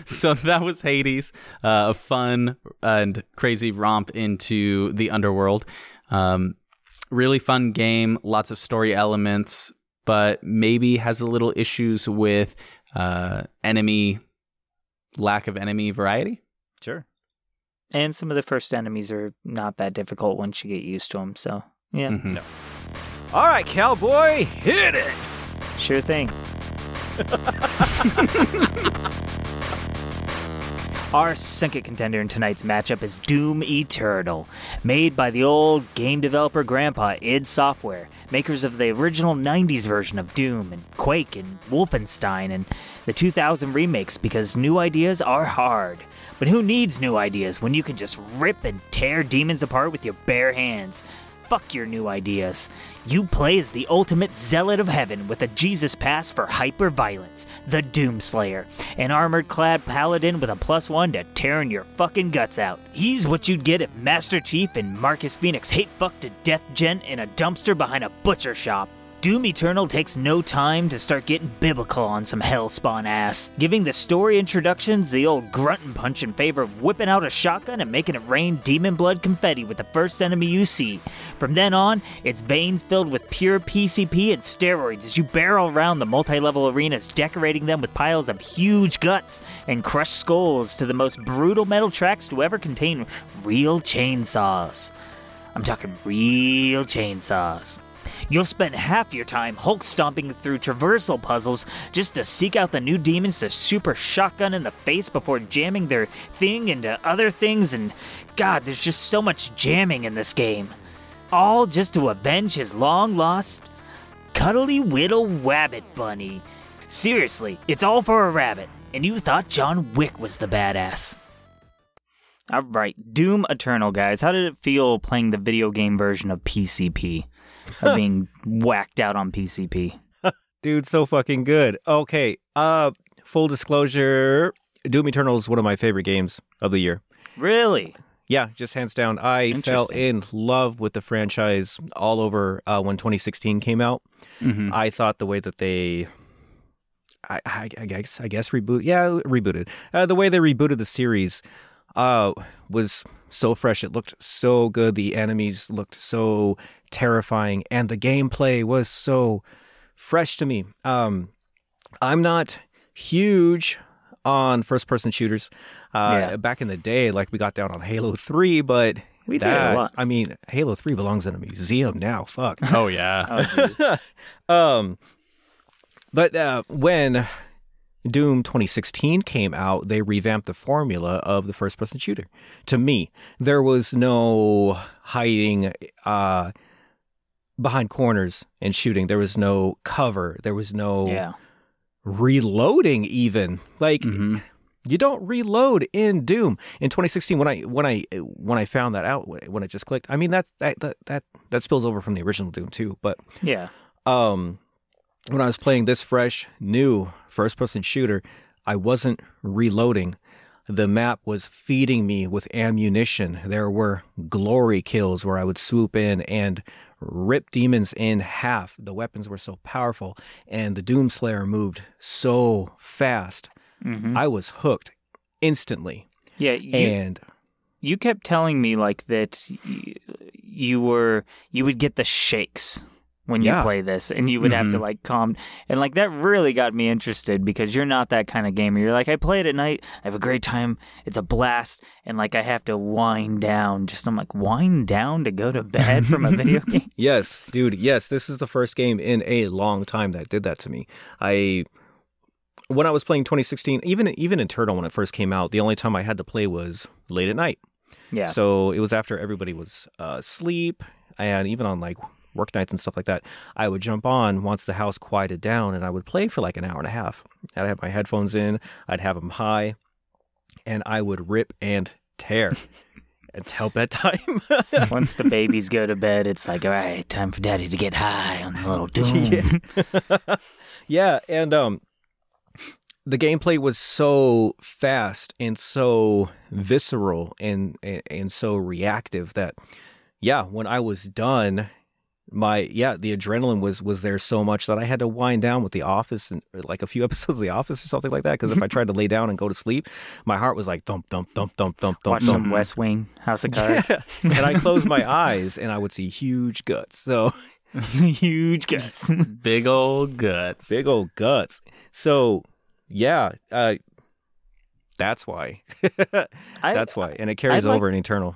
So that was Hades, uh, a fun and crazy romp into the underworld. Um, really fun game, lots of story elements, but maybe has a little issues with uh, enemy lack of enemy variety. Sure. And some of the first enemies are not that difficult once you get used to them. So, yeah, Mhm. All right, cowboy, hit it. sure thing. *laughs* Our second contender in tonight's matchup is Doom Eternal, made by the old game developer grandpa id Software, makers of the original 90s version of Doom and Quake and Wolfenstein and the 2000 remakes because new ideas are hard. But who needs new ideas when you can just rip and tear demons apart with your bare hands? Fuck your new ideas. You play as the ultimate zealot of heaven with a Jesus pass for hyper violence, the Doomslayer, an armored clad paladin with a plus one to tearing your fucking guts out. He's what you'd get if Master Chief and Marcus Fenix hate fucked to death gent in a dumpster behind a butcher shop. Doom Eternal takes no time to start getting biblical on some hellspawn ass, giving the story introductions the old grunt and punch in favor of whipping out a shotgun and making it rain demon blood confetti with the first enemy you see. From then on, it's veins filled with pure PCP and steroids as you barrel around the multi level arenas, decorating them with piles of huge guts and crushed skulls to the most brutal metal tracks to ever contain real chainsaws. I'm talking real chainsaws. You'll spend half your time Hulk stomping through traversal puzzles just to seek out the new demons to super shotgun in the face before jamming their thing into other things, and God, there's just so much jamming in this game. All just to avenge his long lost cuddly whittle rabbit bunny. Seriously, it's all for a rabbit, and you thought John Wick was the badass. All right, Doom Eternal, guys. How did it feel playing the video game version of PCP? *laughs* Of being whacked out on PCP. *laughs* Dude, so fucking good. Okay, uh, full disclosure, Doom Eternal is one of my favorite games of the year. Really? Yeah, just hands down. I fell in love with the franchise all over uh, when 2016 came out. Mhm. I thought the way that they, I, I, I guess, I guess reboot, yeah, rebooted. Uh, the way they rebooted the series, uh, was so fresh. It looked so good. The enemies looked so terrifying, and the gameplay was so fresh to me. Um, I'm not huge on first-person shooters. Uh, Yeah. back in the day, like we got down on Halo Three, but We did a lot. I mean, Halo Three belongs in a museum now. Fuck. *laughs* Oh yeah. Oh, *laughs* um, but uh, when Doom 2016 came out, they revamped the formula of the first person shooter. To me, there was no hiding uh, behind corners and shooting. There was no cover. There was no yeah. reloading even. Like Mhm. you don't reload in Doom. In 2016 when I when I when I found that out when it just clicked. I mean that's that that that, that spills over from the original Doom too, but Yeah. um when I was playing this fresh new first person shooter, I wasn't reloading. The map was feeding me with ammunition. There were glory kills where I would swoop in and rip demons in half. The weapons were so powerful and the Doomslayer moved so fast. hmm I was hooked instantly. Yeah. You, and you kept telling me like that you were you would get the shakes when you Yeah. play this and you would have to Mhm. like calm and like that really got me interested because you're not that kind of gamer you're like i play it at night i have a great time it's a blast and like i have to wind down just i'm like wind down to go to bed from a video *laughs* game Yes, dude. Yes, this is the first game in a long time that did that to me. I when I was playing 2016, even even Eternal when it first came out, the only time I had to play was late at night. yeah So it was after everybody was uh, asleep, and even on like work nights and stuff like that, I would jump on once the house quieted down, and I would play for like an hour and a half. I'd have my headphones in, I'd have them high, and I would rip and tear *laughs* until bedtime. *laughs* once the babies go to bed it's like all right time for daddy to get high on the little doom *laughs* Yeah. yeah, and um the gameplay was so fast and so visceral and, and and so reactive that yeah, when I was done, my yeah, the adrenaline was was there so much that I had to wind down with The Office and like a few *laughs* episodes of The Office or something like that. Because if I tried to lay down and go to sleep, my heart was like thump thump thump thump thump thump Watch thump. some West Wing, House of *laughs* Cards. and I closed my *laughs* eyes and I would see huge guts. So Huge guts. Big old guts. big old guts. So yeah, uh, that's why. I- that's why, and it carries like- over in Eternal.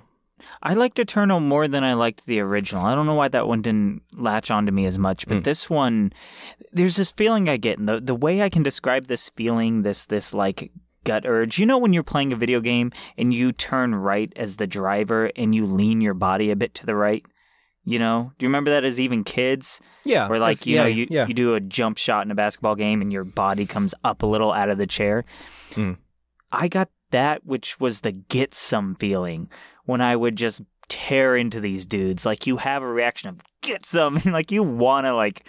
I liked Eternal more than I liked the original. I don't know why that one didn't latch onto me as much, but Hmm. this one, there's this feeling I get, and the the way I can describe this feeling, this this like gut urge. You know, when you're playing a video game and you turn right as the driver and you lean your body a bit to the right. You know, do you remember that as even kids? Yeah, Where like you yeah, know you yeah. you do a jump shot in a basketball game and your body comes up a little out of the chair. Mm. I got that, which was the get some feeling when I would just tear into these dudes. Like you have a reaction of get some, *laughs* like you want to like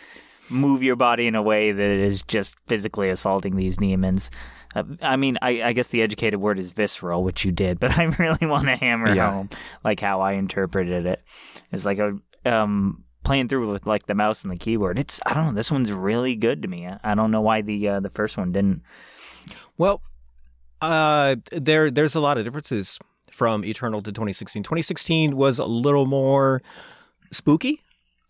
move your body in a way that is just physically assaulting these demons. Uh, I mean, I, I guess the educated word is visceral, which you did, *laughs* but I really want to hammer Yeah. home like how I interpreted it. It's like a um playing through with like the mouse and the keyboard. It's I don't know. This one's really good to me. I, I don't know why the uh, the first one didn't. Well, uh, there there's a lot of differences from Eternal to 2016. 2016 was a little more spooky,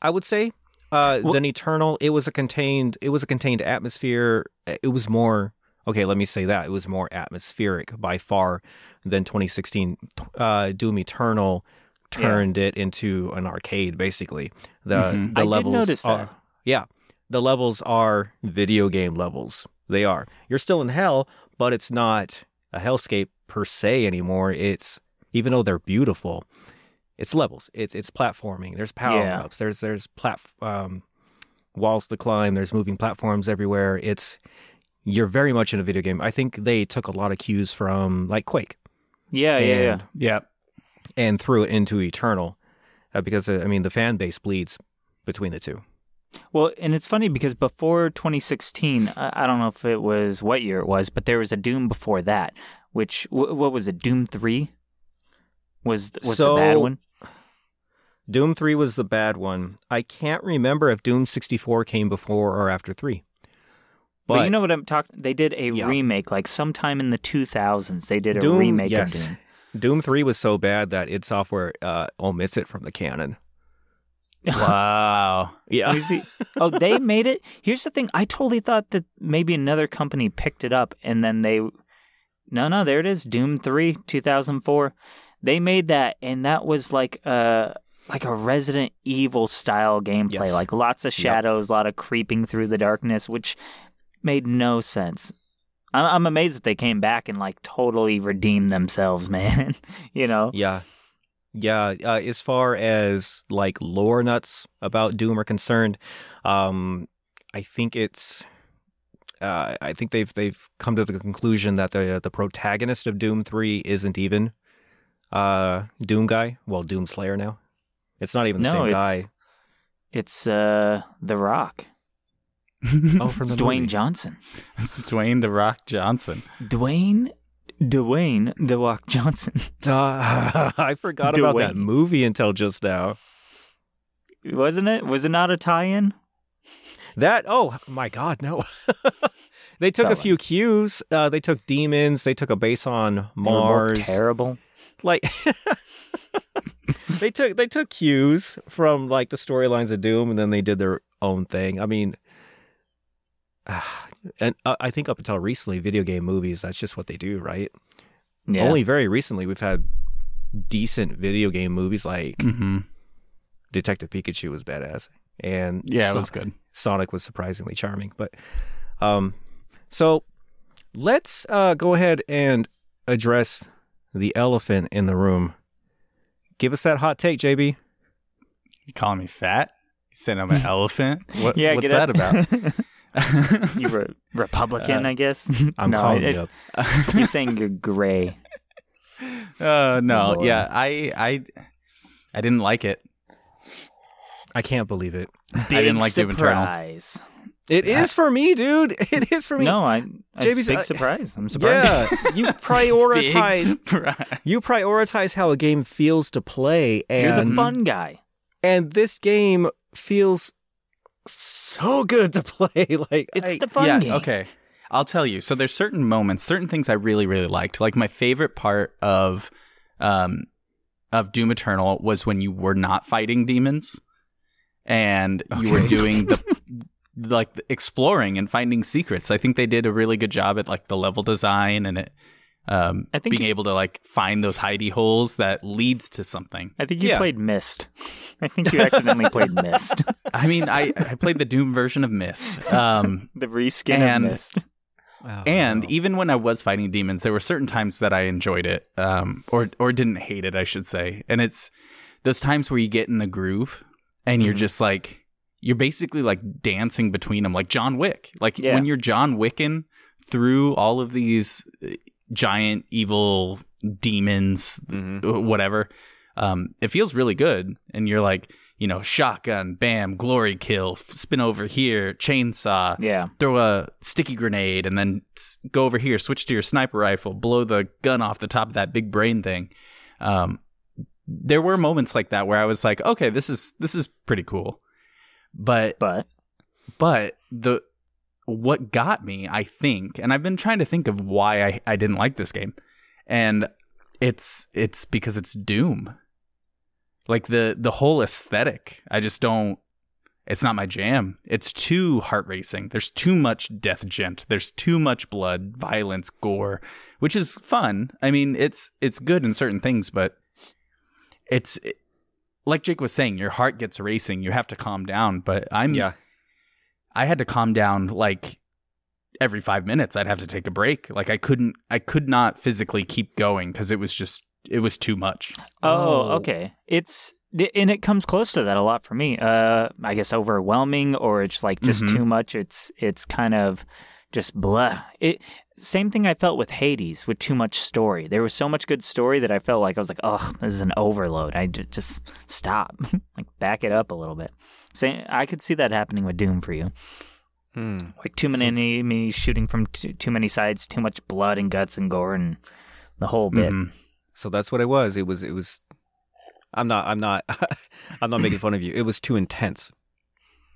I would say, uh, Well- than Eternal. It was a contained it was a contained atmosphere. It was more okay. Let me say that it was more atmospheric by far than 2016. Uh, Doom Eternal turned it into an arcade, basically. The Mhm. the I levels are yeah, the levels are video game levels. They are. You're still in hell, but it's not a hellscape per se anymore. It's even though they're beautiful, it's levels. It's it's platforming. There's power Yeah. ups. There's there's plat um, walls to climb. There's moving platforms everywhere. It's you're very much in a video game. I think they took a lot of cues from like Quake Yeah, yeah, yeah. and and threw it into Eternal uh, because uh, I mean the fan base bleeds between the two. Well, and it's funny because before 2016, I, I don't know if it was what year it was, but there was a Doom before that, which wh- what was it? Doom three was was the bad one. Doom 3 was the bad one. I can't remember if Doom 64 came before or after 3. But, But, you know what I'm talking? They did a Yeah. remake, like sometime in the 2000s. They did a Doom, remake yes. of Doom. Doom 3 was so bad that id Software uh, omits it from the canon. *laughs* Wow. Yeah. Let me see. Oh, they made it. Here's the thing. I totally thought that maybe another company picked it up, and then they. No, no, there it is. Doom Three, 2004. They made that, and that was like a like a Resident Evil style gameplay. Yes. Like lots of shadows, a lot of creeping through the darkness, which made no sense. I'm, I'm amazed that they came back and like totally redeemed themselves, *laughs* man. you know. Yeah. Yeah. Uh, as far as like lore nuts about Doom are concerned, um, I think it's. Uh, I think they've they've come to the conclusion that the the protagonist of Doom Three isn't even uh, Doom guy. Well, Doom Slayer now. It's not even the No, same it's guy. it's uh The Rock. Oh, from It's the Dwayne movie. Johnson. *laughs* It's Dwayne the Rock Johnson. Dwayne Dwayne The Rock Johnson. Duh. *laughs* *laughs* I forgot about that movie until just now. Wasn't it? Was it not a tie-in? That oh my god, no. They took a few cues. Uh, they took demons. They took a base on They were both Mars. terrible. Like *laughs* they took they took cues from like the storylines of Doom, and then they did their own thing. I mean, *sighs* and uh, I think up until recently, video game movies that's just what they do, right? Yeah. Only very recently we've had decent video game movies like Mm-hmm. Detective Pikachu was badass, and Yeah, it was good. Sonic was surprisingly charming. But um, so let's uh, go ahead and address the elephant in the room. Give us that hot take, JB. You calling me fat? You saying I'm an *laughs* elephant? What, yeah, what's get that about? *laughs* you were *laughs* Republican, Uh, I guess. I'm no, calling it- you up. He's saying you're gray. Uh, no, Lord. yeah, I, I, I didn't like it. I can't believe it. Big didn't like Doom Eternal. Surprise. It is for me, dude. *laughs* It is for me. No, I. It's JB's big I- surprise. I'm surprised. Yeah, you *laughs* Big prioritize surprise. you prioritize how a game feels to play, and You're the and fun guy. and this game feels so good to *laughs* play. Like It's I- the fun yeah, game. okay. I'll tell you. So there's certain moments, certain things I really, really liked. Like my favorite part of um of Doom Eternal was when you were not fighting demons and you were doing the like exploring and finding secrets. I think they did a really good job at like the level design and it um I think being you- able to like find those hidey holes that leads to something. I think you Yeah. played Myst. I think you accidentally played *laughs* Myst. I mean, I I played the Doom version of Myst. Um *laughs* The reskin And- of Myst. Oh, And no. even when I was fighting demons, there were certain times that I enjoyed it, um, or or didn't hate it, I should say. And it's those times where you get in the groove and you're Mhm. just like you're basically like dancing between them, like John Wick. Like Yeah. when you're John Wicking through all of these uh, giant evil demons, Mhm. uh, whatever. Um, it feels really good, and you're like, you know, shotgun, bam, glory kill, spin over here, chainsaw, Yeah. throw a sticky grenade and then go over here, switch to your sniper rifle, blow the gun off the top of that big brain thing. Um, there were moments like that where I was like, okay, this is this is pretty cool, but But but the what got me, I think, and I've been trying to think of why I, I didn't like this game, and it's it's because it's Doom. Like the the whole aesthetic, I just don't. It's not my jam. It's too heart racing. There's too much death gent. There's too much blood, violence, gore, which is fun. I mean, it's it's good in certain things, but it's like Jake was saying, your heart gets racing. You have to calm down. But I'm yeah, I had to calm down like every five minutes. I'd have to take a break. Like I couldn't, I could not physically keep going because it was just, it was too much. oh, Oh. okay. It's and it comes close to that a lot for me. Uh, I guess overwhelming or it's like just Mhm. too much. It's it's kind of just blah. It same thing I felt with Hades with too much story. There was so much good story that I felt like I was like, ugh, this is an overload. I just, just stop, *laughs* like back it up a little bit. Say, I could see that happening with Doom for you. Hmm. Like too many enemies shooting from too, too many sides, too much blood and guts and gore and the whole bit. Mhm. So that's what it was. It was. It was. I'm not. I'm not. *laughs* I'm not making fun of you. It was too intense.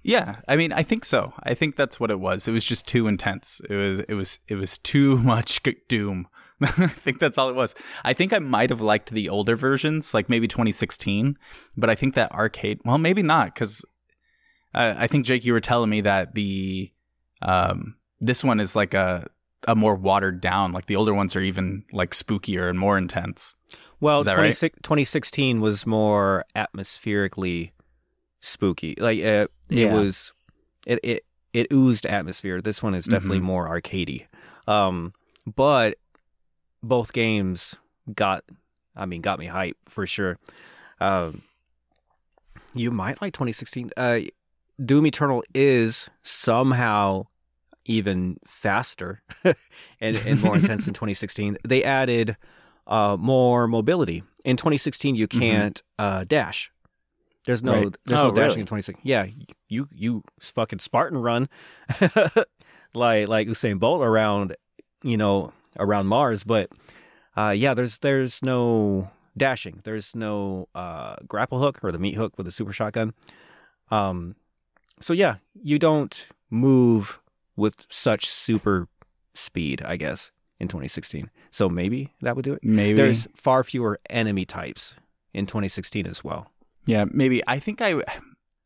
Yeah, I mean, I think so. I think that's what it was. It was just too intense. It was, it was, it was too *laughs* much Doom. *laughs* I think that's all it was. I think I might have liked the older versions, like maybe 2016, but I think that arcade, well, maybe not, because uh, I think Jake, you were telling me that the um, this one is like a a more watered down. Like the older ones are even like spookier and more intense. Well, Is that right? 2016 was more atmospherically spooky. Like uh, it Yeah. was, it it it oozed atmosphere. This one is definitely Mhm. more arcadey. Um, but both games got, I mean, got me hype for sure. Um, you might like 2016. Uh, Doom Eternal is somehow even faster *laughs* and, and more intense than *laughs* 2016. They added uh, more mobility. In 2016, you Mhm. can't uh, dash. There's no Right. there's Oh, no dashing really? in 2016. Yeah, you you fucking Spartan run *laughs* like like Usain Bolt around, you know, around Mars, but uh, yeah, there's there's no dashing. There's no uh, grapple hook or the meat hook with the super shotgun. Um, so yeah, you don't move with such super speed, I guess, in 2016. So maybe that would do it. Maybe There's far fewer enemy types in 2016 as well. Yeah, maybe. I think I,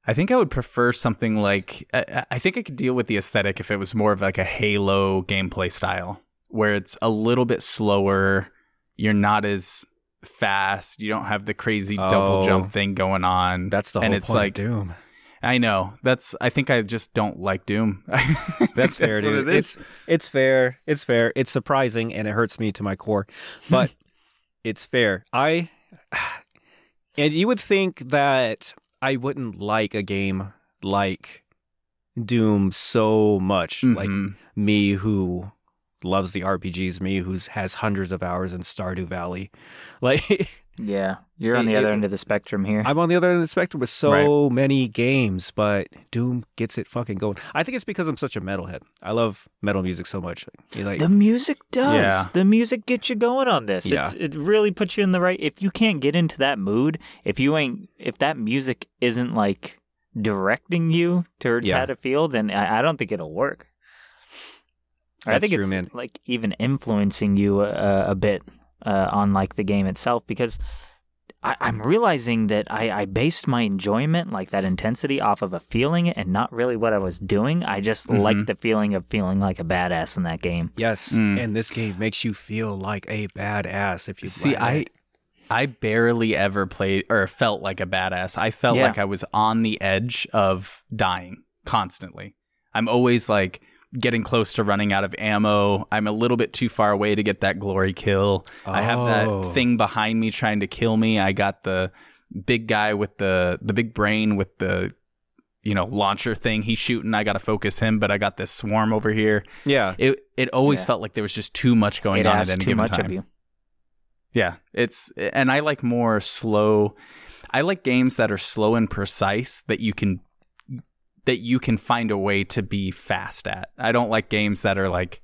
I think I would prefer something like. I, I think I could deal with the aesthetic if it was more of like a Halo gameplay style, where it's a little bit slower. You're not as fast. You don't have the crazy double Oh. jump thing going on. That's the and whole it's point like of Doom. I know. That's. I think I just don't like Doom. *laughs* That's fair, what dude. it. It's it's fair. It's fair. It's surprising and it hurts me to my core, but *laughs* it's fair. I and you would think that I wouldn't like a game like Doom so much, like Mhm. me who loves the RPGs, me who has hundreds of hours in Stardew Valley. *laughs* Like Yeah, you're on It- the other it- end of the spectrum here. I'm on the other end of the spectrum with so many games, but Doom gets it fucking going. I think it's because I'm such a metalhead. I love metal music so much. You like the music does. Yeah. The music gets you going on this. Yeah. It's, it really puts you in the right. If you can't get into that mood, if you ain't, if that music isn't like directing you towards Yeah. how to feel, then I, I don't think it'll work. Or I That's think true, it's man. like even influencing you a, a bit uh, on like the game itself because I, I'm realizing that I, I based my enjoyment, like that intensity, off of a feeling and not really what I was doing. I just Mhm. like the feeling of feeling like a badass in that game. yes, Mm. and this game makes you feel like a badass if you See, let I it. I barely ever played or felt like a badass. I felt Yeah. like I was on the edge of dying constantly. I'm always like getting close to running out of ammo. I'm a little bit too far away to get that glory kill. I have Oh. that thing behind me trying to kill me. I got the big guy with the the big brain with the you know launcher thing he's shooting i gotta focus him but i got this swarm over here yeah, it it always Yeah. felt like there was just too much going it on at any too given much time of you. yeah, it's and I like more slow. I like games that are slow and precise that you can that you can find a way to be fast at. I don't like games that are like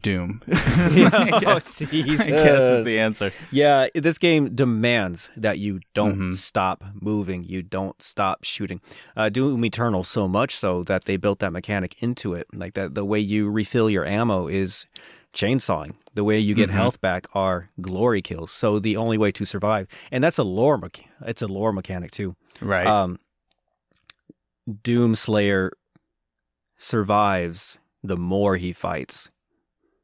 Doom. *laughs* *laughs* I guess, I guess is the answer. yeah. This game demands that you don't Mhm. stop moving, you don't stop shooting. Uh, Doom Eternal so much so that they built that mechanic into it, like that. The way you refill your ammo is chainsawing. The way you get Mhm. health back are glory kills. So the only way to survive, and that's a lore. Mecha- it's a lore mechanic too. Right. Um, Doom Slayer survives the more he fights.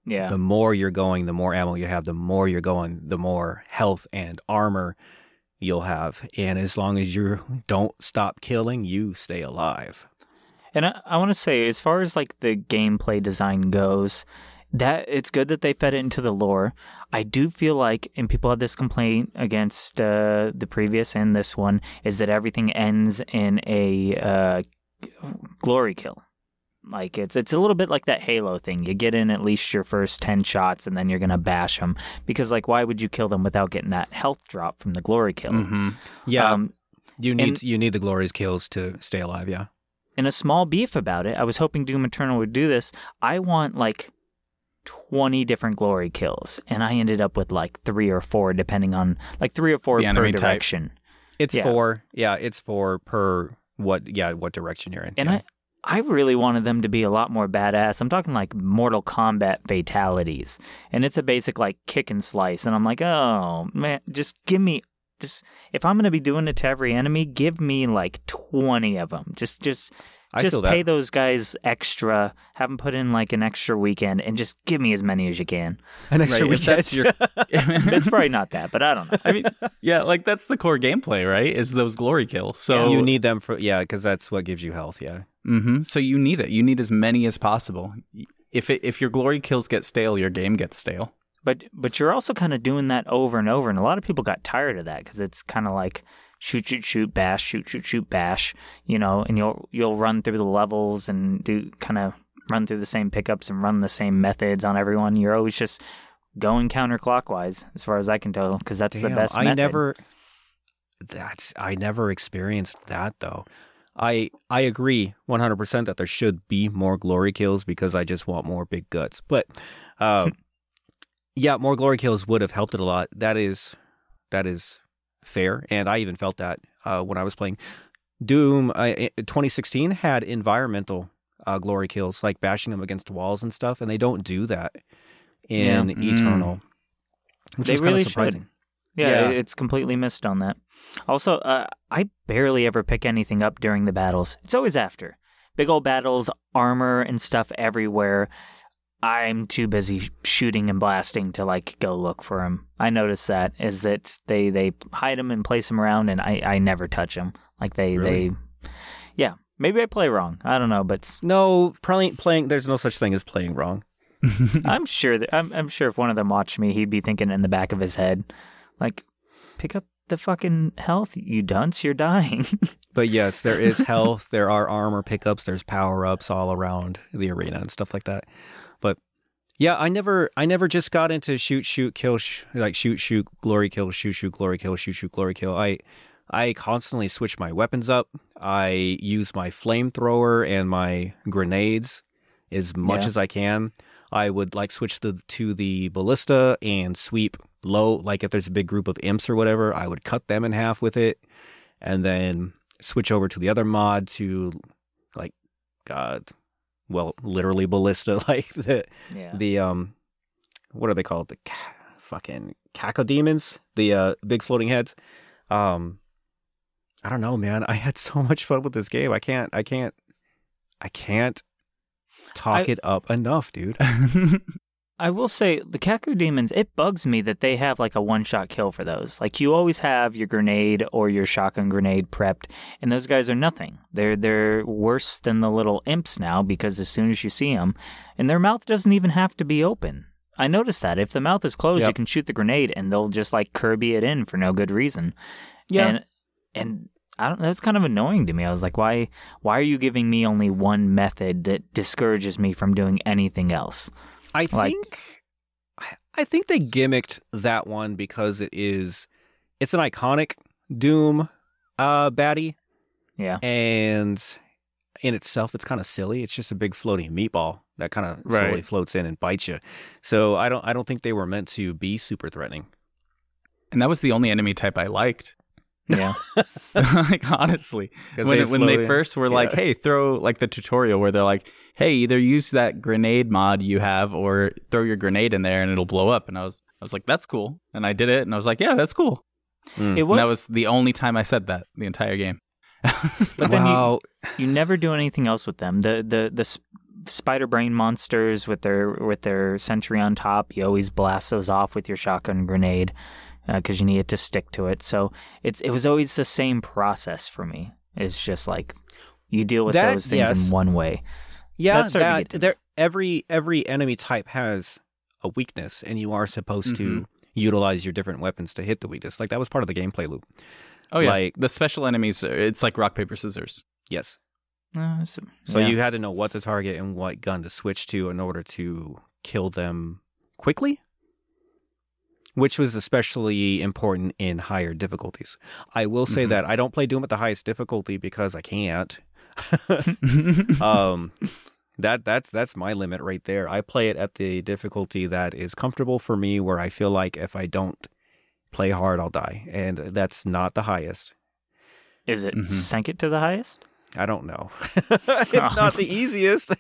Yeah. The more you're going, the more ammo you have, the more you're going, the more health and armor you'll have. And as long as you don't stop killing, you stay alive. And I, I want to say, as far as like the gameplay design goes, that it's good that they fed it into the lore. I do feel like, and people have this complaint against uh, the previous and this one, is that everything ends in a uh, glory kill. Like it's it's a little bit like that Halo thing. You get in at least your first ten shots, and then you're gonna bash them because like why would you kill them without getting that health drop from the glory kill? Mhm. Yeah, Um, you need and- you need the glorious kills to stay alive. Yeah, and a small beef about it. I was hoping Doom Eternal would do this. I want like 20 different glory kills, and I ended up with like three or four, depending on like three or four The per enemy type. direction. it's Yeah. four. Yeah, it's four per what? Yeah, what direction you're in. And yeah. I, I really wanted them to be a lot more badass. I'm talking like Mortal Kombat fatalities, and it's a basic like kick and slice. And I'm like, oh man, just give me. Just if I'm gonna be doing it to every enemy, give me like twenty of them. Just, just, I just feel pay that. those guys extra. Have them put in like an extra weekend, and just give me as many as you can. An extra Right, if that's your *laughs* It's probably not that, but I don't know. I mean, yeah, like that's the core gameplay, right? Is those glory kills. So you need them for yeah, because that's what gives you health. Yeah, hmm So you need it. You need as many as possible. If it, if your glory kills get stale, your game gets stale. But but you're also kind of doing that over and over, and a lot of people got tired of that because it's kind of like shoot shoot shoot bash shoot shoot shoot bash, you know, and you'll you'll run through the levels and do kind of run through the same pickups and run the same methods on everyone. You're always just going counterclockwise, as far as I can tell, because that's the best. I method. never. That's I never experienced that though. I I agree 100% that there should be more glory kills because I just want more big guts. But *laughs* uh, yeah, more glory kills would have helped it a lot. That is that is fair, and I even felt that uh, when I was playing Doom. I, 2016 had environmental uh, glory kills, like bashing them against walls and stuff, and they don't do that in Yeah. Mm. Eternal, which They was kind really of should. surprising. Yeah, Yeah. it's completely missed on that. Also, uh, I barely ever pick anything up during the battles. It's always after. Big old battles, armor and stuff everywhere. I'm too busy shooting and blasting to like go look for him. I noticed that is that they they hide them and place them around, and I I never touch them. Like they Really? they, yeah. Maybe I play wrong. I don't know, but No, playing playing. There's no such thing as playing wrong. *laughs* *laughs* I'm sure that I'm I'm sure if one of them watched me, he'd be thinking in the back of his head, like, pick up the fucking health, you dunce, you're dying. *laughs* But yes, there is health. there are armor pickups. There's power ups all around the arena and stuff like that. Yeah, I never, I never just got into shoot, shoot, kill, sh- like shoot, shoot, glory kill, shoot, shoot, glory kill, shoot, shoot, glory kill. I, I constantly switch my weapons up. I use my flamethrower and my grenades as much Yeah. as I can. I would like switch the to the ballista and sweep low. Like if there's a big group of imps or whatever, I would cut them in half with it, and then switch over to the other mod to like, God, well, literally ballista, *laughs* like the Yeah. the um what are they called? The ca- fucking cacodemons the uh big floating heads? Um i don't know man. I had *laughs* so much fun with this game. I can't i can't i can't talk I- it up enough dude *laughs* I will say the cacodemons, it bugs me that they have like a one shot kill for those. Like you always have your grenade or your shotgun grenade prepped, and those guys are nothing. They're they're worse than the little imps now because as soon as you see them, and their mouth doesn't even have to be open. I noticed that if the mouth is closed, you can shoot the grenade and they'll just like Kirby it in for no good reason. Yeah. and and I don't. That's kind of annoying to me. I was like, why why are you giving me only one method that discourages me from doing anything else? I like- think I- think they gimmicked that one because it is it's an iconic doom uh baddie Yeah. and in itself it's kind of silly it's just a big floating meatball that kind of Right. slowly floats in and bites you so i don't i don't think they were meant to be super threatening And that was the only enemy type I liked. Yeah. *laughs* like honestly, when they when they first were like, "Hey, throw like the tutorial where they're like, hey, either use that grenade mod you have or throw your grenade in there and it'll blow up." And I was I was like, "That's cool," and I did it, and I was like, "Yeah, that's cool." Mm. It And was, that was the only time I said that the entire game. but then you, you never do anything else with them. The the the sp- spider brain monsters with their with their sentry on top. You always blast those off with your shotgun grenade because you needed to stick to it. So it's it was always the same process for me. It's just like you deal with That- those things yes. in one way. yeah That started that, get to me. there every every enemy type has a weakness and you are supposed to Mm-hmm. utilize your different weapons to hit the weakness like that was part of the gameplay loop Oh yeah, Like- the special enemies. uh, It's like rock paper scissors. yes Uh, so so yeah. you had to know what to target and what gun to switch to in order to kill them quickly which was especially important in higher difficulties. I will say Mhm. that i don't play doom at the highest difficulty because i can't. *laughs* Um that that's that's my limit right there. I play it at the difficulty that is comfortable for me where i feel like if i don't play hard i'll die and that's not the highest. Is it Mhm. sank it to the highest? i don't know. *laughs* It's not the *laughs* easiest.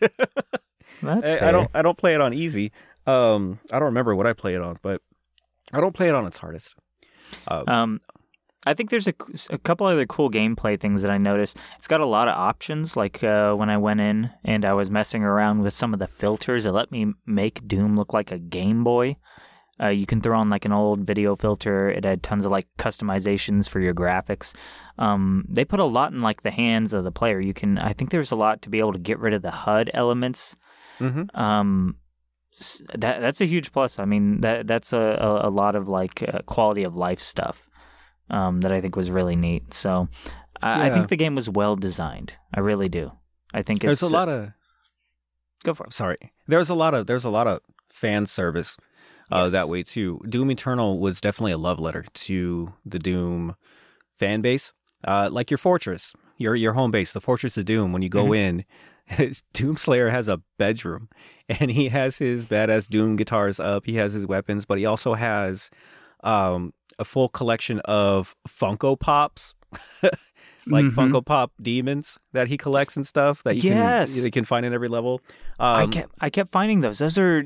That's I, I don't i don't play it on easy. Um i don't remember what i play it on but i don't play it on its hardest uh, Um, I think there's a, a couple other cool gameplay things that I noticed. It's got a lot of options. Like uh, when I went in and I was messing around with some of the filters, it let me make Doom look like a Game Boy. Uh, you can throw on like an old video filter. It had tons of like customizations for your graphics. Um, they put a lot in like the hands of the player. You can, I think there's a lot to be able to get rid of the HUD elements mhm. um that that's a huge plus. I mean that that's a, a, a lot of like uh, quality of life stuff um that i think was really neat. So I, I think the game was well designed. I really do. I think it's there's a lot of go for it. Sorry. There's a lot of there's a lot of fan service uh, Yes. that way too. Doom eternal was definitely a love letter to the doom fan base. Uh, like your fortress your your home base the fortress of doom when you go in *laughs* doomslayer has a bedroom and he has his badass doom guitars up he has his weapons but he also has um, a full collection of funko pops *laughs* like Mhm. funko pop demons that he collects and stuff that you Yes. can you can find in every level I um, kept I kept finding those. Those are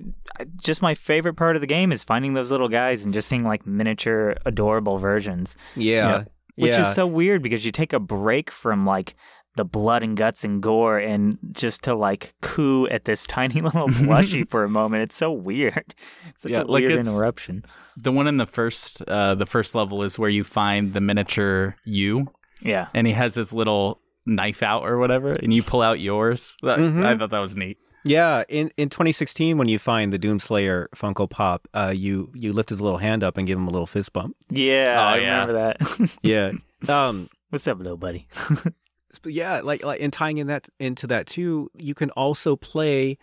just my favorite part of the game is finding those little guys and just seeing like miniature adorable versions. Yeah. which yeah. is so weird because you take a break from like the blood and guts and gore and just to like coo at this *laughs* tiny little *laughs* plushie for a moment. It's so weird. It's *laughs* such Yeah, a like weird interruption. The one in the first, uh, the first level is where you find the miniature you, Yeah. and he has his little knife out or whatever, and you pull out yours. That, Mhm. I thought that was neat. Yeah, in in 2016 when you find the Doomslayer Funko Pop, uh you you lift his little hand up and give him a little fist bump. Yeah, Oh, I yeah. remember that. Yeah. um What's up, little buddy? But yeah, like like and tying in that into that too, you can also play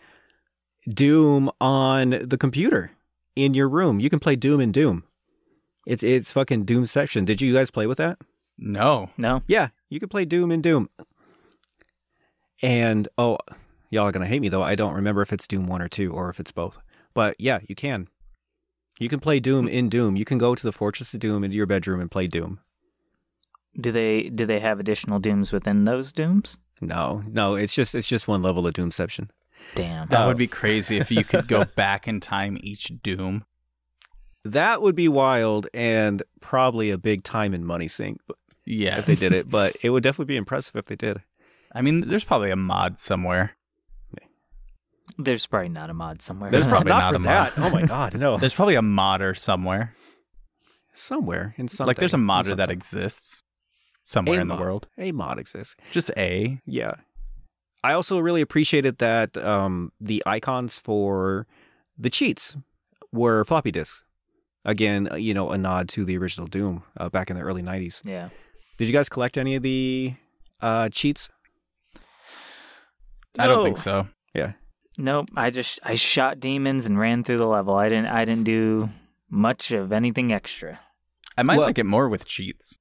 Doom on the computer in your room. You can play Doom in Doom. It's it's fucking Doom section. Did you guys play with that? No. No. Yeah, you can play Doom in Doom. And oh, y'all are gonna hate me though. I don't remember if it's Doom one or two or if it's both. But yeah, you can. You can play Doom in Doom. You can go to the Fortress of Doom into your bedroom and play Doom. Do they do they have additional dooms within those dooms? No, no, it's just it's just one level of Doomception. Damn. That Oh. would be crazy if you could go *laughs* back in time each Doom. That would be wild and probably a big time and money sink Yeah. if they did it. But it would definitely be impressive if they did. I mean, there's probably a mod somewhere. *laughs* There's probably not a mod somewhere. There's probably not not for a mod. that. Oh my *laughs* god, no. There's probably a modder somewhere. somewhere in something. like there's a in modder that exists somewhere A in the world. A mod exists. Just a. Yeah. I also really appreciated that um, the icons for the cheats were floppy disks. Again, uh, you know, a nod to the original Doom uh, back in the early 90s. yeah. Did you guys collect any of the uh, cheats? I don't think so. Yeah. Nope. I just I shot demons and ran through the level. I didn't I didn't do much of anything extra. I might Well- like it more with cheats.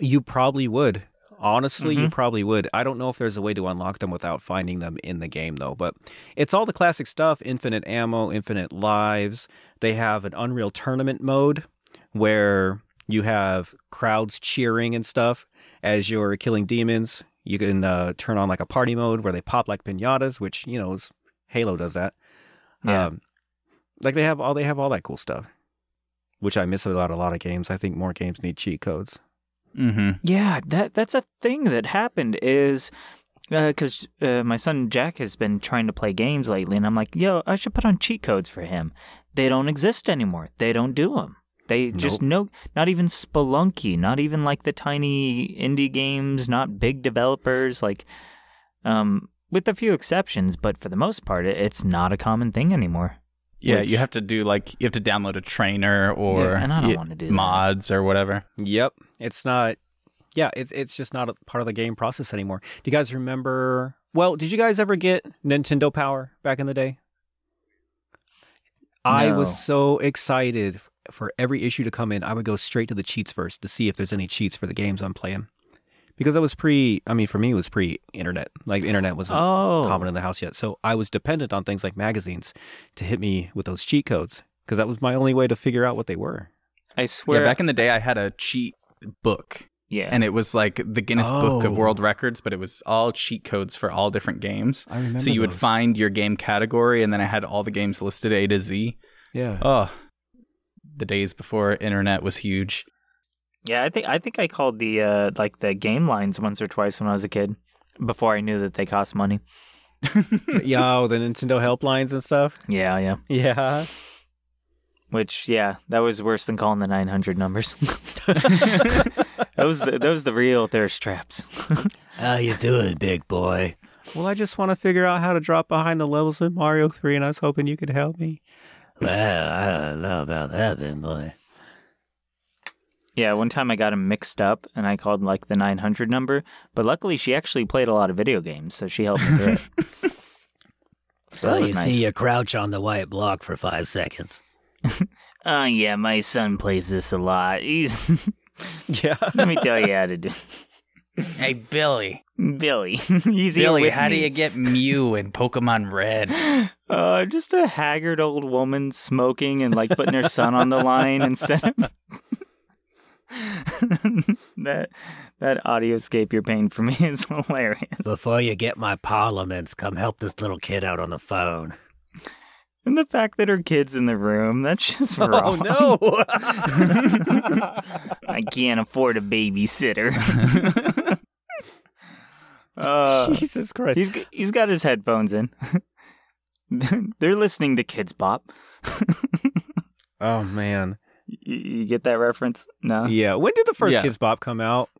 You probably would. Honestly, you Mhm. probably would. I don't know if there's a way to unlock them without finding them in the game, though. But it's all the classic stuff infinite ammo, infinite lives. They have an Unreal Tournament mode where you have crowds cheering and stuff as you're killing demons. You can uh, turn on like a party mode where they pop like pinatas, which, you know, is, Halo does that. Yeah. Um, like they have all they have all that cool stuff, which I miss about a lot of games. I think more games need cheat codes. Mm-hmm. Yeah, that that's a thing that happened is because uh, my son Jack has been trying to play games lately, and I'm like, yo, I should put on cheat codes for him. They don't exist anymore. They don't do them. They just no, not even Spelunky, not even like the tiny indie games, not big developers, like, um, with a few exceptions, but for the most part, it's not a common thing anymore. Yeah, Which- you have to do like you have to download a trainer or Yeah, and I don't y- wanna do that. mods or whatever. Yep. It's not yeah, it's it's just not a part of the game process anymore. Do you guys remember well, did you guys ever get Nintendo Power back in the day? I was so excited for every issue to come in. I would go straight to the cheats first to see if there's any cheats for the games I'm playing. Because I was pre I mean for me it was pre internet. Like the internet wasn't Oh, common in the house yet. So I was dependent on things like magazines to hit me with those cheat codes because that was my only way to figure out what they were. I swear. yeah, back in the day, I had a cheat book, yeah, and it was like the Guinness Book of Oh. World Records, but it was all cheat codes for all different games. I remember So you would find your game category, and then I had all the games listed A to Z. Yeah. Oh, the days before internet was huge. Yeah, I think I think I called the uh like the game lines once or twice when I was a kid before I knew that they cost money. *laughs* Yo, the Nintendo helplines and stuff. Yeah, yeah. Yeah. Which yeah, that was worse than calling the 900 numbers. *laughs* those the, those the real thirst traps. *laughs* How you doing, big boy? Well, I just want to figure out how to drop behind the levels in Mario 3, and I was hoping you could help me. Well, I don't know about that, big boy. Yeah, one time I got them mixed up and I called like the 900 number, but luckily she actually played a lot of video games, so she helped me through it. *laughs* So well, you nice. see, you crouch on the white block for five seconds. Oh *laughs* yeah, my son plays this a lot. He's *laughs* Yeah. let me tell you how to do. Hey Billy, Billy, he's here Billy, with how do you get Mew in Pokemon Red? Uh, just a haggard old woman smoking and like putting her son on the line instead of *laughs* that that audioscape you're paying for me *laughs* is hilarious. Before you get my parliaments, come help this little kid out on the phone. And the fact that her kid's in the room, that's just *laughs* Oh, wrong. no. I can't afford a babysitter. uh, Jesus Christ. he's he's got his headphones in. They're listening to Kidz Bop. Oh, man. You, you get that reference? No. Yeah. When did the first Yeah. Kidz Bop come out?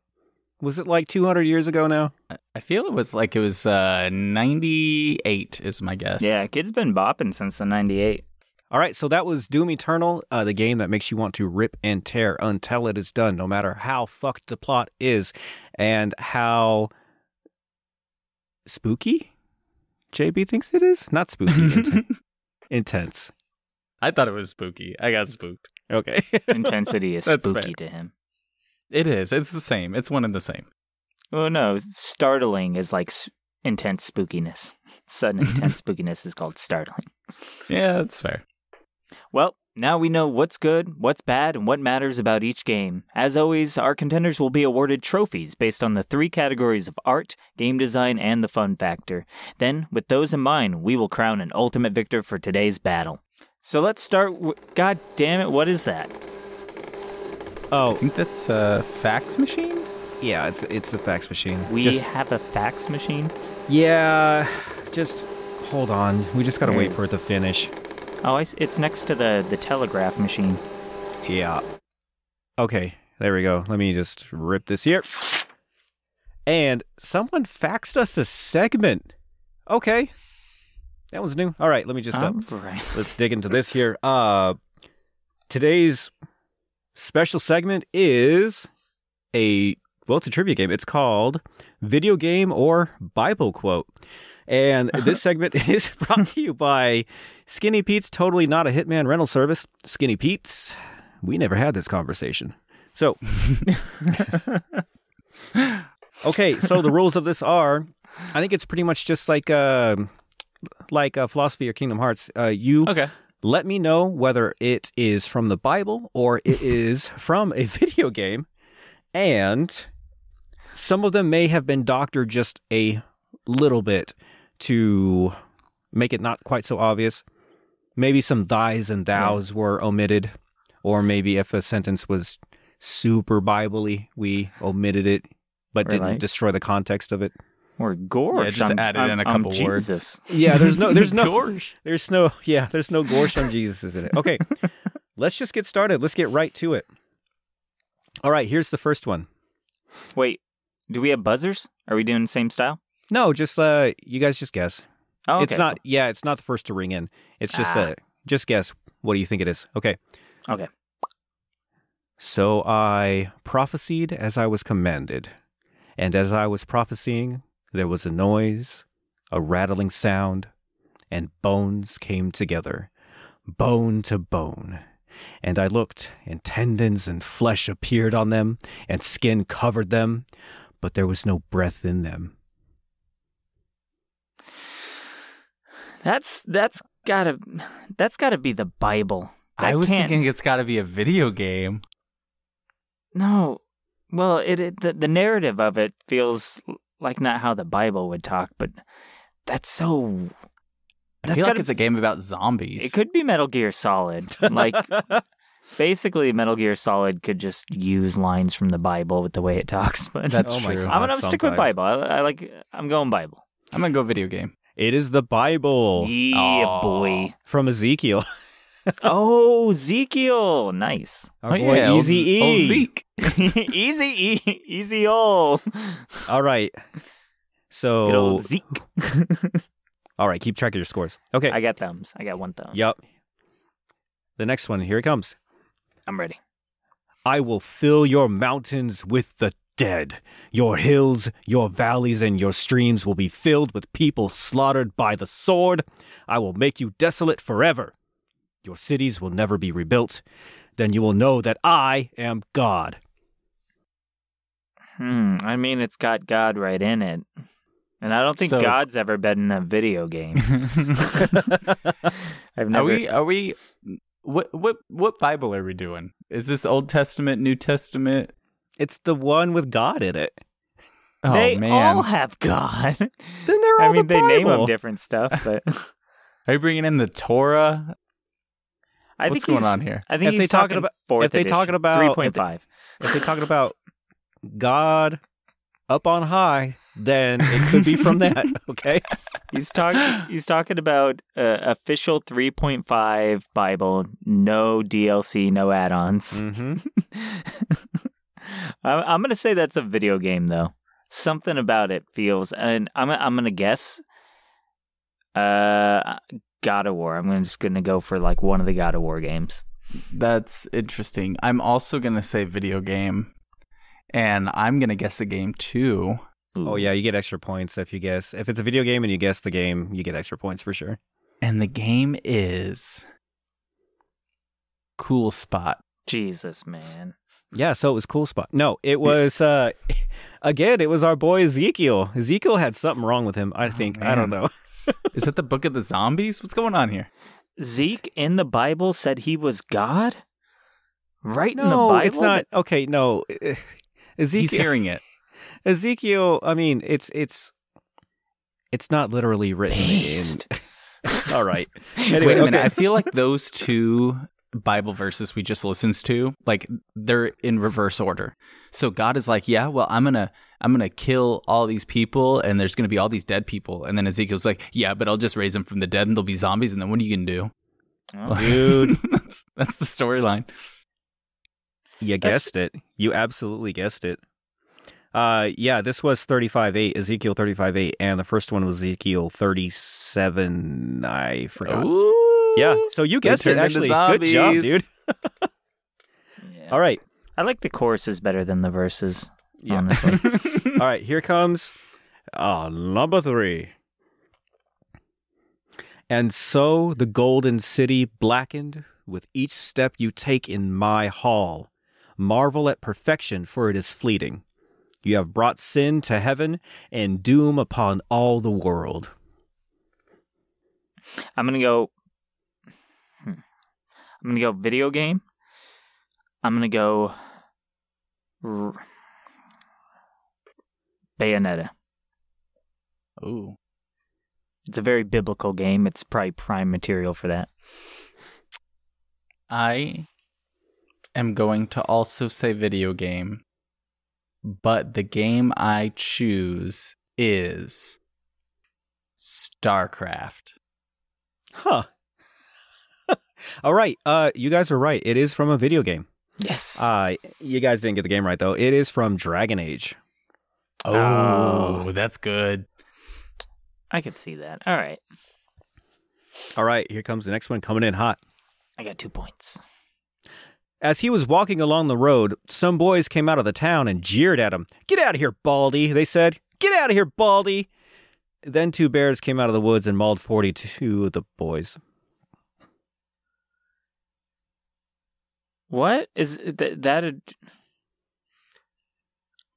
Was it like 200 years ago now? I feel it was like it was uh, 98 is my guess. Yeah, Kid's been bopping since the '98. All right, so that was Doom Eternal, uh, the game that makes you want to rip and tear until it is done, no matter how fucked the plot is and how spooky, JB thinks it is. Not spooky. *laughs* inten- intense. I thought it was spooky. I got spooked. Okay. *laughs* Intensity is spooky fair. to him. It is. It's the same. It's one and the same. Oh no, startling is like s- intense spookiness. *laughs* Sudden intense *laughs* spookiness is called startling. Yeah, that's fair. Well, now we know what's good, what's bad, and what matters about each game. As always, our contenders will be awarded trophies based on the three categories of art, game design, and the fun factor. Then, with those in mind, we will crown an ultimate victor for today's battle. So let's start. W- God damn it! What is that? Oh, I think that's a fax machine. yeah, it's it's the fax machine. We Just- have a fax machine. yeah, just hold on. We just got to There it wait is. for it to finish. Oh, I s it's next to the the telegraph machine. Yeah. Okay, there we go. Let me just rip this here. And someone faxed us a segment. Okay. That one's new. All right, let me just uh, right. let's dig into this here. Uh today's special segment is a well, it's a trivia game. It's called Video Game or Bible Quote. And this segment *laughs* is brought to you by Skinny Pete's Totally Not a Hitman Rental Service. Skinny Pete's, we never had this conversation. So, *laughs* okay, so the rules of this are I think it's pretty much just like uh, like uh, philosophy or Kingdom Hearts. Uh, you Okay. let me know whether it is from the Bible or it *laughs* is from a video game. And some of them may have been doctored just a little bit to make it not quite so obvious. Maybe some thys and thous were omitted, or maybe if a sentence was super Bible-y, we omitted it but didn't Right. destroy the context of it. Or gorsh. Yeah, just on- added on- in a on couple words. Jesus. Yeah, there's no there's *laughs* no there's no yeah, there's no gorsh on Jesus in it. Okay. *laughs* let's just get started. Let's get right to it. All right, here's the first one. Wait, do we have buzzers? Are we doing the same style? No, just uh you guys just guess. Oh, okay, it's not yeah, it's not the first to ring in. It's just Ah. uh just guess. What do you think it is? Okay. Okay. So I prophesied as I was commanded, and as I was prophesying, there was a noise, a rattling sound, and bones came together, bone to bone. And I looked, and tendons and flesh appeared on them, and skin covered them, but there was no breath in them. That's that's gotta that's gotta be the Bible. That I was can't- thinking it's got to be a video game. No. Well, it, it the, the narrative of it feels like not how the Bible would talk, but that's so. I feel like gotta- it's a game about zombies. It could be Metal Gear Solid. Like *laughs* basically, Metal Gear Solid could just use lines from the Bible with the way it talks. *laughs* But That's Oh my true. God. I'm gonna stick with. Bible. I, I like. I'm going Bible. I'm gonna go video game. It is the Bible Yeah, Aw. boy. from Ezekiel. *laughs* Oh, Ezekiel, nice. Our oh boy yeah, old- *laughs* Easy old E. Zeke. easy, e- easy, all. All right. So Good old Zeke. *laughs* All right, keep track of your scores. Okay. I got thumbs. I got one thumb. Yep. The next one, here it comes. I'm ready. I will fill your mountains with the dead. Your hills, your valleys, and your streams will be filled with people slaughtered by the sword. I will make you desolate forever. Your cities will never be rebuilt. Then you will know that I am God. Hmm. I mean, it's got God right in it, and I don't think So it's- God's ever been in a video game. *laughs* I've never. Are we? Are we? What? What? What Bible are we doing? Is this Old Testament, New Testament? It's the one with God in it. Oh they man, all have God. Then they're all I mean, the they name them different stuff, but *laughs* are you bringing in the Torah? I What's think going he's- on here? I think If he's they talking about- fourth if they edition, talking about- three point five. if they- five. If they're talking about God up on high, then it could be from that. *laughs* Okay. He's talking. He's talking about uh, official 3.5 Bible, no DLC, no add-ons. Mm-hmm. *laughs* I'm, I'm gonna say that's a video game though. Something about it feels, and I'm I'm gonna guess. Uh, God of War. I'm just gonna go for like one of the God of War games. That's interesting. I'm also gonna say video game, and I'm gonna guess a game too. Oh yeah, you get extra points if you guess. If it's a video game and you guess the game, you get extra points for sure. And the game is Cool Spot. Jesus, man. Yeah, so it was cool spot. No, it was uh *laughs* again, it was our boy Ezekiel. Ezekiel had something wrong with him, I think. I don't know. *laughs* *laughs* Is that the Book of the Zombies? What's going on here? Zeke in the Bible said he was God? Right in the Bible? it's not okay, no. *laughs* eh, He's Ezekiel hearing it. *laughs* Ezekiel, I mean, it's it's it's not literally written Based. in All right. Anyway, Wait a minute. okay. I feel like those two Bible verses we just listened to, like they're in reverse order. So God is like, "Yeah, well, I'm gonna, I'm gonna kill all these people, and there's gonna be all these dead people." And then Ezekiel's like, "Yeah, but I'll just raise them from the dead, and they'll be zombies. And then what are you gonna do, Oh, Dude. *laughs* that's that's the storyline. You guessed it. You absolutely guessed it. Uh, yeah, this was 35.8, Ezekiel 35.8, and the first one was Ezekiel 37, I forgot. Ooh. Yeah, so you They guessed it, actually. Good job, dude. *laughs* yeah. All right. I like the choruses better than the verses, Yeah. honestly. *laughs* *laughs* All right, here comes uh, number three. And so the golden city blackened with each step you take in my hall. Marvel at perfection, for it is fleeting. You have brought sin to heaven and doom upon all the world. I'm gonna go. I'm gonna go video game. I'm gonna go. R- Bayonetta. Ooh. It's a very biblical game. It's probably prime material for that. I am going to also say video game, but the game I choose is StarCraft. Huh. All right. Uh, you guys are right. It is from a video game. Yes. Uh, you guys didn't get the game right though. It is from Dragon Age. Oh, that's good. I could see that. All right. All right, here comes the next one coming in hot. I got two points. As he was walking along the road, some boys came out of the town and jeered at him. Get out of here, Baldy, they said. Get out of here, Baldy. Then two bears came out of the woods and mauled 42 of the boys. What is th- that? A...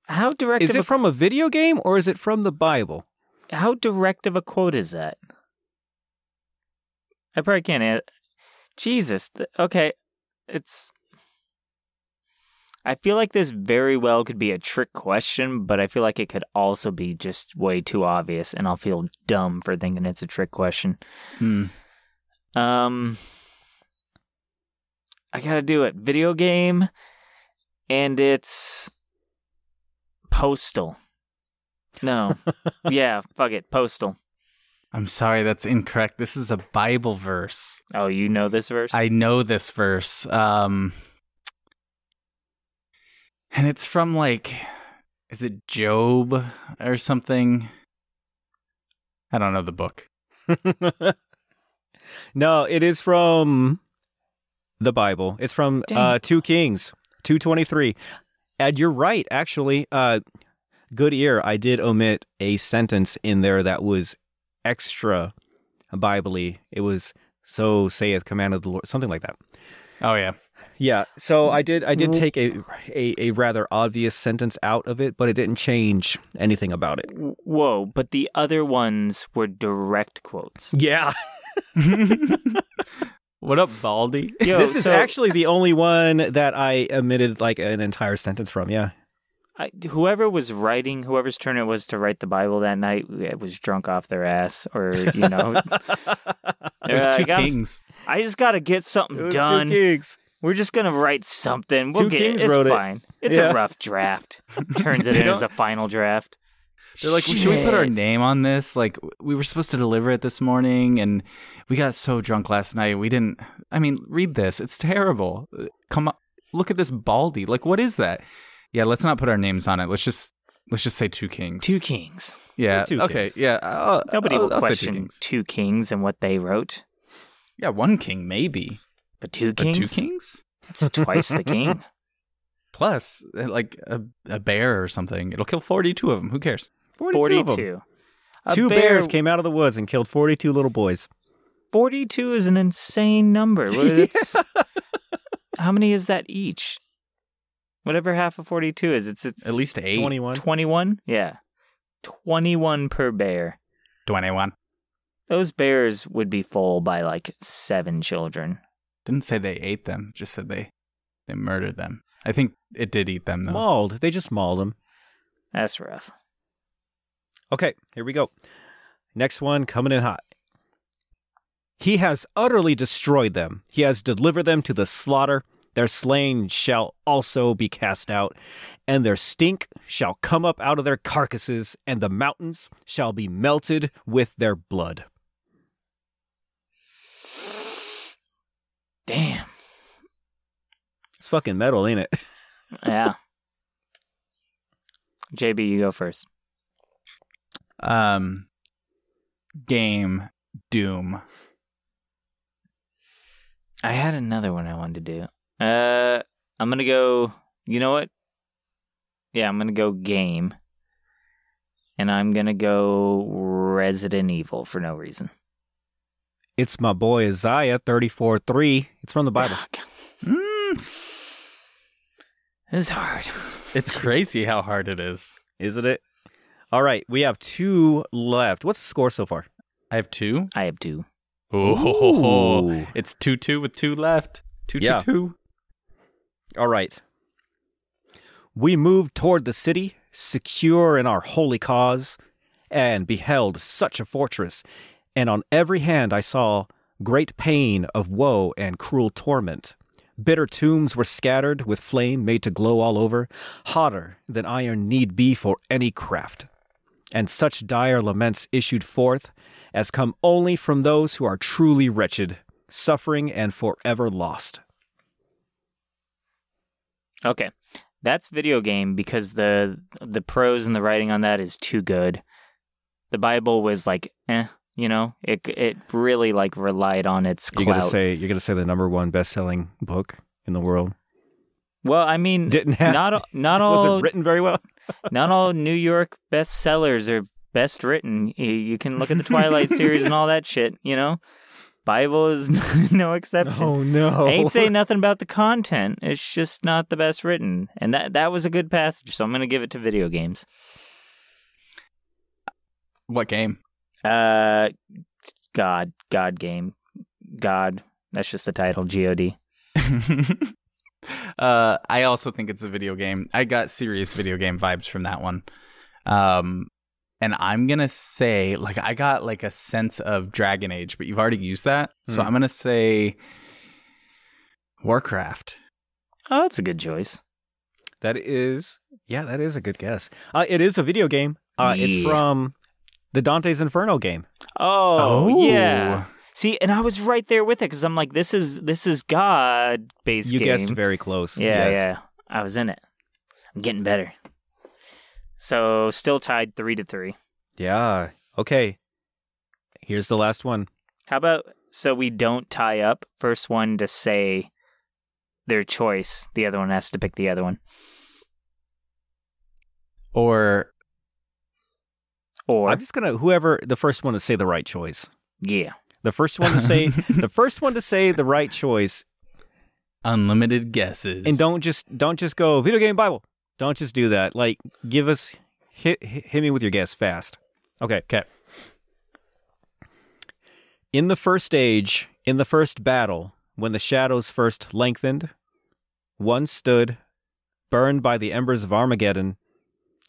How direct? Is it a, from a video game or is it from the Bible? How direct of a quote is that? I probably can't. Add... Jesus. th- okay, it's. I feel like this very well could be a trick question, but I feel like it could also be just way too obvious, and I'll feel dumb for thinking it's a trick question. Hmm. Um, I gotta do it. Video game, and it's postal. No, *laughs* yeah, fuck it, postal. I'm sorry, that's incorrect. This is a Bible verse. Oh, you know this verse? I know this verse. Um and it's from like is it Job or something? I don't know the book. *laughs* no, it is from the Bible. It's from uh, 2 Kings 223. And you're right, actually. Uh, good ear. I did omit a sentence in there that was extra Bible It was, so saith command of the Lord, something like that. Oh yeah. Yeah, so I did I did take a, a a rather obvious sentence out of it, but it didn't change anything about it. Whoa, but the other ones were direct quotes. Yeah. *laughs* *laughs* What up, Baldy? *laughs* Yo, this is so actually the only one that I omitted like an entire sentence from. Yeah. I, whoever was writing, whoever's turn it was to write the Bible that night, uh, was drunk off their ass, or you know, *laughs* There's Uh, two I got- kings. I just got to get something It was done. two kings. We're just gonna write something. We'll Two get Kings it's wrote it. It's Yeah. a rough draft. Turns it *laughs* They in as a final draft. They're like, should we put our name on this? Like, we were supposed to deliver it this morning, and we got so drunk last night. We didn't. I mean, read this. It's terrible. Come on, look at this Baldy. Like, what is that? Yeah, let's not put our names on it. Let's just let's just say two kings. Two kings. Yeah. Two okay. kings. Yeah. I'll, Nobody I'll, will I'll say two question kings. two kings and what they wrote. Yeah, one king maybe, But two but kings. two kings It's twice the king. *laughs* plus uh, like a, a bear or something. It'll kill forty-two of them. Who cares? 42. of them. 42. A Two bear- bears came out of the woods and killed 42 little boys. 42 is an insane number. *laughs* It's, how many is that each? Whatever half of 42 is, it's, it's At least eight. 21. 21? Yeah. 21 per bear. 21. Those bears would be full by like seven children. Didn't say they ate them, just said they they murdered them. I think it did eat them though. Mauled. They just mauled them. That's rough. Okay, here we go. Next one coming in hot. He has utterly destroyed them. He has delivered them to the slaughter. Their slain shall also be cast out, and their stink shall come up out of their carcasses, and the mountains shall be melted with their blood. Damn. It's fucking metal, ain't it? *laughs* Yeah. JB, you go first. Um game Doom. I had another one I wanted to do. Uh, I'm gonna go. You know what? Yeah, I'm gonna go game, and I'm gonna go Resident Evil for no reason. It's my boy Isaiah 34 3. It's from the Bible. God, Mm, This is hard. it's *laughs* crazy how hard it is. Isn't it? All right, we have two left. What's the score so far? I have two. I have two. Oh, Ooh. it's two two with two left. Two two two. All right. We moved toward the city, secure in our holy cause, and beheld such a fortress. And on every hand I saw great pain of woe and cruel torment. Bitter tombs were scattered with flame made to glow all over, hotter than iron need be for any craft. And such dire laments issued forth as come only from those who are truly wretched, suffering and forever lost. Okay, that's video game because the the prose and the writing on that is too good. The Bible was like, eh, you know, it it really like relied on its You're gonna say you're gonna say the number one best-selling book in the world well, I mean, didn't have not not *laughs* was all written very well? Not all New York bestsellers are best written. You, you can look at the Twilight series and all that shit. You know, Bible is *laughs* no exception. Oh no! Ain't saying nothing about the content. It's just not the best written, and that that was a good passage. So I'm gonna give it to video games. What game? Uh, God, God game, God. That's just the title. God. *laughs* uh, I also think it's a video game. I got serious video game vibes from that one. Um, and I'm gonna say, like, I got like a sense of Dragon Age, but you've already used that, so Hmm. I'm gonna say Warcraft. Oh, that's a good choice. that is yeah, that is a good guess. Uh, it is a video game. Uh, It's from the Dante's Inferno game. Oh, yeah. See, and I was right there with it because I'm like, this is this is God based. You game. guessed very close. Yeah, Yes. yeah. I was in it. I'm getting better. So still tied three to three. yeah. Okay. Here's the last one. How about so we don't tie up? First one to say their choice, the other one has to pick the other one. Or Or I'm just gonna whoever the first one to say the right choice. yeah. The first one to say *laughs* the first one to say the right choice, unlimited guesses. and don't just don't just go video game Bible. Don't just do that. Like give us hit hit, hit me with your guess fast. Okay. Okay. In the first age, in the first battle, when the shadows first lengthened, one stood, burned by the embers of Armageddon,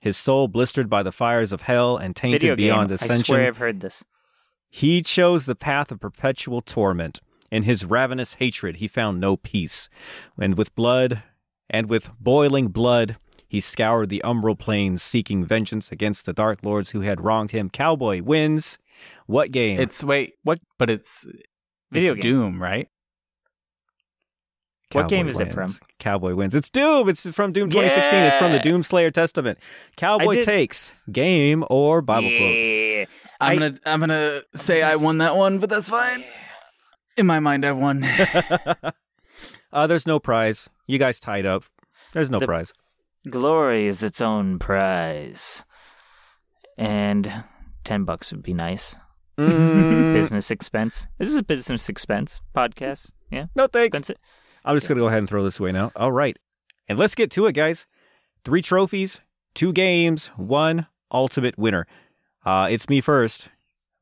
his soul blistered by the fires of hell and tainted Video game. beyond I ascension. swear I've heard this. He chose the path of perpetual torment. In his ravenous hatred, he found no peace. And with blood, and with boiling blood, he scoured the umbral plains, seeking vengeance against the Dark Lords who had wronged him. Cowboy wins. What game? It's wait, What- But it's Video it's game. Doom, right? What Cowboy game is it from? Cowboy wins. It's Doom. It's from Doom 2016. It's from the Yeah. Doom Slayer Testament. Cowboy takes game or Bible quote. Yeah. I'm I- gonna I'm gonna say I won that one, but that's fine. In my mind, I won. *laughs* uh, there's no prize. You guys tied up. There's no The- prize. Glory is its own prize. and ten bucks would be nice. Mm, Business expense. This is a business expense podcast. Yeah, no thanks. expense it. I'm just going to go ahead and throw this away now. All right. And let's get to it, guys. Three trophies, two games, one ultimate winner. Uh, it's me first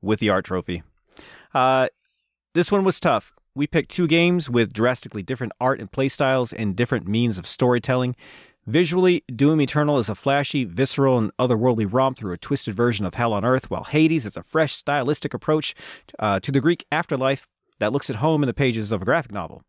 with the art trophy. Uh, this one was tough. We picked two games with drastically different art and play styles and different means of storytelling. Visually, Doom Eternal is a flashy, visceral, and otherworldly romp through a twisted version of Hell on Earth, while Hades is a fresh, stylistic approach uh, to the Greek afterlife that looks at home in the pages of a graphic novel.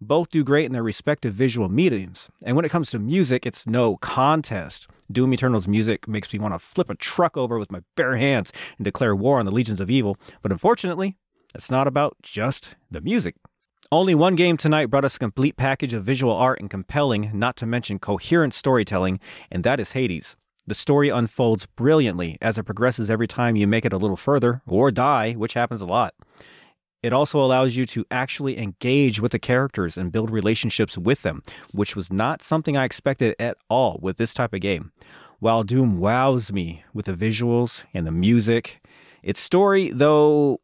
Both do great in their respective visual mediums. And when it comes to music, it's no contest. Doom Eternal's music makes me want to flip a truck over with my bare hands and declare war on the legions of evil. But unfortunately, it's not about just the music. Only one game tonight brought us a complete package of visual art and compelling, not to mention coherent storytelling, and that is Hades. The story unfolds brilliantly as it progresses every time you make it a little further, or die, which happens a lot. It also allows you to actually engage with the characters and build relationships with them, which was not something I expected at all with this type of game. While Doom wows me with the visuals and the music, its story, though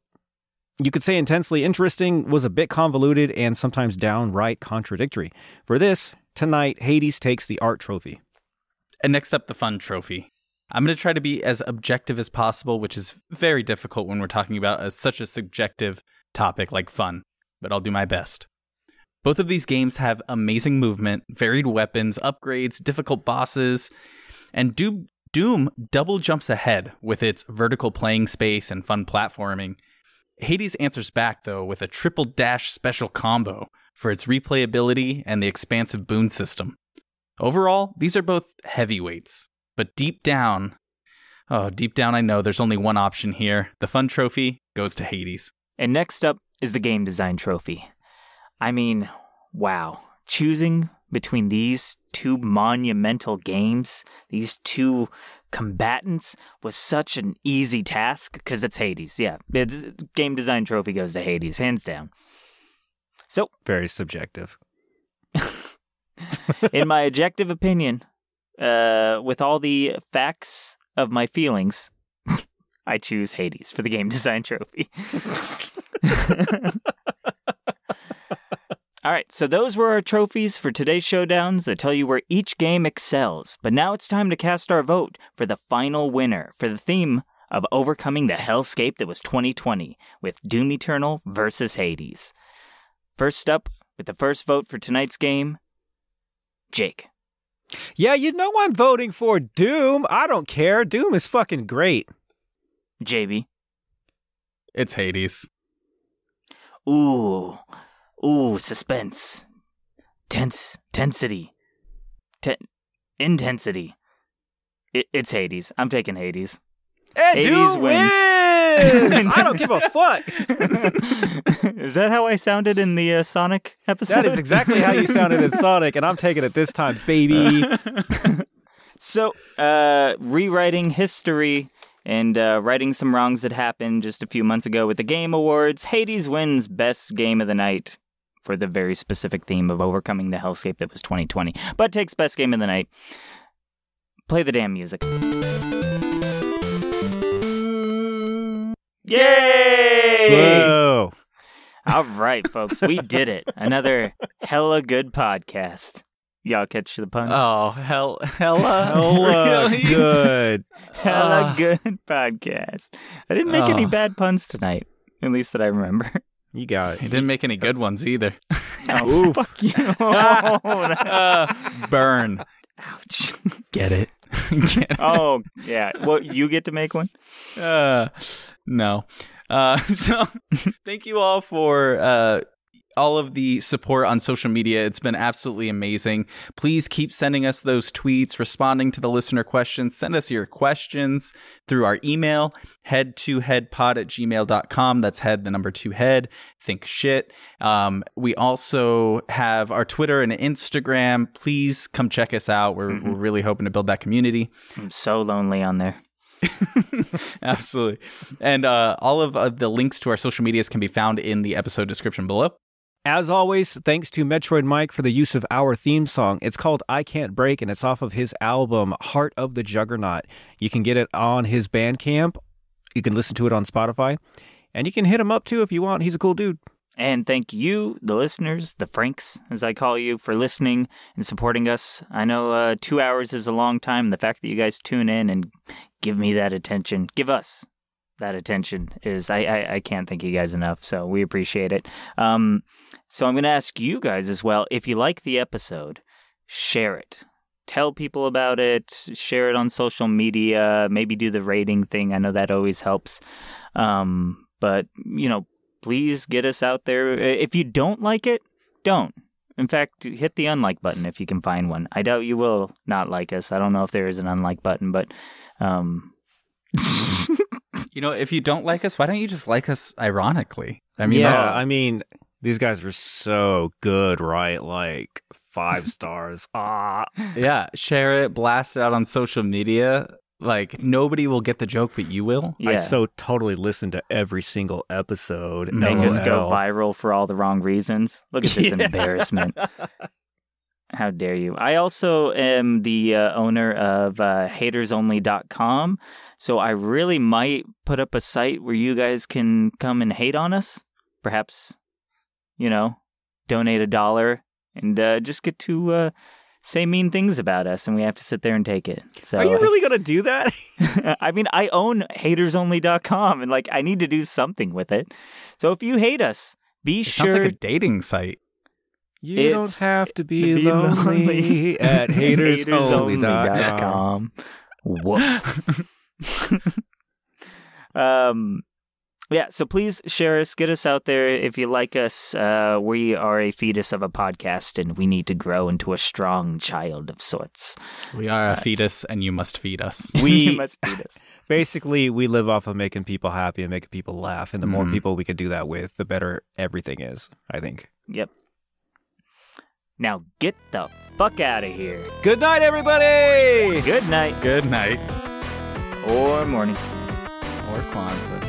you could say intensely interesting, was a bit convoluted and sometimes downright contradictory. For this, tonight, Hades takes the art trophy. And next up, the fun trophy. I'm going to try to be as objective as possible, which is very difficult when we're talking about a, such a subjective topic like fun, but I'll do my best. Both of these games have amazing movement, varied weapons, upgrades, difficult bosses, and Doom, Doom double jumps ahead with its vertical playing space and fun platforming. Hades answers back, though, with a triple dash special combo for its replayability and the expansive boon system. Overall, these are both heavyweights, but deep down, oh, deep down, I know there's only one option here. The fun trophy goes to Hades. And next up is the game design trophy. I mean, wow. Choosing between these two monumental games, these two combatants, was such an easy task because it's Hades. Yeah, it's, game design trophy goes to Hades, hands down. So, Very subjective. *laughs* in my objective opinion, uh, with all the facts of my feelings, I choose Hades for the game *laughs* design trophy. All right, so those were our trophies for today's showdowns that tell you where each game excels. But now it's time to cast our vote for the final winner for the theme of overcoming the hellscape that was 2020 with Doom Eternal versus Hades. First up, with the first vote for tonight's game, Jake. Yeah, you know I'm voting for Doom. I don't care. Doom is fucking great. JB. It's Hades. Ooh, ooh, suspense, tense, tensity, Ten- intensity. It- it's Hades. I'm taking Hades. And Hades wins. wins. *laughs* I don't give a fuck. *laughs* is that how I sounded in the uh, Sonic episode? That is exactly how you sounded in *laughs* Sonic, and I'm taking it this time, baby. So, uh, rewriting history and uh, righting some wrongs that happened just a few months ago with the Game Awards, Hades wins Best Game of the Night for the very specific theme of overcoming the hellscape that was 2020, but takes Best Game of the Night. Play the damn music. Yay! Whoa. All right, folks, we did it. Another hella good podcast. Y'all catch the pun? Oh, hell, hella, Hella *laughs* Really? good. Hella Ah. good podcast. I didn't make any Oh. bad puns tonight, at least that I remember. *laughs* You got He it. didn't make any good ones either. *laughs* Oh, fuck you. Oh, Uh, burn. ouch. Get it? Get it? Oh, yeah. Well, you get to make one? Uh, no. Uh, so thank you all for uh, all of the support on social media. It's been absolutely amazing. Please keep sending us those tweets, responding to the listener questions. Send us your questions through our email, head to headpod at gmail.com. That's head, the number two head. Think shit. Um, we also have our Twitter and Instagram. Please come check us out. We're, we're really hoping to build that community. I'm so lonely on there. *laughs* Absolutely. And uh, all of uh, the links to our social medias can be found in the episode description below. As always, thanks to Metroid Mike for the use of our theme song. It's called I Can't Break and it's off of his album Heart of the Juggernaut. You can get it on his Bandcamp. You can listen to it on Spotify. And you can hit him up too if you want. He's a cool dude. And thank you, the listeners, the Franks, as I call you, for listening and supporting us. I know uh, two hours is a long time. The fact that you guys tune in and give me that attention, give us that attention is I, I, I can't thank you guys enough. So we appreciate it. Um, so I'm going to ask you guys as well if you like the episode, share it. Tell people about it, share it on social media, maybe do the rating thing. I know that always helps. Um, but, you know, please get us out there. If you don't like it, don't. In fact, hit the unlike button if you can find one. I doubt you will not like us. I don't know if there is an unlike button, but um *laughs* You know, if you don't like us, why don't you just like us ironically? I mean, yeah, that's- I mean, these guys are so good, right? Like five *laughs* stars. Ah, yeah, share it, blast it out on social media. Like nobody will get the joke, but you will. yeah. I so totally listen to every single episode. make us go viral for all the wrong reasons. Look at this *laughs* Yeah. embarrassment. How dare you? I also am the uh, owner of uh, hatersonly.com. So I really might put up a site where you guys can come and hate on us. Perhaps, you know, donate a dollar and uh, just get to uh, say mean things about us, and we have to sit there and take it. So Are you really gonna do that? *laughs* I mean, I own hatersonly.com and like I need to do something with it. So if you hate us, be It sure sounds like a dating site. You It's- don't have to be, be lonely, lonely at *laughs* hatersonly.com. hatersonly.com. Woof. *laughs* *laughs* um, yeah, so please share us, get us out there. If you like us, uh, we are a fetus of a podcast and we need to grow into a strong child of sorts. We are a fetus, and you must feed us. *laughs* We must feed us. *laughs* basically we live off of making people happy and making people laugh, and the more Mhm. people we can do that with, the better everything is. I think. Yep. Now get the fuck out of here. Good night, everybody. Good night Good night. Or morning Or Kwanzaa.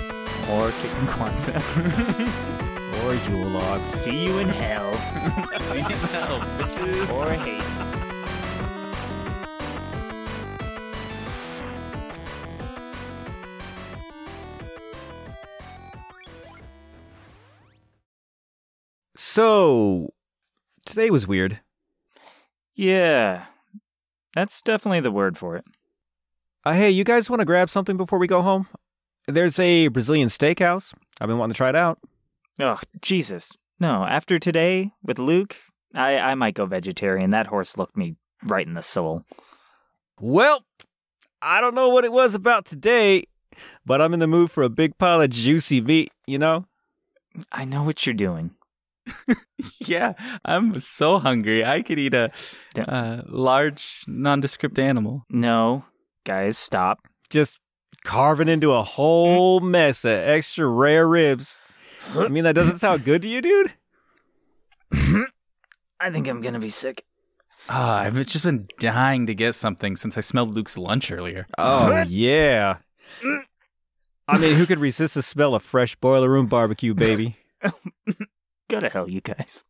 or chicken Kwanzaa. *laughs* Or Yule log. See you in hell *laughs* See you in hell, bitches. or hate. So today was weird. Yeah, that's definitely the word for it. Uh, hey, you guys want to grab something before we go home? There's a Brazilian steakhouse. I've been wanting to try it out. Oh, Jesus. No, after today with Luke, I, I might go vegetarian. That horse looked me right in the soul. Well, I don't know what it was about today, but I'm in the mood for a big pile of juicy meat, you know? I know what you're doing. *laughs* Yeah, I'm so hungry. I could eat a uh, large, nondescript animal. No, guys, stop. Just carving into a whole mess of extra rare ribs. I mean, that doesn't sound good to you, dude? *laughs* I think I'm gonna be sick. Ah, I've just been dying to get something since I smelled Luke's lunch earlier. Oh, yeah. *laughs* I mean, who could resist the smell of fresh boiler room barbecue, baby? *laughs* Go to hell, you guys.